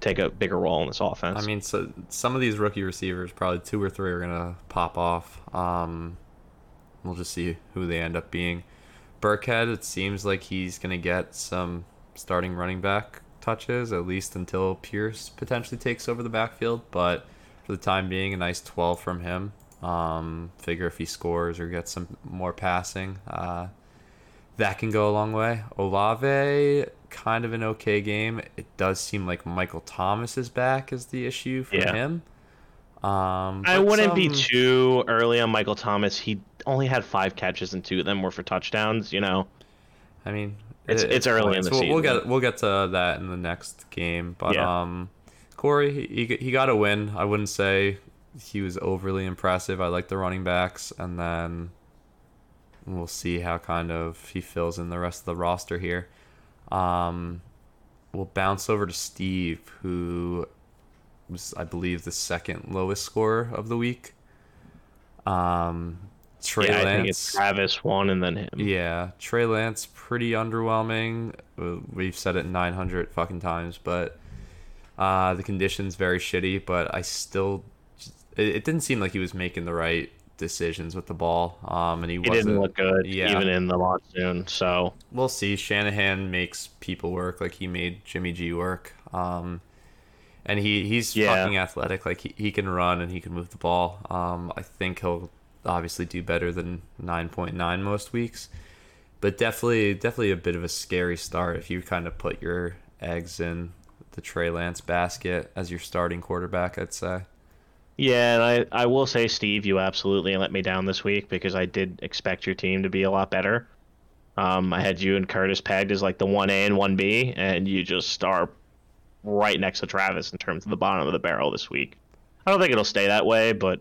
take a bigger role in this offense. I mean, so some of these rookie receivers, probably two or three, are gonna pop off. Um, we'll just see who they end up being. Burkhead, it seems like he's gonna get some starting running back touches, at least until Pierce potentially takes over the backfield. But for the time being. A nice 12 from him. Um, figure if he scores or gets some more passing, uh, that can go a long way. Olave, kind of an okay game. It does seem like Michael Thomas is back is the issue for Yeah. him. Um, I wouldn't be too early on Michael Thomas. He only had five catches and two of them were for touchdowns. You know, I mean, It's- it- it's early in the we'll, We'll get we'll get to that in the next game, but Yeah. um, Corey he he- he got a win. I wouldn't say he was overly impressive. I like the running backs, and then we'll see how kind of he fills in the rest of the roster here. Um, we'll bounce over to Steve, who was I believe the second lowest scorer of the week. Um, Trey yeah, I Lance. think it's Travis one and then him. Yeah, Trey Lance pretty underwhelming. Uh, We've said it 900 fucking times, but uh, the conditions very shitty. But I still, it, it didn't seem like he was making the right decisions with the ball. Um, and he, He wasn't. didn't look good yeah. even in the monsoon. So We'll see. Shanahan makes people work like he made Jimmy G work. Um, and he he's Yeah. fucking athletic. Like he, he can run and he can move the ball. Um, I think he'll obviously do better than 9.9 most weeks. But definitely definitely a bit of a scary start if you kind of put your eggs in the Trey Lance basket as your starting quarterback, I'd say. yeah, and I I will say, Steve, you absolutely let me down this week because I did expect your team to be a lot better. Um, I had you and Curtis pegged as like the one A and one B, and you just are right next to Travis in terms of the bottom of the barrel this week. I don't think it'll stay that way, but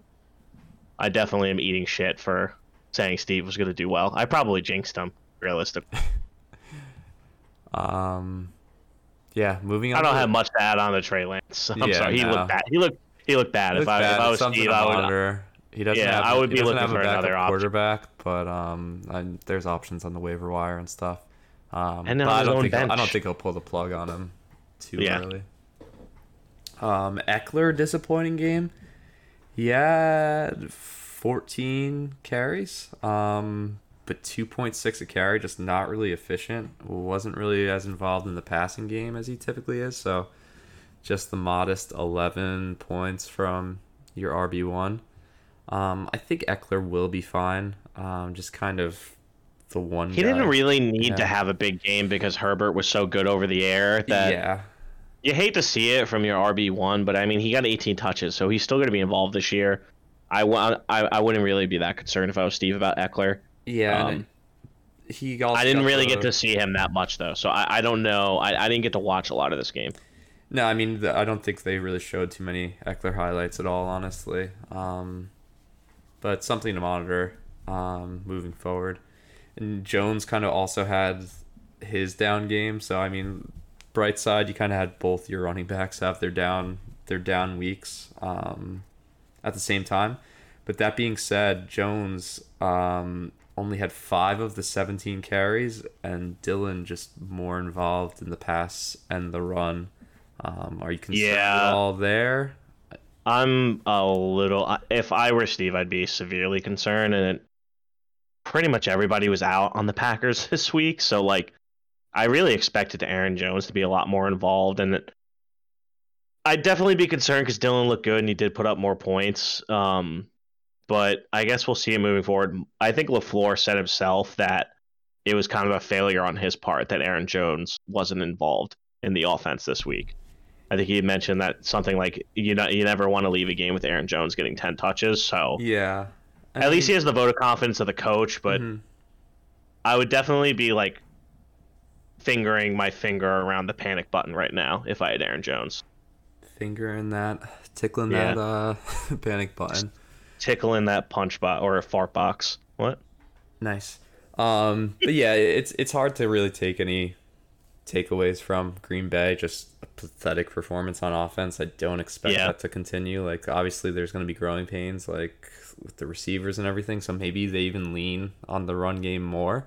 I definitely am eating shit for saying Steve was going to do well. I probably jinxed him, realistically. Um, yeah, moving on. I don't have much to add on to Trey Lance. I'm Yeah, sorry, he no. looked bad. He looked he looked bad. Looked if I if I was something Steve, I would. monitor. He doesn't Yeah, have. I would he be looking for another option. quarterback, but um, I, there's options on the waiver wire and stuff. Um, And on I don't think I don't think he'll pull the plug on him too Yeah. early. Um, Ekeler disappointing game. He had 14 carries, um, but 2.6 a carry, just not really efficient. Wasn't really as involved in the passing game as he typically is. So, just the modest 11 points from your RB one. Um, I think Ekeler will be fine. Um, just kind of the one. He guy. didn't really need to have a big game because Herbert was so good over the air that yeah, you hate to see it from your RB one. But I mean, he got 18 touches, so he's still going to be involved this year. I, I I wouldn't really be that concerned if I was Steve about Ekeler. yeah. Um, he I didn't really the- get to see him that much though, so I, I don't know. I, I didn't get to watch a lot of this game. No, I mean, the, I don't think they really showed too many Ekeler highlights at all, honestly. Um, but something to monitor um, moving forward. And Jones kind of also had his down game, so I mean, bright side, you kind of had both your running backs have their down their down weeks um, at the same time. But that being said, Jones um, only had five of the 17 carries, and Dillon just more involved in the pass and the run. Um, are you concerned Yeah. at all there? I'm a little. If I were Steve, I'd be severely concerned. And it, pretty much everybody was out on the Packers this week, so like, I really expected Aaron Jones to be a lot more involved, and I'd definitely be concerned because Dillon looked good and he did put up more points. Um, but I guess we'll see him moving forward. I think Lafleur said himself that it was kind of a failure on his part that Aaron Jones wasn't involved in the offense this week. I think he mentioned that something like you know you never want to leave a game with Aaron Jones getting ten touches. So Yeah. I at least he has the vote of confidence of the coach. But Mhm. I would definitely be like fingering my finger around the panic button right now if I had Aaron Jones, Fingering that, tickling Yeah. that uh, panic button. tickling that punch bot or a fart box. What? Nice. Um, but yeah, it's it's hard to really take any takeaways from Green Bay. Just a pathetic performance on offense. I don't expect Yeah. that to continue. Like obviously, there's going to be growing pains, like with the receivers and everything. So maybe they even lean on the run game more.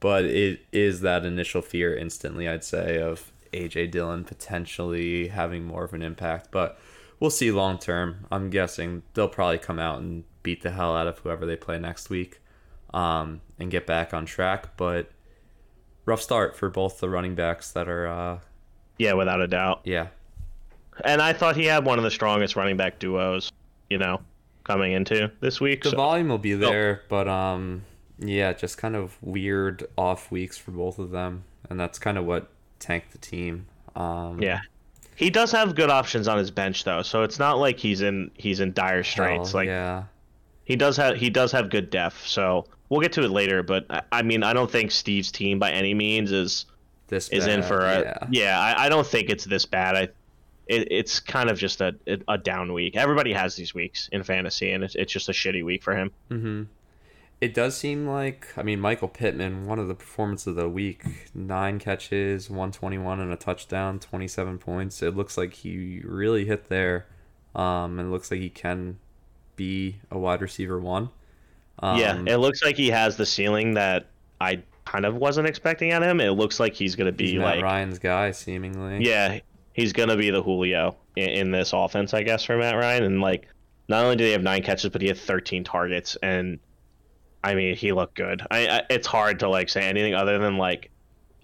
But it is that initial fear instantly, I'd say, of AJ Dillon potentially having more of an impact. But we'll see long term. I'm guessing they'll probably come out and beat the hell out of whoever they play next week um, and get back on track. But rough start for both the running backs that are, uh, Yeah, without a doubt. yeah. and I thought he had one of the strongest running back duos, you know, coming into this week. The so- volume will be there, but um, yeah, just kind of weird off weeks for both of them, and that's kind of what tanked the team. Um, Yeah. He does have good options on his bench though, so it's not like he's in he's in dire straits. hell, like yeah, he does have he does have good depth, so we'll get to it later. But I, I mean, I don't think Steve's team by any means is this is in for a yeah. yeah. I, I don't think it's this bad. I it, it's kind of just a a down week. Everybody has these weeks in fantasy, and it's it's just a shitty week for him. Mm-hmm. It does seem like, I mean, Michael Pittman, one of the performances of the week, nine catches, 121 and a touchdown, 27 points. It looks like he really hit there. Um, and it looks like he can be a wide receiver one. Um, yeah, it looks like he has the ceiling that I kind of wasn't expecting at him. It looks like he's gonna be Matt like Ryan's guy, seemingly. Yeah, he's gonna be the Julio in, in this offense, I guess, for Matt Ryan. And like, not only do they have nine catches, but he had 13 targets, and I mean, he looked good. I, I it's hard to like say anything other than like,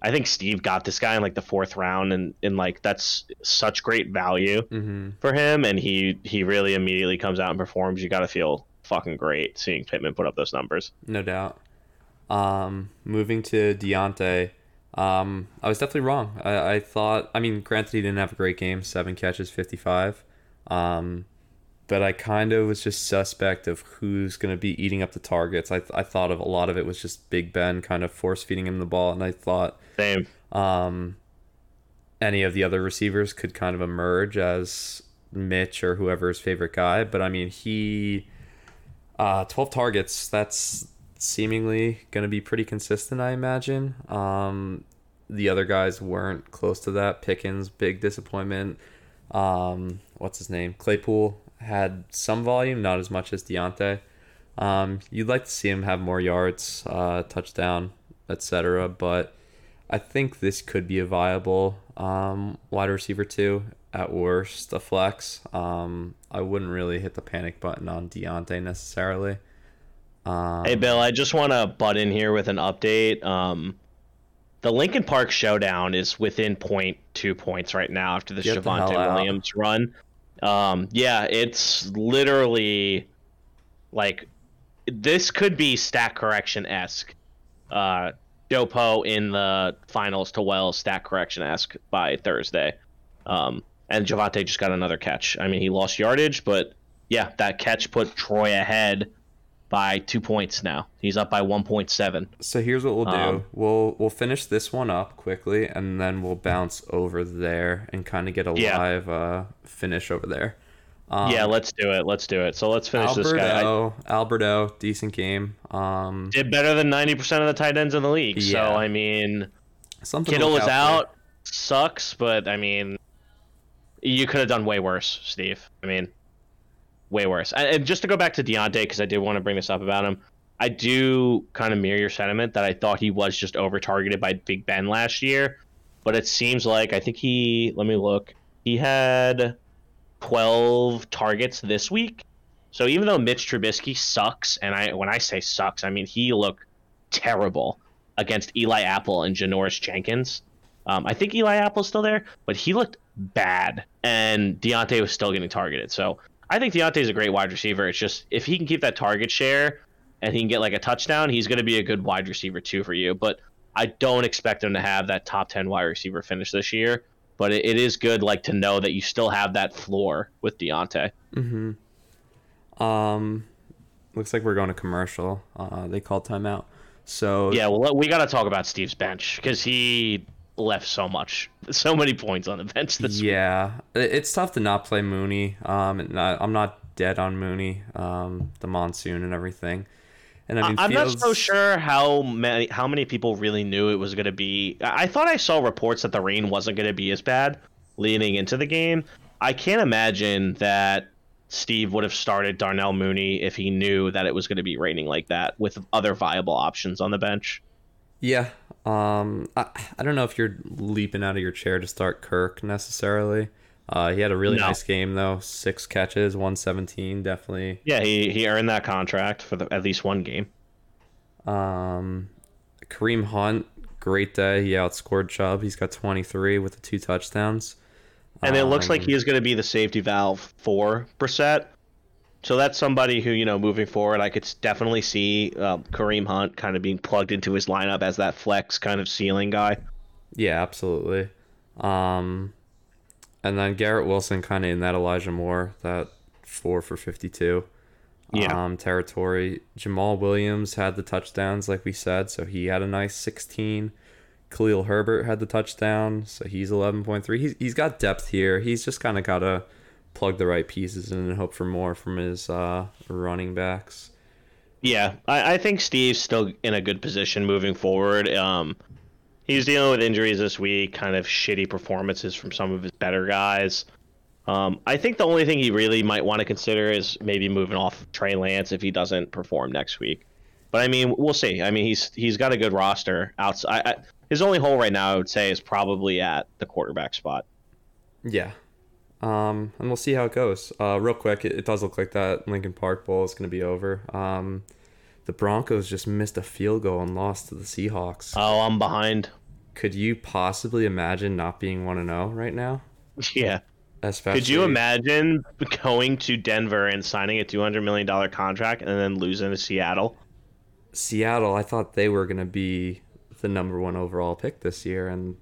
I think Steve got this guy in like the fourth round, and and like that's such great value Mm-hmm. for him, and he he really immediately comes out and performs. You got to feel fucking great seeing Pittman put up those numbers. No doubt. Um, moving to Diontae, um, I was definitely wrong. I, I thought, I mean, granted, he didn't have a great game, seven catches, 55. Um, but I kind of was just suspect of who's going to be eating up the targets. I, I thought of a lot of it was just Big Ben kind of force feeding him the ball, and I thought Same. um, any of the other receivers could kind of emerge as Mitch or whoever's favorite guy. But I mean, he uh, 12 targets. That's seemingly going to be pretty consistent, I imagine. Um, the other guys weren't close to that. Pickens, big disappointment. Um, what's his name? Claypool had some volume, not as much as Diontae. Um, you'd like to see him have more yards, uh, touchdown, etc. But I think this could be a viable um, wide receiver too. At worst, a flex. Um, I wouldn't really hit the panic button on Diontae necessarily. Um, Hey Bill, I just want to butt in here with an update. Um, the Lincoln Park Showdown is within point two points right now after the Get the Javonte out. Williams run. Um, yeah, it's literally like this could be stat correction esque. Uh, Dopo in the finals to Wells stat correction esque by Thursday. Um, and Javonte just got another catch. I mean, he lost yardage, but yeah, that catch put Troy ahead by two points now. He's up by 1.7. So here's what we'll do. Um, we'll we'll finish this one up quickly, and then we'll bounce over there and kind of get a Yeah. live uh, finish over there. Um, yeah, let's do it. Let's do it. So let's finish this guy. Alberto, Alberto, decent game. Um, did better than 90% of the tight ends in the league. So, I mean, something Kittle was out out. Sucks, but I mean, you could have done way worse, Steve. I mean, way worse. And- just to go back to Diontae, because I did want to bring this up about him, I do kind of mirror your sentiment that I thought he was just over targeted by Big Ben last year. But it seems like I think he, let me look, he had 12 targets this week. So even though Mitch Trubisky sucks, and I when I say sucks, I mean he looked terrible against Eli Apple and Janoris Jenkins. Um, I think Eli Apple's still there, but he looked bad, and Diontae was still getting targeted. So I think Diontae's a great wide receiver. It's just if he can keep that target share and he can get like a touchdown, he's going to be a good wide receiver too for you. But I don't expect him to have that top ten wide receiver finish this year. But it, it is good, like to know that you still have that floor with Diontae. Mm-hmm. Um, looks like we're going to commercial. Uh, they called timeout. So Yeah, well, we got to talk about Steve's bench because he left so much, so many points on the bench this yeah, it- it's tough to not play Mooney. Um, and I, I'm not dead on Mooney. Um, the monsoon and everything. And I mean, I'm not so sure how many how many people really knew it was going to be. I I thought I saw reports that the rain wasn't going to be as bad leading into the game. I can't imagine that Steve would have started Darnell Mooney if he knew that it was going to be raining like that with other viable options on the bench. Yeah. Um, I, I don't know if you're leaping out of your chair to start Kirk necessarily. Uh, he had a really No. nice game though. Six catches, 117, definitely. Yeah, he, he earned that contract for the, at least one game. Um, Kareem Hunt, great day. He outscored Chubb. He's got 23 with the two touchdowns. and it looks like Um, he is going to be the safety valve for Brissett. So that's somebody who you know moving forward, I could definitely see um, Kareem Hunt kind of being plugged into his lineup as that flex kind of ceiling guy. Yeah, absolutely. Um, and then Garrett Wilson kind of in that Elijah Moore, that four for 52 Yeah. um, territory. Jamaal Williams had the touchdowns, like we said, so he had a nice 16. Khalil Herbert had the touchdown, so he's 11.3. He's, he's got depth here. He's just kind of got to plug the right pieces in and hope for more from his uh, running backs. Yeah, I, I think Steve's still in a good position moving forward. Um, he's dealing with injuries this week, kind of shitty performances from some of his better guys. Um, I think the only thing he really might want to consider is maybe moving off Trey Lance if he doesn't perform next week. But I mean, we'll see. I mean, he's he's got a good roster. Outside, I, his only hole right now, I would say, is probably at the quarterback spot. Yeah. Um, and we'll see how it goes. Uh, real quick, it, it does look like that Lincoln Park Bowl is going to be over. Um, the Broncos just missed a field goal and lost to the Seahawks. Oh, I'm behind. Could you possibly imagine not being 1 and 0 right now? Yeah. Especially, Could you imagine going to Denver and signing a two hundred million dollar contract and then losing to Seattle? Seattle, I thought they were going to be the number one overall pick this year, and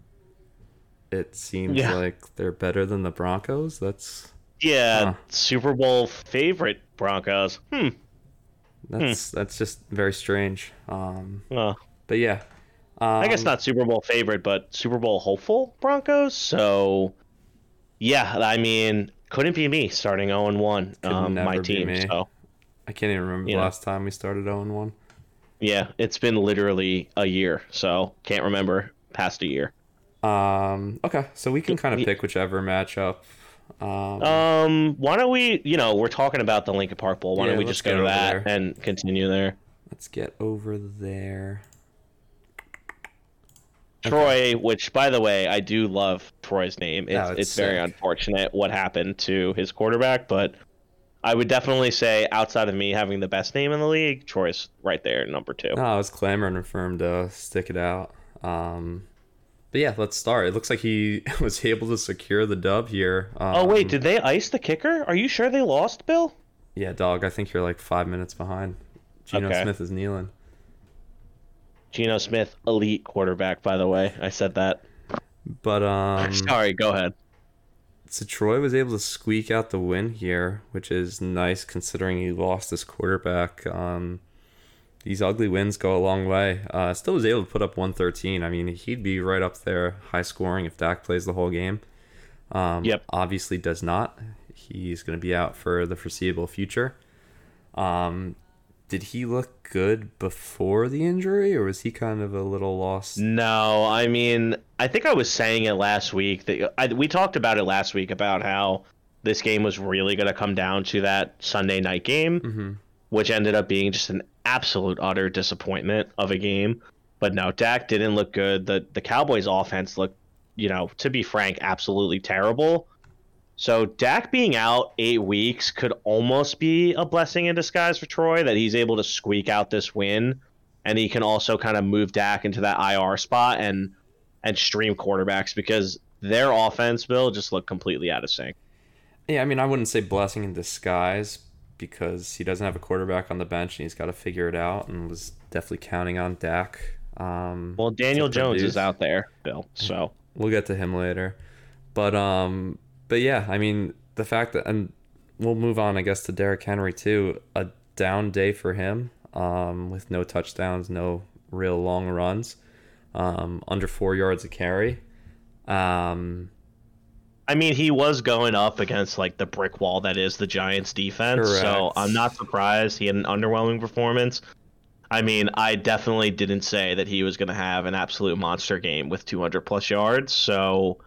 it seems Yeah. like they're better than the Broncos. That's Yeah, Huh. Super Bowl favorite Broncos. Hmm. that's that's just very strange. Um, Well, but yeah, um, I guess not Super Bowl favorite, but Super Bowl hopeful Broncos. So, yeah, I mean, couldn't be me starting zero and one. Um, my team. me. So, I can't even remember You the know. last time we started 0 and 1. yeah, it's been literally a year. So, can't remember past a year. Um, okay, so we can kind of pick whichever matchup. Um, Um, why don't we? You know, we're talking about the Lincoln Park Bowl. Why Yeah, don't we just go to that there. and continue there? let's get over there. Troy, which by the way, I do love Troy's name. It's, Oh, it's, it's very unfortunate what happened to his quarterback, but I would definitely say outside of me having the best name in the league, Troy's right there, number two. No, I was clamoring for him to stick it out. Um, but yeah, let's start. It looks like he was able to secure the dub here. Um, oh wait, did they ice the kicker? Are you sure they lost, Bill? yeah, dog. I think you're like five minutes behind. Geno Okay. Smith is kneeling. Geno Smith, elite quarterback, by the way. I said that. But um, Sorry, go ahead. so Troy was able to squeak out the win here, which is nice considering he lost his quarterback. Um, these ugly wins go a long way. Uh, still was able to put up 113. I mean, he'd be right up there, high scoring if Dak plays the whole game. Um, Yep. Obviously, does not. He's going to be out for the foreseeable future. Um, did he look good before the injury, or was he kind of a little lost? No, I mean, I think I was saying it last week that I, we talked about it last week about how this game was really going to come down to that Sunday night game, Mhm. which ended up being just an absolute utter disappointment of a game. But no, Dak didn't look good. The the Cowboys offense looked, you know, to be frank, absolutely terrible. So Dak being out eight weeks could almost be a blessing in disguise for Troy that he's able to squeak out this win, and he can also kind of move Dak into that IR spot and and stream quarterbacks because their offense bill just looked completely out of sync. Yeah, I mean, I wouldn't say blessing in disguise because he doesn't have a quarterback on the bench and he's got to figure it out and was definitely counting on Dak. Um, Well, Daniel Jones is out there, Bill. So we'll get to him later. But um, but yeah, I mean, the fact that and we'll move on, I guess, to Derrick Henry too. A down day for him, um, with no touchdowns, no real long runs, um, under four yards a carry. Um, I mean, he was going up against like the brick wall that is the Giants defense. So I'm not surprised he had an underwhelming performance. I mean, I definitely didn't say that he was going to have an absolute monster game with 200 plus yards. So,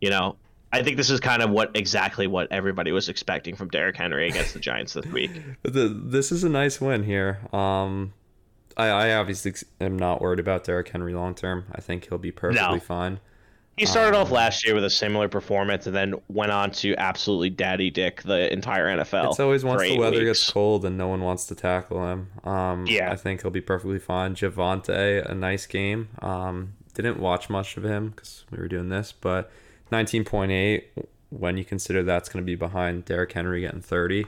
you know, I think this is kind of what exactly what everybody was expecting from Derrick Henry against the Giants this week. This is a nice win here. Um, I, I obviously am not worried about Derrick Henry long term. I think he'll be perfectly No. fine. He started Um, off last year with a similar performance and then went on to absolutely daddy dick the entire NFL. It's always once the weather weeks. gets cold and no one wants to tackle him. Um, Yeah. I think he'll be perfectly fine. Javonte, a nice game. Um, didn't watch much of him because we were doing this, but 19.8 when you consider that's going to be behind Derrick Henry getting 30.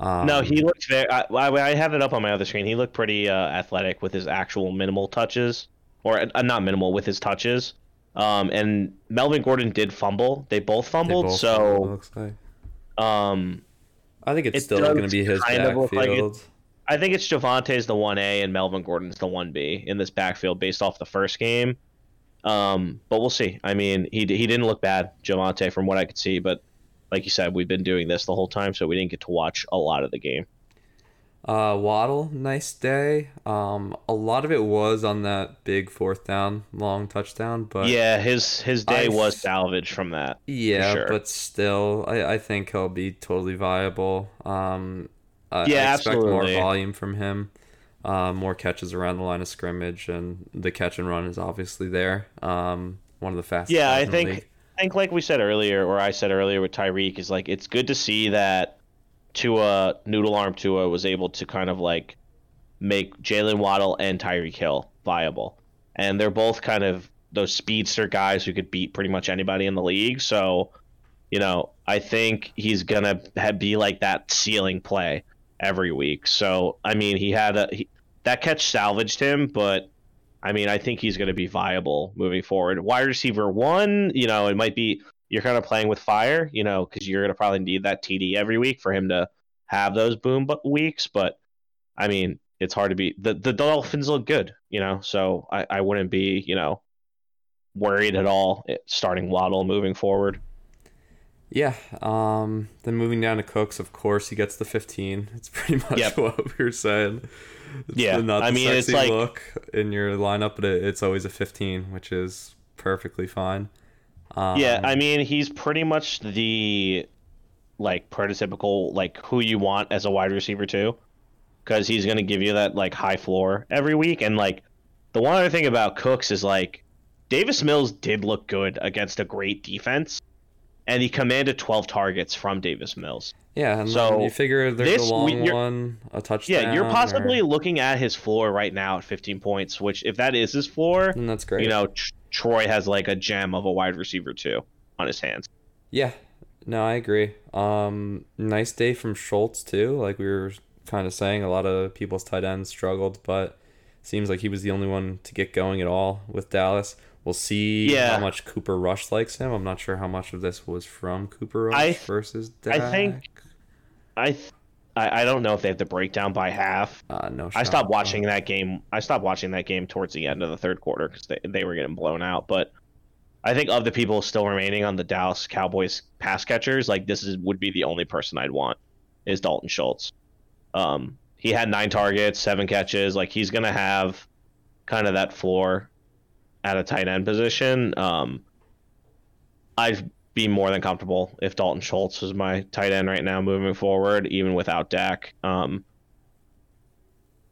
Um, no, he looked very. I, I have it up on my other screen. He looked pretty uh, athletic with his actual minimal touches, or uh, not minimal with his touches. Um, and Melvin Gordon did fumble. They both fumbled. both so, fumbled, like. um, I think it's It still going to be his look like backfield. I think it's Javonte's the one A and Melvin Gordon's the one B in this backfield based off the first game. Um, but we'll see. I mean, he he didn't look bad, Javonte, from what I could see. But like you said, we've been doing this the whole time, so we didn't get to watch a lot of the game. Uh, Waddle, nice day. Um, a lot of it was on that big fourth down, long touchdown, but yeah, his his day I was salvaged from that. yeah, sure. but still, I, I think he'll be totally viable. Um, I, Yeah, I expect absolutely. more volume from him, uh, more catches around the line of scrimmage, and the catch and run is obviously there. Um, one of the fastest. Yeah, I think. I think like we said earlier, or I said earlier with Tyreek, is like it's good to see that Tua Noodle Arm Tua was able to kind of like make Jaylen Waddle and Tyreek Hill viable, and they're both kind of those speedster guys who could beat pretty much anybody in the league. So, you know, I think he's gonna be like that ceiling play every week. So, I mean, he had a he, that catch salvaged him, but I mean, I think he's going to be viable moving forward. Wide receiver one, you know, it might be you're kind of playing with fire, you know, because you're going to probably need that TD every week for him to have those boom weeks. But I mean, it's hard to be the the Dolphins look good, you know, so I, I wouldn't be, you know, worried at all eh, starting Waddle moving forward. Yeah. Um, then moving down to Cooks, of course, he gets the 15. It's pretty much Yep. what we were saying. It's Yeah, not I the mean, it's like- look in your lineup, but it, it's always a 15, which is perfectly fine. Um, yeah, I mean, he's pretty much the like prototypical like who you want as a wide receiver too, because he's gonna give you that like high floor every week. And like the one other thing about Cooks is like Davis Mills did look good against a great defense, and he commanded 12 targets from Davis Mills. yeah. And so then you figure there's this a long we- one, a touchdown. Yeah, you're or- possibly looking at his floor right now at 15 points, which if that is his floor, and that's great. you know, Tr- Troy has like a gem of a wide receiver too on his hands. Yeah, no, I agree. Um, nice day from Schultz too. Like we were kind of saying, a lot of people's tight ends struggled, but seems like he was the only one to get going at all with Dallas. We'll see Yeah. how much Cooper Rush likes him. I'm not sure how much of this was from Cooper Rush I- versus I Dak. think- I, I I don't know if they have the breakdown by half. uh, no. I stopped watching that game. I stopped watching that game towards the end of the third quarter because they, they were getting blown out. But I think of the people still remaining on the Dallas Cowboys pass catchers, like this is would be the only person I'd want is Dalton Schultz. Um, he had nine targets, seven catches. Like he's gonna have kind of that floor at a tight end position. Um, I'd be more than comfortable if Dalton Schultz was my tight end right now moving forward, even without Dak. Um,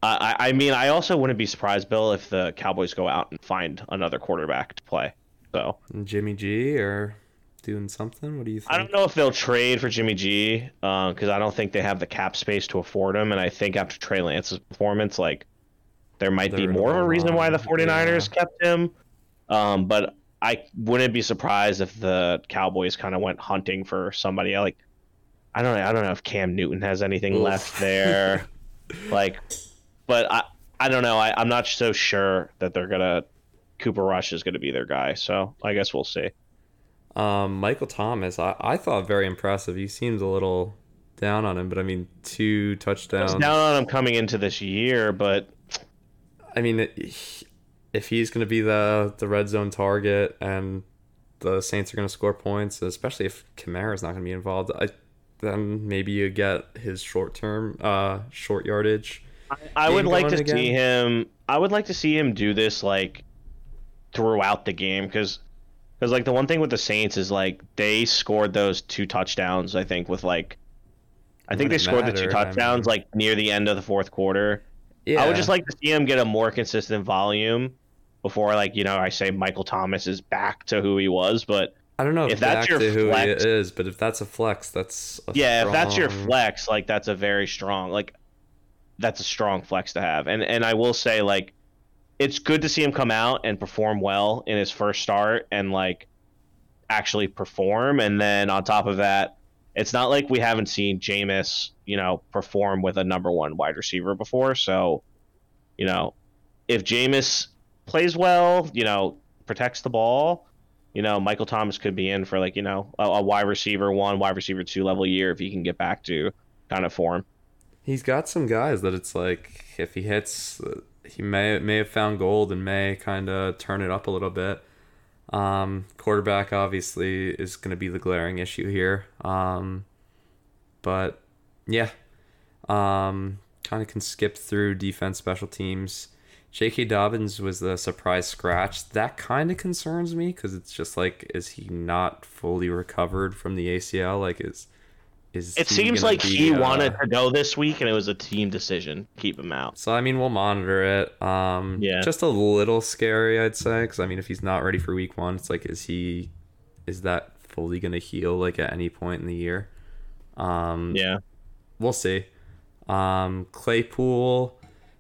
I, I mean, I also wouldn't be surprised, Bill, if the Cowboys go out and find another quarterback to play. So Jimmy G or doing something. What do you think? I don't know if they'll trade for Jimmy G because I don't think they have the cap space to afford him. And I think after Trey Lance's performance, like there might be They're more of a reason why the on, 49ers kept him. Um, but I wouldn't be surprised if the Cowboys kind of went hunting for somebody like I don't know. I don't know if Cam Newton has anything Oof. left there. like, but I I don't know. I, I'm not so sure that they're gonna Cooper Rush is gonna be their guy. So I guess we'll see. Um, Michael Thomas, I, I thought very impressive. He seems a little down on him, but I mean, two touchdowns. down on him coming into this year, but I mean, if he's going to be the the red zone target and the Saints are going to score points, especially if Kamara's not going to be involved, I, then maybe you get his short term, uh, short yardage. I would like to going see him. I would like to see him do this like throughout the game because because like the one thing with the Saints is like they scored those two touchdowns. I think with like I think they scored the two mattered, I touchdowns mean. like near the end of the fourth quarter. Yeah, I would just like to see him get a more consistent volume before like you know I say Michael Thomas is back to who he was, but I don't know if, that's your flex- he is, but if that's a flex, that's a yeah, if that's your flex, like that's a very strong like that's a strong flex to have. And and I will say like it's good to see him come out and perform well in his first start and like actually perform. And then on top of that, it's not like we haven't seen Jameis, you know, perform with a number one wide receiver before. So, you know, if Jameis plays well, you know, protects the ball, you know, Michael Thomas could be in for like, you know, a, a wide receiver one, wide receiver two level year if he can get back to kind of form. He's got some guys that it's like if he hits, he may may have found gold and may kind of turn it up a little bit. Um, quarterback obviously is going to be the glaring issue here. Um, but yeah, um, kind of can skip through defense, special teams. J.K. Dobbins was the surprise scratch. That kind of concerns me because it's just like, is he not fully recovered from the ACL? Like, is is it seems like be, he uh, wanted to go this week, and it was a team decision. Keep him out. So I mean, we'll monitor it. Um, yeah, just a little scary, I'd say, because I mean, if he's not ready for week one, it's like, is he, is that fully gonna heal like at any point in the year? Um, yeah, we'll see. Um, Claypool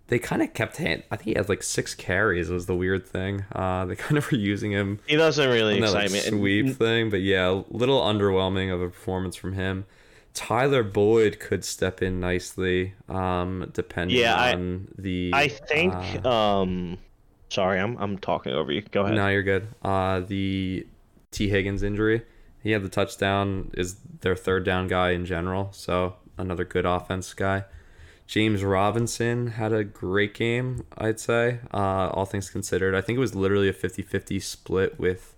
they kind of kept him. I think he had like six carries. Was the weird thing. Uh, they kind of were using him. He doesn't really excite like, me. Sweep thing, but yeah, a little underwhelming of a performance from him. Tyler Boyd could step in nicely, um, depending yeah, on I, the. I think. Uh, um, sorry, I'm I'm talking over you. Go ahead. No, you're good. Uh, the T Higgins injury. He had the touchdown. Is their third down guy in general, so another good offense guy. James Robinson had a great game, I'd say, uh, all things considered. I think it was literally a 50 50 split with,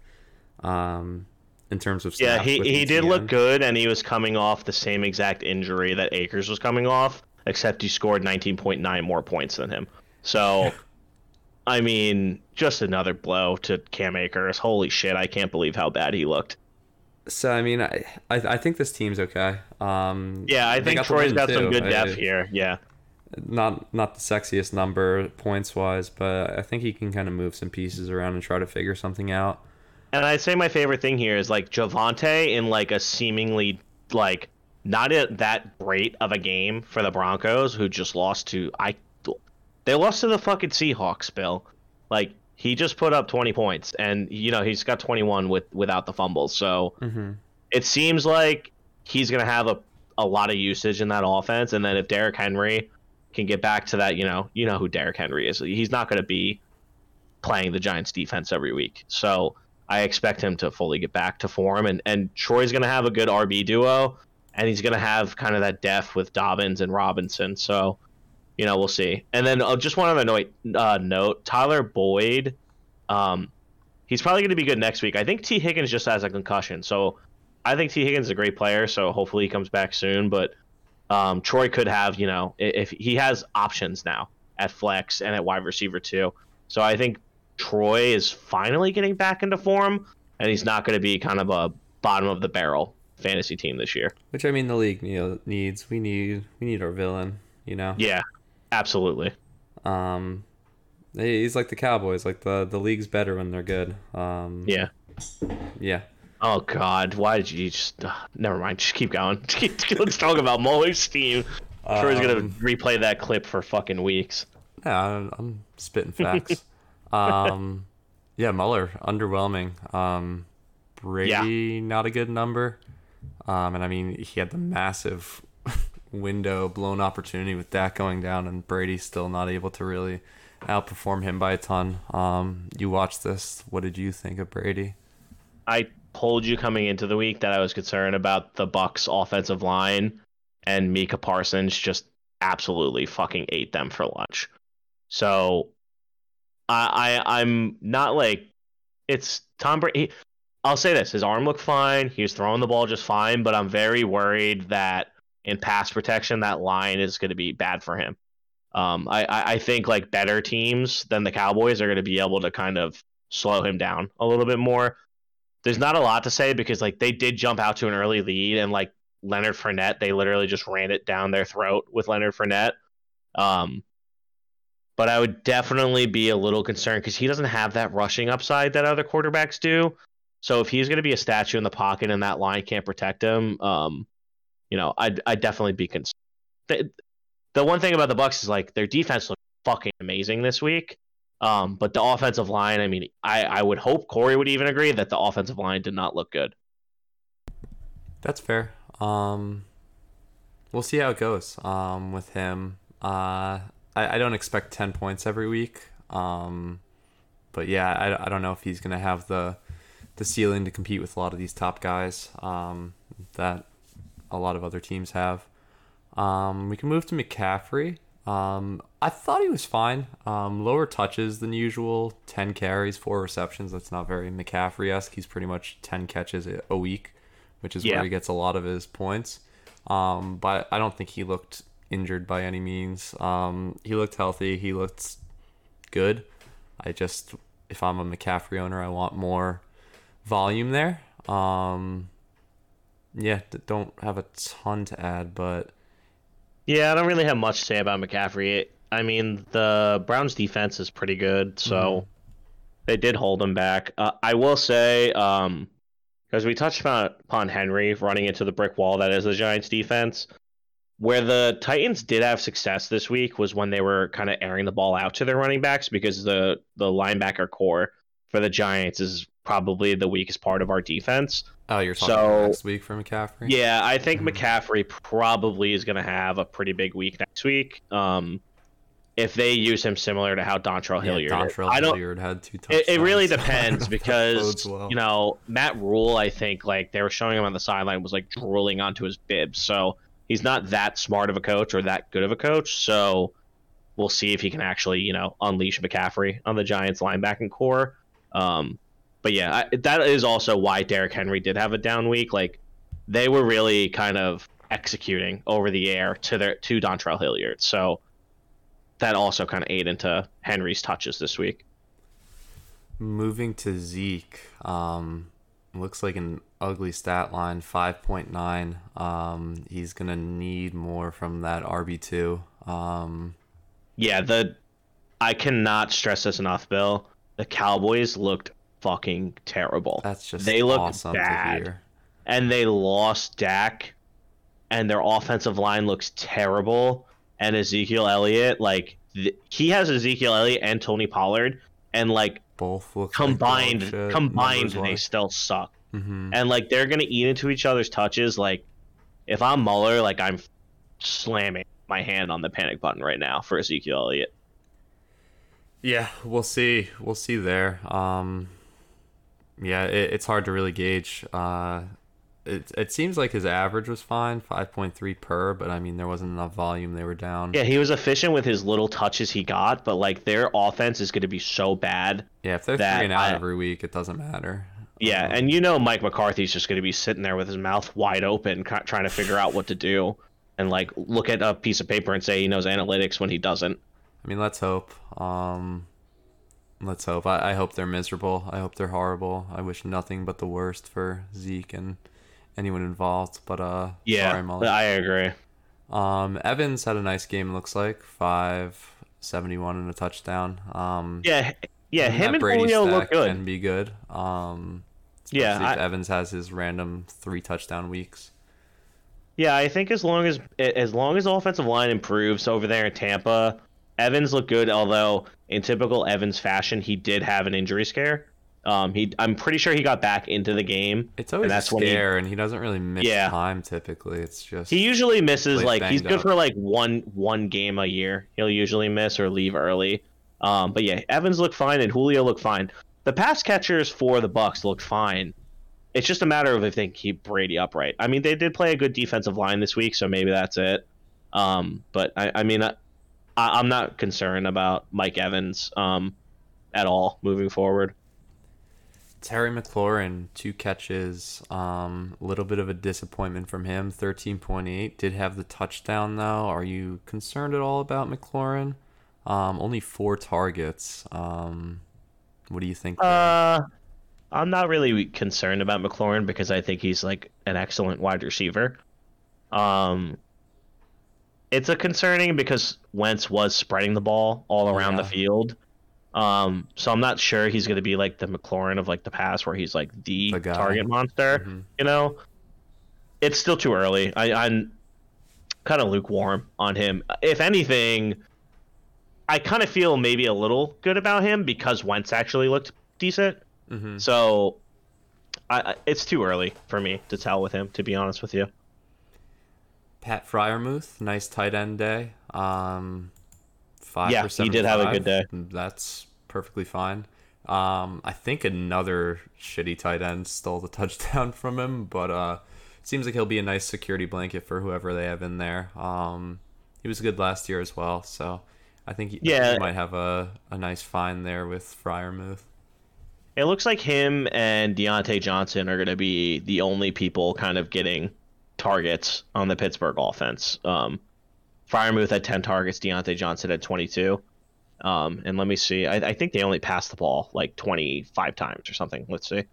um, in terms of Yeah, he, he did look good, and he was coming off the same exact injury that Akers was coming off, except he scored 19.9 more points than him. So, I mean, just another blow to Cam Akers. Holy shit, I can't believe how bad he looked. So I mean, I I, I think this team's okay. Um, yeah, I think Troy's got too. some good depth I, here. Yeah, not not the sexiest number points wise, but I think he can kind of move some pieces around and try to figure something out. And I'd say my favorite thing here is like Javonte in like a seemingly like not a, that great of a game for the Broncos, who just lost to I. They lost to the fucking Seahawks, Bill. Like he just put up 20 points and you know he's got 21 with without the fumbles so mm-hmm. it seems like he's going to have a, a lot of usage in that offense and then if Derrick Henry can get back to that you know you know who Derrick Henry is. He's not going to be playing the Giants defense every week. So I expect him to fully get back to form and and Troy's going to have a good RB duo and he's going to have kind of that depth with Dobbins and Robinson. So you know, we'll see. And then uh, just one other note, uh, note Tyler Boyd, um, he's probably going to be good next week. I think T. Higgins just has a concussion, so I think T. Higgins is a great player. So hopefully he comes back soon. But um, Troy could have, you know, if he has options now at flex and at wide receiver too. So I think Troy is finally getting back into form, and he's not going to be kind of a bottom of the barrel fantasy team this year. Which I mean, the league needs. We need we need our villain. You know. Yeah, Absolutely. Um, he's like the Cowboys. Like the the league's better when they're good. Um, yeah. Yeah. Oh God, why did you just? Uh, never mind. Just keep going. Let's talk about Muller's team. I'm sure he's gonna um, replay that clip for fucking weeks. Yeah, I'm, I'm spitting facts. um, yeah, Muller underwhelming. Um, Brady yeah. not a good number. Um, and I mean he had the massive window blown opportunity with Dak going down and Brady still not able to really outperform him by a ton. Um, you watched this. What did you think of Brady? I told you coming into the week that I was concerned about the Bucs offensive line and Micah Parsons just absolutely fucking ate them for lunch. So I, I I'm not like it's Tom Brady. I'll say this: his arm looked fine. He was throwing the ball just fine, but I'm very worried that in pass protection, that line is going to be bad for him. Um, I, I think like better teams than the Cowboys are going to be able to kind of slow him down a little bit more. There's not a lot to say because like they did jump out to an early lead and like Leonard Fournette, they literally just ran it down their throat with Leonard Fournette. Um, but I would definitely be a little concerned because he doesn't have that rushing upside that other quarterbacks do. So if he's going to be a statue in the pocket and that line can't protect him, um, you know, I'd I'd definitely be concerned. The, the one thing about the Bucs is like their defense looked fucking amazing this week, Um, but the offensive line, I mean, I, I would hope Corey would even agree that the offensive line did not look good. That's fair. Um, we'll see how it goes um, with him. Uh, I, I don't expect 10 points every week. Um, but yeah, I, I don't know if he's going to have the the ceiling to compete with a lot of these top guys um, that a lot of other teams have. Um, we can move to McCaffrey. Um, I thought he was fine. Um, lower touches than usual. Ten carries, four receptions. That's not very McCaffrey esque. He's pretty much ten catches a week, which is Yeah. where he gets a lot of his points. Um, but I don't think he looked injured by any means. Um, he looked healthy. He looked good. I just, if I'm a McCaffrey owner, I want more volume there. Um, yeah, don't have a ton to add, but Yeah, I don't really have much to say about McCaffrey. I mean, the Browns defense is pretty good, so they did hold him back. Uh, I will say, um, because we touched upon, upon Henry running into the brick wall that is the Giants defense. Where the Titans did have success this week was when they were kind of airing the ball out to their running backs because the the linebacker core for the Giants is probably the weakest part of our defense. oh, you're talking So- next week for McCaffrey. Yeah, I think Mhm. McCaffrey probably is going to have a pretty big week next week. Um, if they use him similar to how Dontrell yeah, Hilliard, did. Dontrell I don't. Hilliard had two touchdowns. It, it really depends because well. you know Matt Rhule. I think like they were showing him on the sideline was like drooling onto his bibs. So he's not that smart of a coach or that good of a coach. So we'll see if he can actually you know unleash McCaffrey on the Giants linebacking core. Um, but yeah, I, that is also why Derrick Henry did have a down week. Like they were really kind of executing over the air to their to Dontrell Hilliard. So that also kind of ate into Henry's touches this week. Moving to Zeke, um, looks like an ugly stat line, five point nine. Um, he's gonna need more from that RB two. Um, Yeah, the I cannot stress this enough, Bill. The Cowboys looked fucking terrible. that's just They look awesome bad. to hear. And they lost Dak and their offensive line looks terrible and Ezekiel Elliott like th- he has Ezekiel Elliott and Tony Pollard and like Both look combined combined they still suck. hmm And like they're going to eat into each other's touches like if I'm Muller, like I'm slamming my hand on the panic button right now for Ezekiel Elliott. Yeah, we'll see. We'll see there. Um, yeah, it, it's hard to really gauge. Uh, it it seems like his average was fine, five point three per, but I mean there wasn't enough volume. They were down. Yeah, he was efficient with his little touches he got, but like their offense is going to be so bad. Yeah, if they're three and out I- every week, it doesn't matter. Yeah, Um, and you know Mike McCarthy's just going to be sitting there with his mouth wide open, trying to figure out what to do, and like look at a piece of paper and say he knows analytics when he doesn't. I mean, let's hope. Um, let's hope. I, I hope they're miserable. I hope they're horrible. I wish nothing but the worst for Zeke and anyone involved. But uh, Yeah, sorry. I agree. Um, Evans had a nice game. Looks like five seventy one and a touchdown. Um, Yeah, yeah, him and Brady Julio look good. Can be good. Um, Yeah, I- Evans has his random three touchdown weeks. Yeah, I think as long as as long as the offensive line improves over there in Tampa, Evans looked good. Although in typical Evans fashion, he did have an injury scare. Um, he I'm pretty sure he got back into the game. It's always that's a when he- scare, and he doesn't really miss Yeah. time typically. It's just He usually misses like he's good up. for like one one game a year. He'll usually miss or leave early. Um, but yeah, Evans looked fine and Julio looked fine. The pass catchers for the Bucs looked fine. It's just a matter of if they can keep Brady upright. I mean, they did play a good defensive line this week, so maybe that's it. Um, but I, I mean, I, I'm not concerned about Mike Evans um, at all moving forward. Terry McLaurin, two catches. Um, a little bit of a disappointment from him. Thirteen point eight. Did have the touchdown though. Are you concerned at all about McLaurin? Um, only four targets. Um, what do you think? Uh, I'm not really concerned about McLaurin because I think he's like an excellent wide receiver. Um, it's a concerning because Wentz was spreading the ball all around the field. Um, so I'm not sure he's going to be like the McLaurin of like the past, where he's like the, The target monster. Mhm. You know, it's still too early. I, I'm kind of lukewarm on him. If anything, I kind of feel maybe a little good about him because Wentz actually looked decent. Mhm. So, I, I, it's too early for me to tell with him, to be honest with you. Pat Freiermuth, nice tight end day. Um, five Yeah, he did have a good day. That's perfectly fine. Um, I think another shitty tight end stole the touchdown from him, but uh, seems like he'll be a nice security blanket for whoever they have in there. Um, he was good last year as well, so I think he, Yeah. he might have a, a nice find there with Freiermuth. It looks like him and Diontae Johnson are going to be the only people kind of getting targets on the Pittsburgh offense. Um, Freiermuth had 10 targets, Diontae Johnson had 22. Um, and let me see. I, I think they only passed the ball like 25 times or something. Let's see.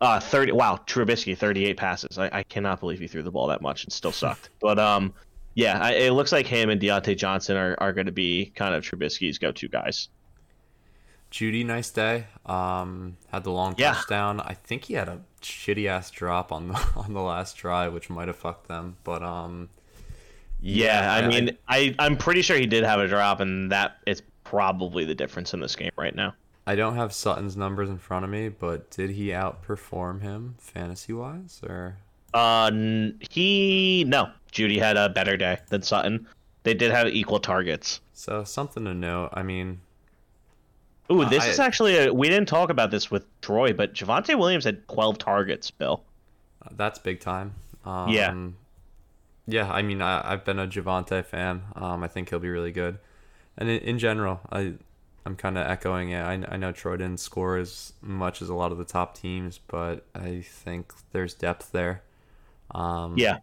Uh, 30. Wow, Trubisky, 38 passes. I, I cannot believe he threw the ball that much and still sucked. but um, yeah, I, it looks like him and Diontae Johnson are, are going to be kind of Trubisky's go-to guys. Jeudy, nice day. Um, had the long Yeah. touchdown. I think he had a shitty ass drop on the on the last drive, which might have fucked them. But um, Yeah, I mean, I, I am pretty sure he did have a drop, and that is probably the difference in this game right now. I don't have Sutton's numbers in front of me, but did he outperform him fantasy wise or? Uh, n- he no, Jeudy had a better day than Sutton. They did have equal targets. So something to note. I mean, Ooh, Uh, this I- is actually a, we didn't talk about this with Troy, but Javonte Williams had 12 targets. Bill. that's big time. Um, Yeah. Yeah, I mean, I, I've been a Javonte fan. Um, I think he'll be really good, and in, in general, I I'm kind of echoing it. I, I know Troy didn't score as much as a lot of the top teams, but I think there's depth there. Um, Yeah,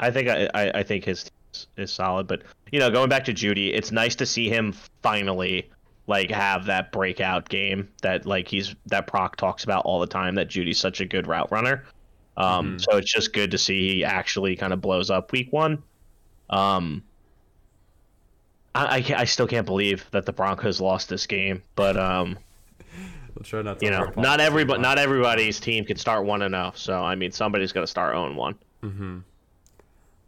I think I, I, I think his is- is solid, but you know, going back to Jeudy, it's nice to see him finally like have that breakout game that like he's that Proc talks about all the time. That Jeudy's such a good route runner. Um, Mhm. so it's just good to see he actually kind of blows up week one. Um, I, I, I still can't believe that the Broncos lost this game, but um, we'll try not to you know, not everybody, not everybody's team can start one and zero. So I mean, somebody's going to start zero and one.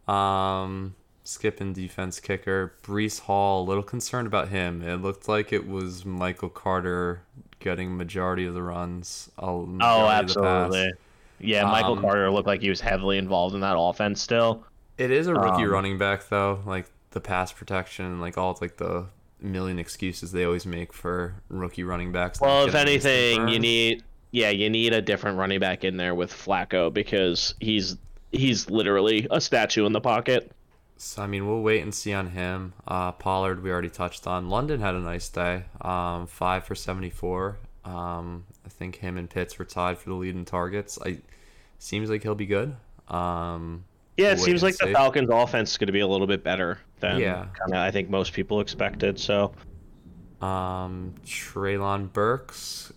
Um, skipping defense kicker Breece Hall. A little concerned about him. It looked like it was Michael Carter getting majority of the runs. Oh, majority of the pass. absolutely. Yeah, Michael Um, Carter looked like he was heavily involved in that offense still. It is a rookie Um, running back though, like the pass protection, like all like the million excuses they always make for rookie running backs. Well, if anything, you need yeah, you need a different running back in there with Flacco because he's he's literally a statue in the pocket. So I mean, we'll wait and see on him. Uh, Pollard, we already touched on. London had a nice day. Um, five for seventy-four. Um, I think him and Pitts were tied for the lead in targets. I seems like he'll be good. Um, Yeah, it seems like the. Falcons' offense is going to be a little bit better than Yeah. kinda, I think most people expected. So um, Treylon Burks.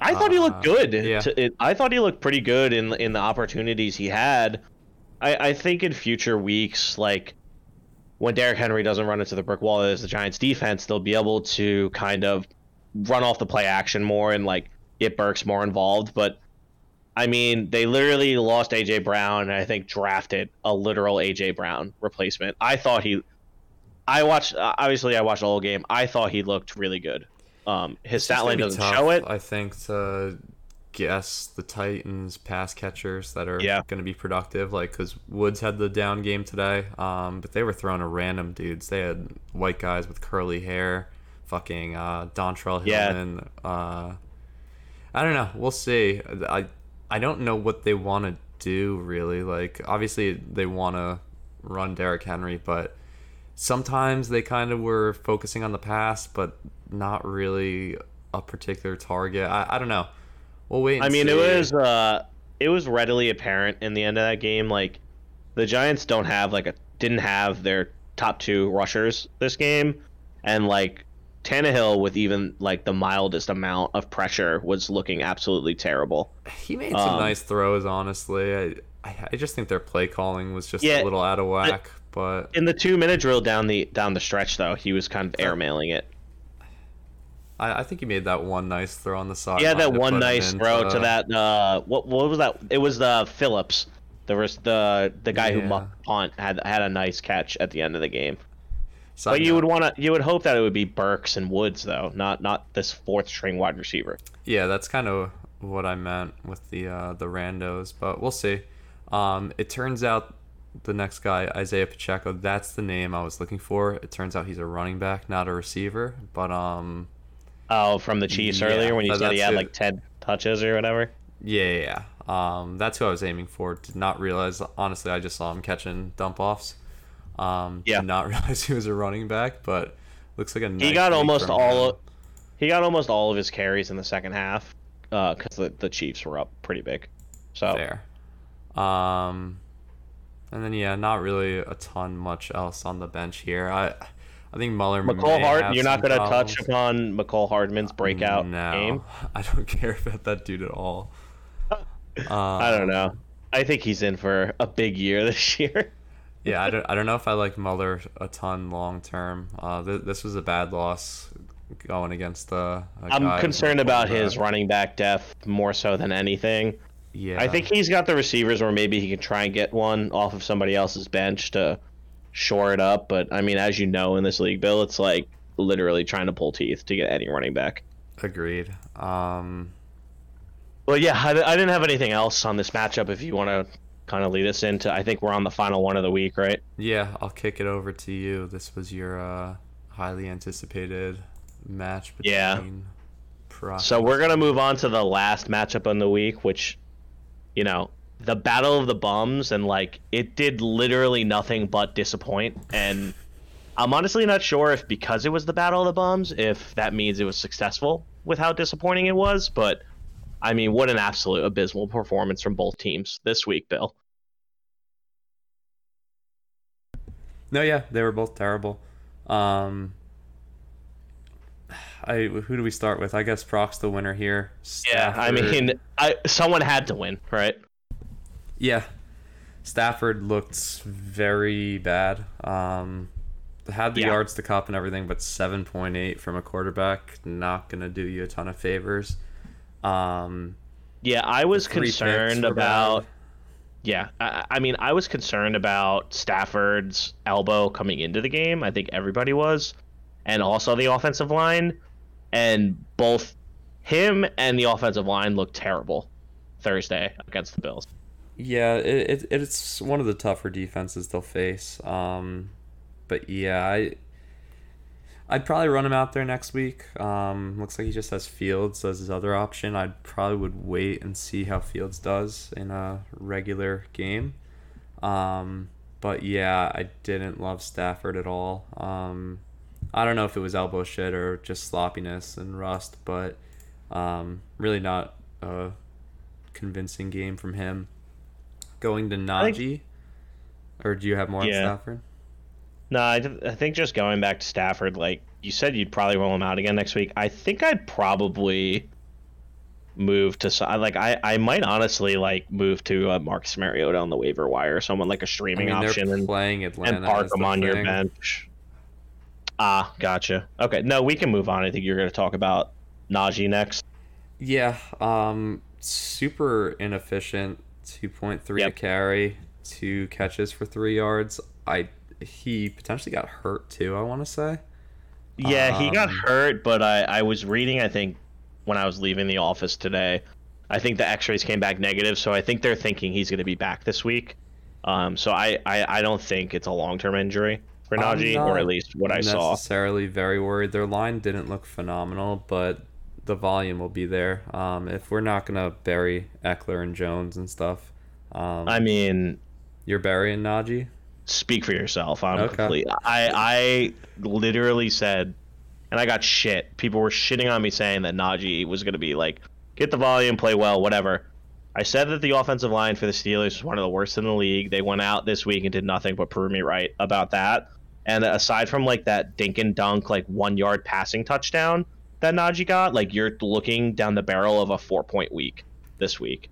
I thought he looked Uh, good. yeah. To- it- I thought he looked pretty good in in the opportunities he had. I, I think in future weeks, like when Derrick Henry doesn't run into the brick wall as the Giants defense, they'll be able to kind of run off the play action more and like get Burks more involved. But I mean, they literally lost AJ Brown and I think drafted a literal AJ Brown replacement. I thought he I watched obviously I watched the whole game. I thought he looked really good. Um, his stat line doesn't tough, show it. I think to guess the Titans pass catchers that are Yeah. going to be productive. Like, because Woods had the down game today, um, but they were throwing to random dudes. They had white guys with curly hair, fucking uh, Dontrell Yeah. Hillman. Uh, I don't know. We'll see. I I don't know what they want to do really. Like, obviously they want to run Derrick Henry, but sometimes they kind of were focusing on the pass, but not really a particular target. I, I don't know. We'll wait. And I mean, it was uh, it was readily apparent in the end of that game. Like, the Giants don't have like a didn't have their top two rushers this game, and like Tannehill with even like the mildest amount of pressure was looking absolutely terrible. he made some um, nice throws. Honestly, I, I I just think their play calling was just Yeah, a little out of whack. But In the two minute drill down the down the stretch, though, he was kind of airmailing it. I, I think he made that one nice throw on the side. Had that one nice throw to that. Uh, what what was that? It was the Philips. There was the the guy who mucked punt had had a nice catch at the end of the game. Side But you would want to you would hope that it would be Burks and Woods though, not not this fourth string wide receiver. Yeah, that's kind of what I meant with the uh, the randos, but we'll see. Um, it turns out the next guy, Isaiah Pacheco, that's the name I was looking for. It turns out he's a running back, not a receiver. But um, Oh, from the Chiefs Yeah, earlier when you said he had it. like ten touches or whatever. yeah, yeah, yeah. Um, that's who I was aiming for. Did not realize. Honestly, I just saw him catching dump offs. Um, Yeah. Did not realize he was a running back, but looks like a. Nice He got almost all of, he got almost all of his carries in the second half because the, the Chiefs were up pretty big. So there. Um, and then yeah, not really a ton much else on the bench here. I, I think Muller. Mecole Hart, you're not going to touch upon Mecole Hardman's breakout no, game. I don't care about that dude at all. Uh, I don't know. I think he's in for a big year this year. yeah, I don't. I don't know if I like Muller a ton long term. Uh, th- this was a bad loss going against the. guy I'm concerned about his running back depth more so than anything. Yeah, I think he's got the receivers where maybe he can try and get one off of somebody else's bench to shore it up. But I mean, as you know, in this league, Bill, it's like literally trying to pull teeth to get any running back. agreed. Um, Well, yeah, I, I didn't have anything else on this matchup. If you want to kind of lead us into, I think we're on the final one of the week, right? yeah, I'll kick it over to you. This was your uh, highly anticipated match between. Yeah. So we're gonna move on to the last matchup on the week, which, you know, the battle of the bums, and like it did literally nothing but disappoint. And I'm honestly not sure if because it was the battle of the bums, if that means it was successful with how disappointing it was. But I mean, what an absolute abysmal performance from both teams this week, Bill. No, yeah, they were both terrible. Um, I who do we start with? I guess Proc's the winner here. Yeah, I mean, I someone had to win, right? Yeah, Stafford looked very bad. Um, had the Yeah. yards to Kupp and everything, but seven point eight from a quarterback not gonna do you a ton of favors. Um, Yeah, I was concerned about. bad. Yeah, I, I mean, I was concerned about Stafford's elbow coming into the game. I think everybody was, and also the offensive line, and both him and the offensive line looked terrible Thursday against the Bills. Yeah, it, it it's one of the tougher defenses they'll face. Um, but yeah, I I'd probably run him out there next week. Um, looks like he just has Fields as his other option. I'd probably would wait and see how Fields does in a regular game. Um, but yeah, I didn't love Stafford at all. Um, I don't know if it was elbow shit or just sloppiness and rust, but um, really not a convincing game from him. Going to I think- Najee, or do you have more on Stafford? No, I, th- I think just going back to Stafford, like you said, you'd probably roll him out again next week. I think I'd probably move to like I, I might honestly like move to uh, Marcus Mariota on the waiver wire, someone like a streaming mean, option, and playing Atlanta. and park them the on your bench. Ah, gotcha. Okay, no, we can move on. I think you're going to talk about Najee next. Yeah, um, super inefficient. Two point three Yep. a carry, two catches for three yards. I he potentially got hurt too. I want to say. Yeah, he got Um, hurt, but I, I was reading, I think, when I was leaving the office today, I think the x rays came back negative, so I think they're thinking he's going to be back this week. Um, so I, I, I don't think it's a long term injury for Najee, or at least what I saw. necessarily very worried. Their line didn't look phenomenal, but the volume will be there. Um, if we're not gonna bury Ekeler and Jones and stuff, um, I mean, you're burying Najee. speak for yourself. I'm Okay. complete. I I literally said, and I got shit. People were shitting on me saying that Najee was going to be like, get the volume, play well, whatever. I said that the offensive line for the Steelers was one of the worst in the league. They went out this week and did nothing but prove me right about that. And aside from like that dink and dunk, like one yard passing touchdown that Najee got, like you're looking down the barrel of a four point week this week.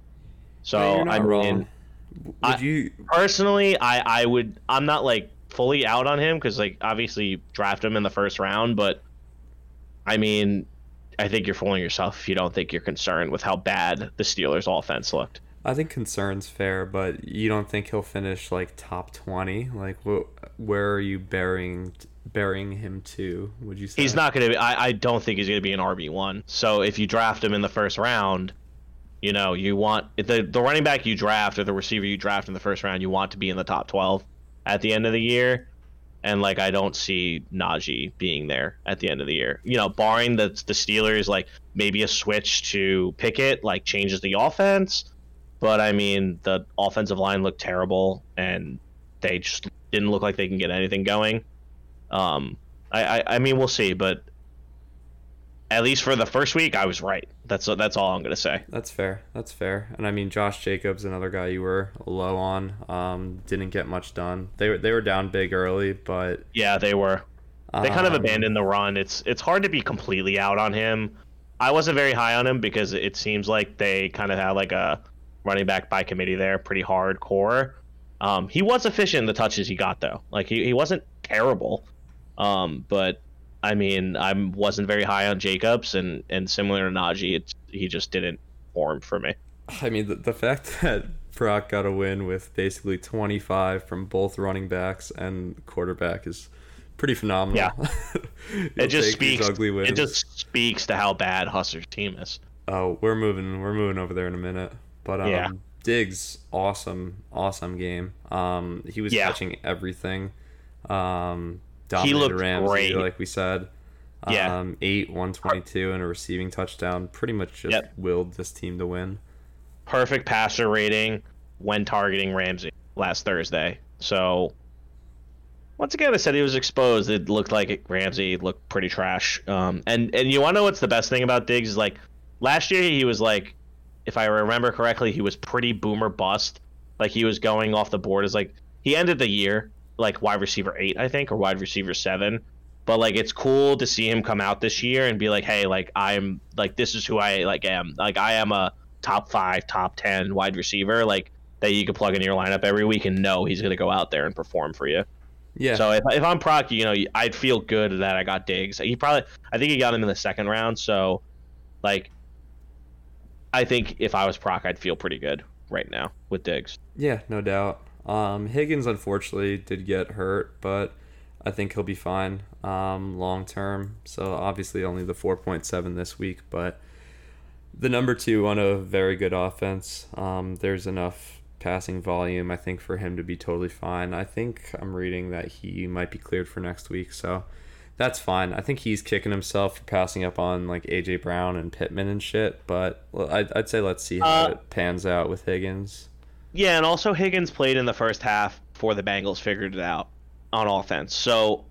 So Yeah, I mean, wrong. Would I- you? personally i i would i'm not like fully out on him because like obviously you draft him in the first round but i mean i think you're fooling yourself if you don't think you're concerned with how bad the steelers offense looked I think concern's fair, but you don't think he'll finish like top twenty? Like, wh- where are you burying burying him to? Would you say He's not going to be. I, I don't think he's going to be an RB one. So if you draft him in the first round, you know you want the the running back you draft or the receiver you draft in the first round, you want to be in the top twelve at the end of the year. And like I don't see Najee being there at the end of the year. You know, barring the the Steelers like maybe a switch to Pickett like changes the offense. But I mean, the offensive line looked terrible, and they just didn't look like they can get anything going. Um, I, I, I mean, we'll see, but at least for the first week, I was right. That's that's all I'm gonna say. That's fair. That's fair. And I mean, Josh Jacobs, another guy you were low on, um, didn't get much done. They were they were down big early, but Yeah, they were. They kind of um, abandoned the run. It's it's hard to be completely out on him. I wasn't very high on him because it seems like they kind of had like a running back by committee there, pretty hardcore. Um, he was efficient in the touches he got though. Like he, he wasn't terrible. Um, but I mean, I wasn't very high on Jacobs, and and similar to Najee, it's he just didn't form for me. I mean, the, the fact that Brock got a win with basically 25 from both running backs and quarterback is pretty phenomenal. Yeah. It just speaks. It just speaks to how bad Hustler's team is. Oh, we're moving. We're moving over there in a minute. But um, Yeah. Diggs, awesome, awesome game. Um, he was Yeah. catching everything. Um, He dominated looked Ramsey, great. like we said. Yeah. Um, eight, one twenty-two, and a receiving touchdown. Pretty much just Yep. willed this team to win. perfect passer rating when targeting Ramsey last Thursday. So once again, I said he was exposed. It looked like it, Ramsey looked pretty trash. Um, and and you want to know what's the best thing about Diggs is like last year he was like, if I remember correctly, he was pretty boomer bust. Like he was going off the board as like he ended the year like wide receiver eight, I think, or wide receiver seven. But like it's cool to see him come out this year and be like, hey, like I'm like this is who I like am. Like I am a top five, top ten wide receiver, like that you could plug into your lineup every week and know he's gonna go out there and perform for you. Yeah. So if, if I'm Proc, you know, I'd feel good that I got Diggs. He probably, I think he got him in the second round. So, like, I think if I was Proc, I'd feel pretty good right now with Diggs. Yeah, no doubt. Um, Higgins unfortunately did get hurt, but I think he'll be fine um, long term. So obviously only the 4.7 this week, but the number two on a very good offense. Um, there's enough passing volume, I think, for him to be totally fine. I think I'm reading that he might be cleared for next week, so that's fine. I think he's kicking himself for passing up on like AJ Brown and Pittman and shit. But I'd, I'd say let's see how Uh, it pans out with Higgins. Yeah, and also Higgins played in the first half before the Bengals figured it out on offense. So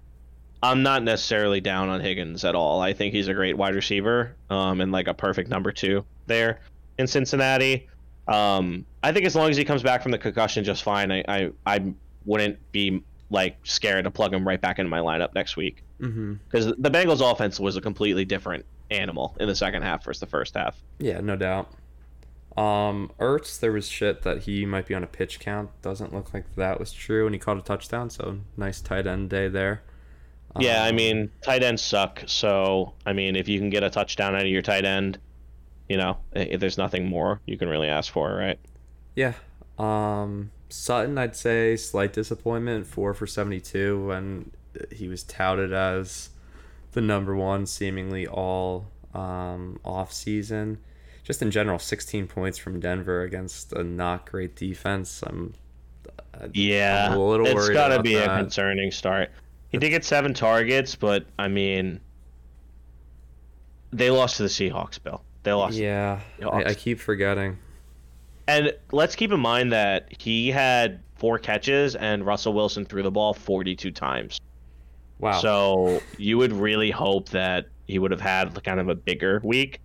I'm not necessarily down on Higgins at all. I think he's a great wide receiver um, and like a perfect number two there in Cincinnati. Um, I think as long as he comes back from the concussion just fine, I, I, I wouldn't be like scared to plug him right back into my lineup next week Mm-hmm. because the Bengals offense was a completely different animal in the second half versus the first half. Yeah, no doubt. Um, Ertz, there was shit that he might be on a pitch count. Doesn't look like that was true, and he caught a touchdown. So nice tight end day there. Yeah, I Um, mean, tight ends suck. So, I mean, if you can get a touchdown out of your tight end, you know, there's nothing more you can really ask for, right? yeah. Um, Sutton, I'd say slight disappointment. Four for seventy-two, when he was touted as the number one, seemingly all um, off season. Just in general, sixteen points from Denver against a not great defense. I'm Yeah, I'm a little it's worried got to be that. a concerning start. He did get seven targets, but I mean, they lost to the Seahawks, Bill. They lost. yeah. I, I keep forgetting. And let's keep in mind that he had four catches and Russell Wilson threw the ball 42 times. Wow. So you would really hope that he would have had kind of a bigger week.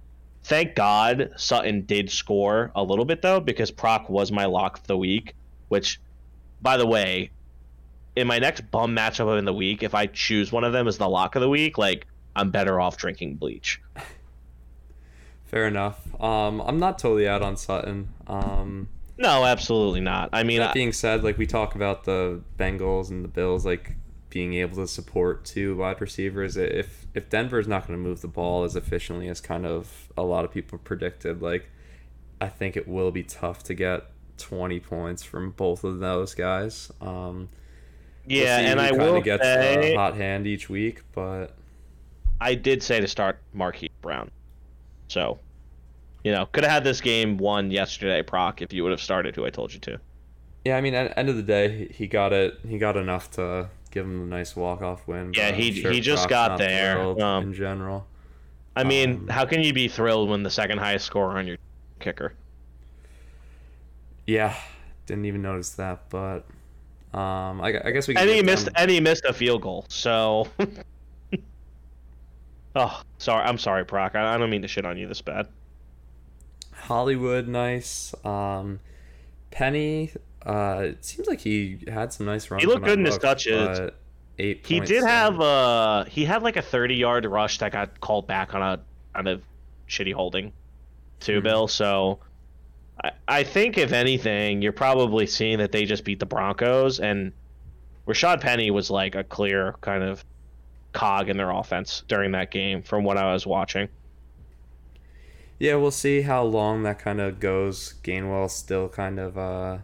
Thank God Sutton did score a little bit though, because Proc was my lock of the week. Which, by the way, in my next bum matchup in the week, if I choose one of them as the lock of the week, like I'm better off drinking bleach. Fair enough. Um, I'm not totally out on Sutton. Um, No, absolutely not. I mean, that being said, like we talk about the Bengals and the Bills, like being able to support two wide receivers. If if Denver's not going to move the ball as efficiently as kind of a lot of people predicted, like I think it will be tough to get 20 points from both of those guys. Um, we'll Yeah, and I will gets say, the hot hand each week, but I did say to start Marquise Brown. So, you know, could have had this game won yesterday, Proc, if you would have started who I told you to. yeah, I mean, at the end of the day, he got it. He got enough to give him a nice walk off win. Yeah, he- sure he just got there, um, in general. I mean, Um, how can you be thrilled when the second highest scorer on your kicker? Yeah, didn't even notice that, but um, I, I guess we. And he missed and he missed a field goal. So Oh, sorry. I'm sorry, Proc. I, I don't mean to shit on you this bad. Hollywood, nice. Um, Penny, uh, it seems like he had some nice runs. He looked good in his touches. Eight. He did have uh he had like a 30 yard rush that got called back on a on a shitty holding too, Hmm. Bill. So I, I think if anything, you're probably seeing that they just beat the Broncos and Rashaad Penny was like a clear kind of cog in their offense during that game from what I was watching. Yeah, we'll see how long that kind of goes. Gainwell's still kind of uh,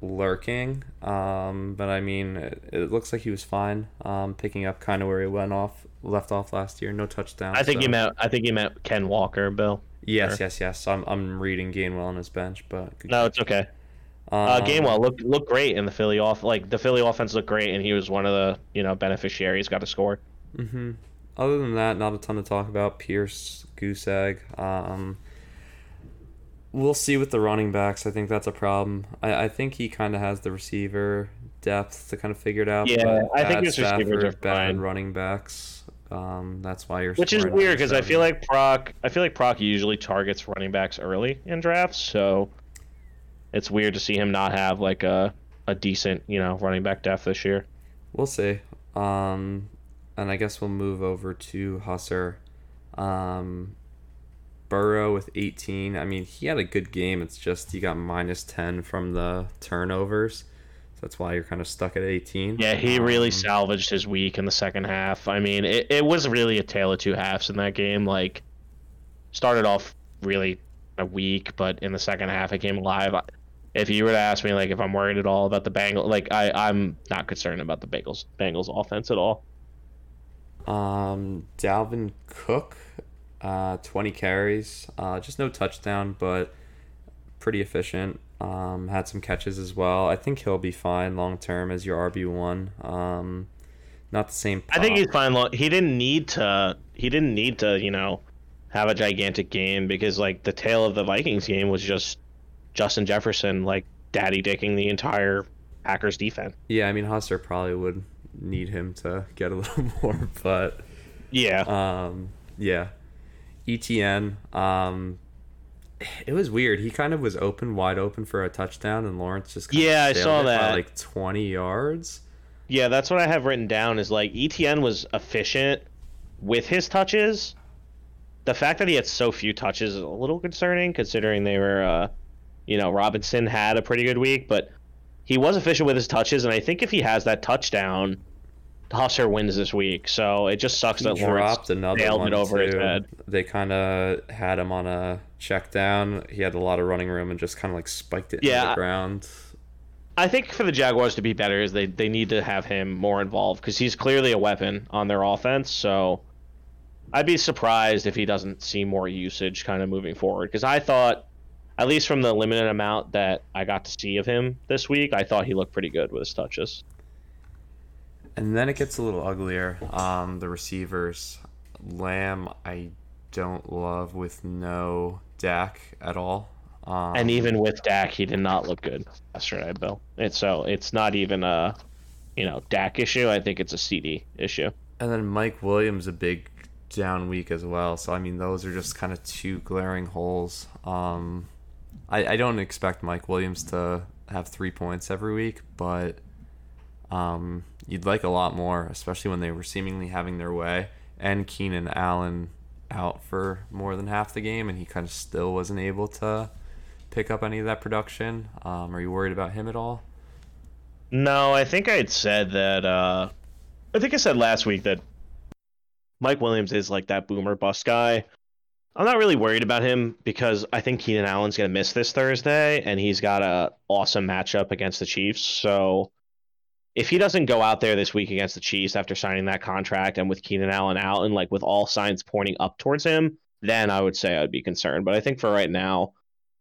lurking, um, but I mean, it, it looks like he was fine, um, picking up kind of where he went off, left off last year. No touchdown. I think so- you meant I think you meant Ken Walker, Bill. Yes, Sure. yes, yes. I'm I'm reading Gainwell on his bench, but No, it's okay. Uh, Um, Gainwell looked looked great in the Philly off like the Philly offense looked great, and he was one of the you know beneficiaries. Got a score. hmm Other than that, not a ton to talk about. Pierce, goose egg. Um, we'll see with the running backs. I think that's a problem. I, I think he kind of has the receiver depth to kind of figure it out. Yeah, I think his receivers Stafford, are bad fine. running backs. Um, that's why you're. Which is weird because I feel like Proc I feel like Proc usually targets running backs early in drafts, so it's weird to see him not have like a a decent you know running back depth this year. We'll see. Um, and I guess we'll move over to Husser. Um, Burrow with 18. I mean, he had a good game. It's just he got minus 10 from the turnovers. So that's why you're kind of stuck at 18. Yeah, he really Um, salvaged his week in the second half. I mean, it, it was really a tale of two halves in that game. Like, started off really a weak, but in the second half, it came alive. If you were to ask me, like, if I'm worried at all about the Bengals, like, I, I'm not concerned about the Bengals Bengals offense at all. Um, Dalvin Cook, uh, 20 carries. Uh, just no touchdown, but pretty efficient. Um, had some catches as well. I think he'll be fine long term as your RB one. Um, not the same. I think he's fine. lo- He didn't need to. He didn't need to. You know, have a gigantic game because like the tail of the Vikings game was just Justin Jefferson like daddy dicking the entire Packers defense. Yeah, I mean Husser probably would need him to get a little more, but Yeah. um, yeah, ETN. Um, it was weird. He kind of was open, wide open for a touchdown, and Lawrence just Yeah, I saw that. like twenty yards. Yeah, that's what I have written down is like ETN was efficient with his touches. The fact that he had so few touches is a little concerning considering they were uh you know, Robinson had a pretty good week, but he was efficient with his touches and I think if he has that touchdown, Husser wins this week. So it just sucks He that Lawrence dropped another nailed one it over his head. They kind of had him on a check down. He had a lot of running room and just kind of like spiked it Yeah, into the ground. I think for the Jaguars to be better is they they need to have him more involved because he's clearly a weapon on their offense. So I'd be surprised if he doesn't see more usage kind of moving forward. Because I thought, at least from the limited amount that I got to see of him this week, I thought he looked pretty good with his touches. And then it gets a little uglier. Um, the receivers, Lamb, I don't love with no Dak at all. Um, And even with Dak, he did not look good yesterday, Bill. It's so it's not even a you know Dak issue. I think it's a CeeDee issue. and then Mike Williams a big down week as well. So I mean, those are just kind of two glaring holes. Um, I, I don't expect Mike Williams to have three points every week, but um, you'd like a lot more, especially when they were seemingly having their way. And Keenan Allen out for more than half the game, and he kind of still wasn't able to pick up any of that production. Um, are you worried about him at all? No, I think I had said that. Uh, I think I said last week that Mike Williams is like that boomer bust guy. I'm not really worried about him because I think Keenan Allen's going to miss this Thursday, and he's got a awesome matchup against the Chiefs. So if he doesn't go out there this week against the Chiefs after signing that contract and with Keenan Allen out and like with all signs pointing up towards him, then I would say I'd be concerned. But I think for right now,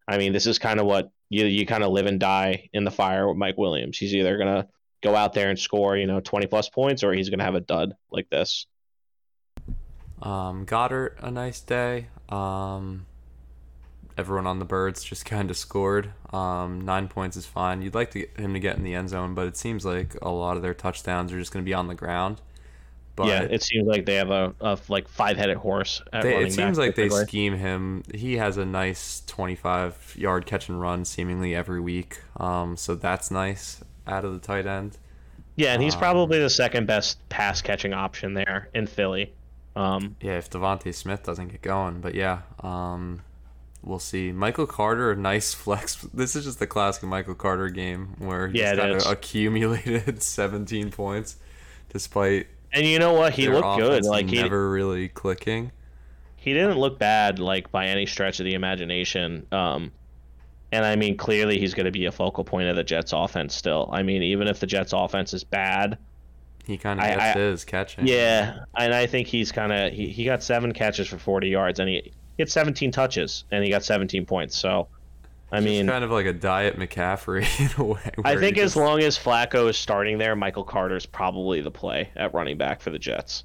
I mean, this is kind of what you you kind of live and die in the fire with Mike Williams. He's either gonna go out there and score, you know, 20 plus points, or he's gonna have a dud like this. Um, Goedert, a nice day. Um, everyone on the birds just kind of scored. Um, nine points is fine. You'd like to get him to get in the end zone, but it seems like a lot of their touchdowns are just going to be on the ground. But yeah, it seems like they have a, a like five headed horse. They, it seems like they scheme him. He has a nice twenty five yard catch and run seemingly every week. Um, so that's nice out of the tight end. Yeah, and he's um, probably the second best pass catching option there in Philly. Um, yeah, if DeVonta Smith doesn't get going, but yeah, um, we'll see. Michael Carter, nice flex. This is just the classic Michael Carter game where he yeah, just accumulated 17 points, despite. And you know what? He looked good. Like he never really clicking. He didn't look bad, like by any stretch of the imagination. Um, and I mean, clearly he's going to be a focal point of the Jets' offense still. I mean, even if the Jets' offense is bad, he kind of gets I, his catching. Yeah, and I think he's kind of he, he got seven catches for 40 yards, and he, he had 17 touches, and he got 17 points. So, I mean, kind of like a diet McCaffrey in a way. I think as just... long as Flacco is starting there, Michael Carter's probably the play at running back for the Jets.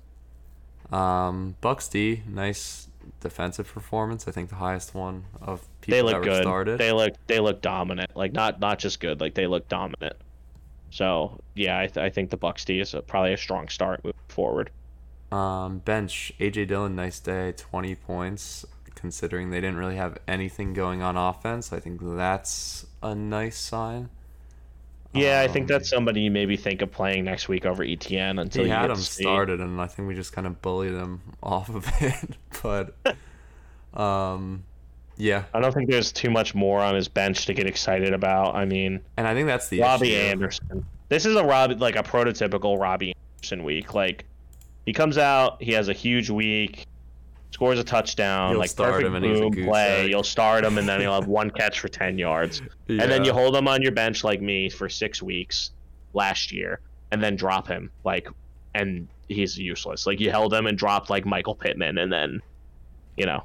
Um, Bucs D, nice defensive performance. I think the highest one of people they look that good. started. They look they look dominant. Like not not just good. Like they look dominant. So yeah, I, th- I think the Bucs D is a, probably a strong start moving forward. Um, bench AJ Dillon, nice day, twenty points. Considering they didn't really have anything going on offense, I think that's a nice sign. Yeah, um, I think that's um, somebody you maybe think of playing next week over ETN until he had him started, and I think we just kind of bullied him off of it. but um, yeah. I don't think there's too much more on his bench to get excited about. I mean, and I think that's the Robbie issue. Anderson. This is a Robbie like a prototypical Robbie Anderson week. Like he comes out, he has a huge week, scores a touchdown, You'll like perfect boom play. You'll start him, and then he'll have one catch for ten yards, yeah. and then you hold him on your bench like me for six weeks last year, and then drop him like, and he's useless. Like you held him and dropped like Michael Pittman, and then, you know,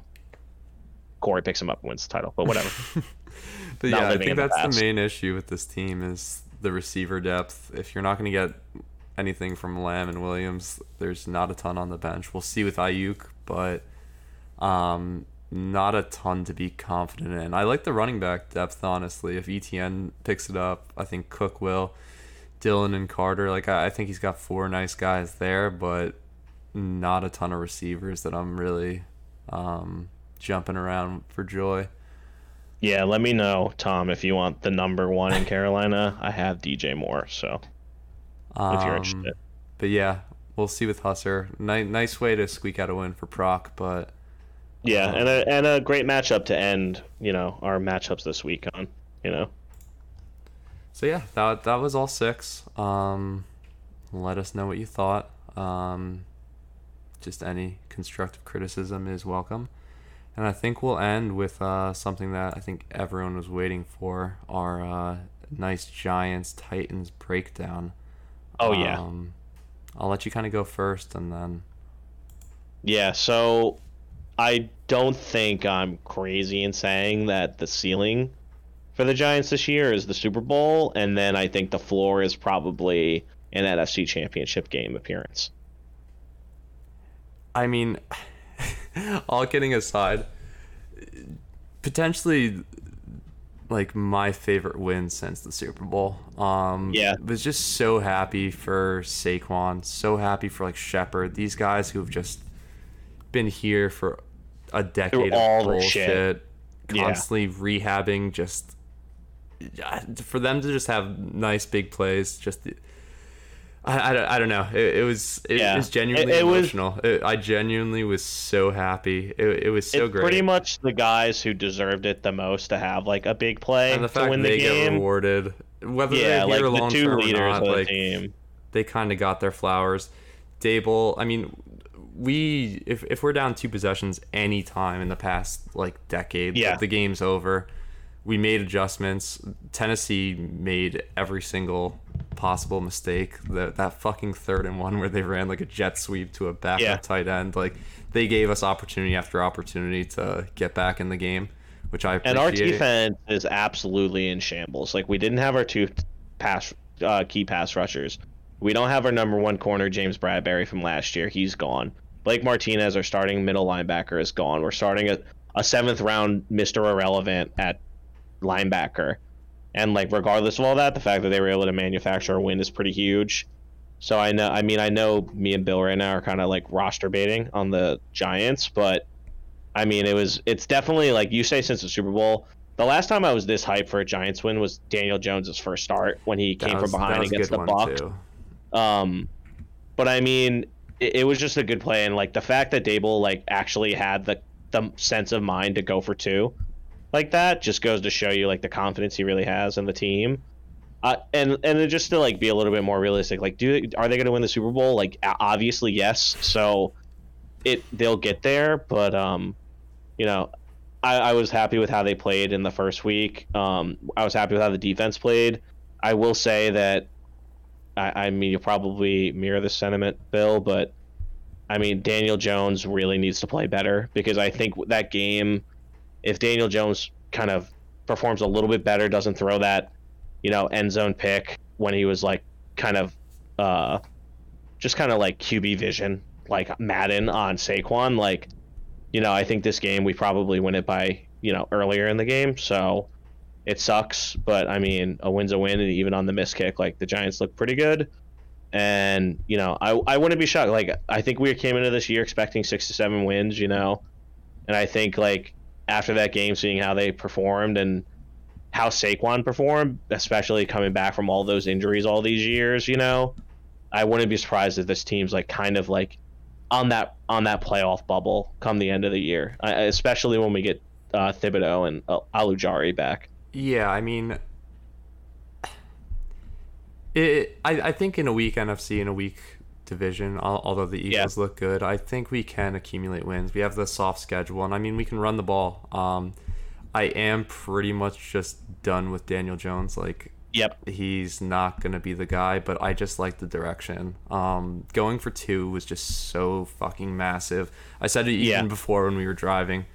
Corey picks him up and wins the title. But whatever. but yeah, I think that's the, the main issue with this team is the receiver depth. If you're not going to get anything from Lamb and Williams, there's not a ton on the bench. We'll see with Aiyuk, but um, not a ton to be confident in. I like the running back depth, honestly. If ETN picks it up, I think Cook will. Dillon and Carter, like I, I think he's got four nice guys there, but not a ton of receivers that I'm really um, jumping around for joy. Yeah, let me know, Tom, if you want the number one in Carolina. I have DJ Moore, so um, if you're um, interested. But yeah, we'll see with Husser. Nice, nice way to squeak out a win for Proc, but yeah, and a and a great matchup to end, you know, our matchups this week on, you know. So yeah, that that was all six. Um, let us know what you thought. Um, just any constructive criticism is welcome. And I think we'll end with uh, something that I think everyone was waiting for our uh, nice Giants Titans breakdown. Oh, yeah. Um, I'll let you kind of go first and then. Yeah, so I don't think I'm crazy in saying that the ceiling for the Giants this year is the Super Bowl, and then I think the floor is probably an NFC Championship game appearance. I mean. all kidding aside, potentially like my favorite win since the Super Bowl. Um, yeah, was just so happy for Saquon, so happy for like Shepard. These guys who've just been here for a decade Through of bullshit, constantly yeah. rehabbing. Just for them to just have nice big plays, just I, I, I don't know. It, it was it, yeah. was genuinely it, it emotional. Was, I genuinely was so happy. It, it was so it's great. Pretty much the guys who deserved it the most to have like a big play and the fact to win they the game. get rewarded, whether yeah, they're here like long the two term leaders or not, of the like, team. they kind of got their flowers. Daboll, I mean, we if if we're down two possessions any time in the past like decade, Yeah. the game's over. We made adjustments. Tennessee made every single possible mistake. That that fucking third and one where they ran like a jet sweep to a backup Yeah. tight end. Like they gave us opportunity after opportunity to get back in the game, which I appreciate. And our defense is absolutely in shambles. Like we didn't have our two pass uh, key pass rushers. We don't have our number one corner James Bradberry from last year. He's gone. Blake Martinez, our starting middle linebacker, is gone. We're starting a, a seventh round Mister Irrelevant at linebacker, and like regardless of all that, the fact that they were able to manufacture a win is pretty huge. So I know, I mean, I know me and Bill right now are kind of like roster baiting on the Giants, but I mean, it was it's definitely like you say since the Super Bowl. The last time I was this hyped for a Giants win was Daniel Jones's first start when he That came was- from behind against the Bucs. Um, but I mean, it, it was just a good play, and like the fact that Daboll like actually had the the sense of mind to go for two, like that, just goes to show you like the confidence he really has in the team. Uh, and and just to like be a little bit more realistic, like, do are they going to win the Super Bowl? Like, obviously yes. So it they'll get there, but um, you know, I, I was happy with how they played in the first week. Um, I was happy with how the defense played. I will say that I, I mean, you'll probably mirror the sentiment, Bill, but I mean, Daniel Jones really needs to play better because I think that game, if Daniel Jones kind of performs a little bit better, doesn't throw that, you know, end zone pick when he was like kind of, uh, just kind of like QB vision, like Madden on Saquon, like, you know, I think this game we probably win it by, you know, earlier in the game. So, it sucks, but I mean, a win's a win, and even on the miss kick, like the Giants look pretty good. And you know, I I wouldn't be shocked. Like I think we came into this year expecting six to seven wins, you know, and I think like after that game, seeing how they performed and how Saquon performed, especially coming back from all those injuries all these years, you know, I wouldn't be surprised if this team's like kind of like on that on that playoff bubble come the end of the year, I, especially when we get uh, Thibodeaux and uh, Ojulari back. Yeah, I mean, it. I, I think in a weak NFC, in a weak division, although the Yeah. Eagles look good, I think we can accumulate wins. We have the soft schedule, and I mean, we can run the ball. Um, I am pretty much just done with Daniel Jones. Like, Yep. he's not gonna be the guy, but I just like the direction. Um, going for two was just so fucking massive. I said it even Yeah. before when we were driving.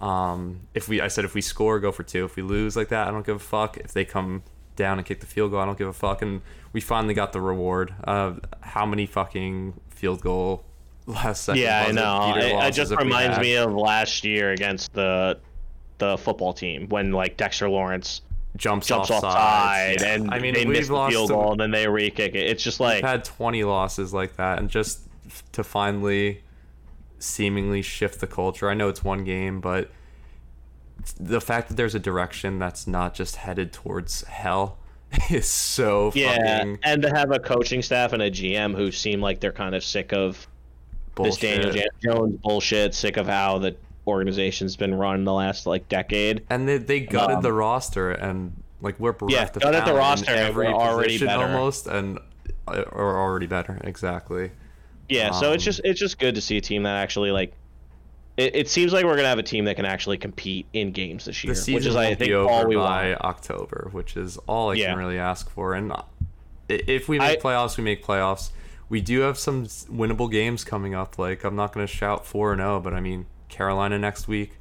Um, if we, I said if we score, go for two. If we lose like that, I don't give a fuck. If they come down and kick the field goal, I don't give a fuck. And we finally got the reward. Uh, how many fucking field goal last second? Yeah, I know. It, it just reminds me of last year against the the football team when like Dexter Lawrence jumps, jumps off off side Yeah. and I mean, they miss the field to- goal and then they re-kick it. It's just like had 20 losses like that, and just to finally seemingly shift the culture. I know it's one game, but the fact that there's a direction that's not just headed towards hell is so yeah, fucking and to have a coaching staff and a GM who seem like they're kind of sick of this. Daniel Jones bullshit, sick of how the organization's been run the last like decade. and they, they gutted Um, the roster, and like we're bereft Yeah, of gutted the roster, and every already better. almost, and uh, are already better. Exactly. Yeah, so it's Um, just it's just good to see a team that actually like. It, it seems like we're gonna have a team that can actually compete in games this year, the which is will I be think over all we by want. October, which is all I Yeah. can really ask for. And i- if we make I- playoffs, we make playoffs. We do have some winnable games coming up. Like I'm not going to shout four and zero, but I mean Carolina next week,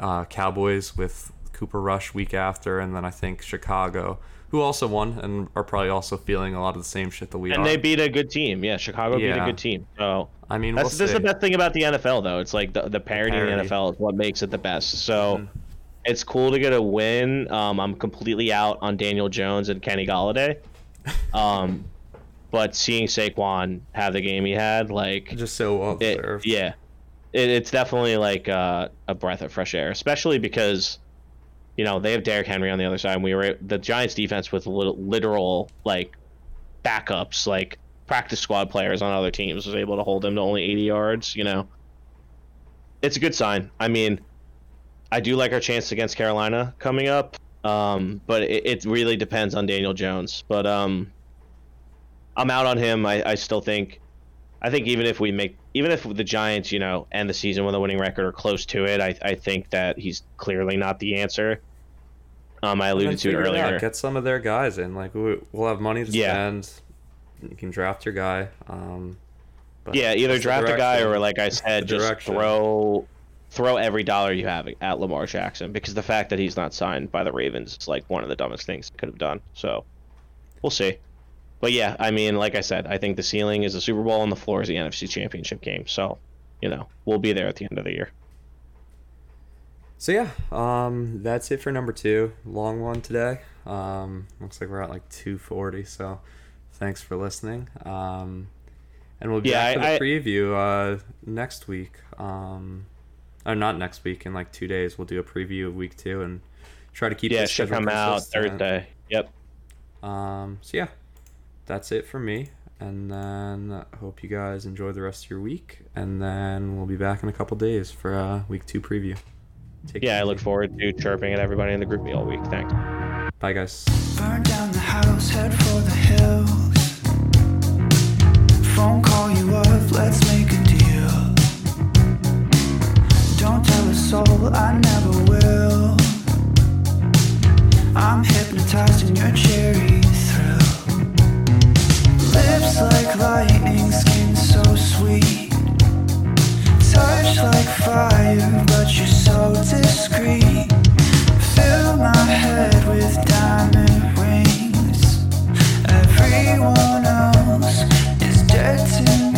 uh, Cowboys with Cooper Rush week after, and then I think Chicago, who also won and are probably also feeling a lot of the same shit that we And are. they beat a good team. Yeah, Chicago beat a good team. So I mean, that's we'll this is the best thing about the NFL though. It's like the the parity, in parity. the NFL is what makes it the best. So Mhm. it's cool to get a win. Um, I'm completely out on Daniel Jones and Kenny Golladay. Um, but seeing Saquon have the game he had, like just so well it, yeah, it, it's definitely like uh, a breath of fresh air, especially because you know they have Derrick Henry on the other side. And we were the Giants' defense with lit- literal like backups, like practice squad players on other teams, was able to hold them to only 80 yards. You know, it's a good sign. I mean, I do like our chance against Carolina coming up, um, but it, it really depends on Daniel Jones. But um, I'm out on him. I, I still think I think even if we make, even if the Giants, you know, end the season with a winning record or close to it, I, I think that he's clearly not the answer. Um, I alluded to it earlier. Get some of their guys in. Like we'll have money to spend. yeah. You can draft your guy. Um, yeah, either draft a guy or, like I said, just throw throw every dollar you have at Lamar Jackson because the fact that he's not signed by the Ravens is like one of the dumbest things he could have done. So we'll see. But yeah, I mean, like I said, I think the ceiling is the Super Bowl and the floor is the NFC Championship game. So, you know, we'll be there at the end of the year. So yeah, um, that's it for number two. Long one today. Um, looks like we're at like 240. So thanks for listening. Um, and we'll be yeah, back for the I, preview uh, next week. Um, or not next week. In like two days, we'll do a preview of week two and try to keep. Yeah, it should come out Thursday. Yep. Um. So yeah, that's it for me. And then hope you guys enjoy the rest of your week. And then we'll be back in a couple days for a week two preview. Take yeah, I look forward to chirping at everybody in the GroupMe all week. Thanks. Bye, guys. Burn down the house, head for the hills. Phone call you up, let's make a deal. Don't tell a soul, I never will. I'm hypnotized in your cherry thrill. Lips like lightning, skin so sweet touch like fire, but you're so discreet. Fill my head with diamond rings. Everyone else is dead to me.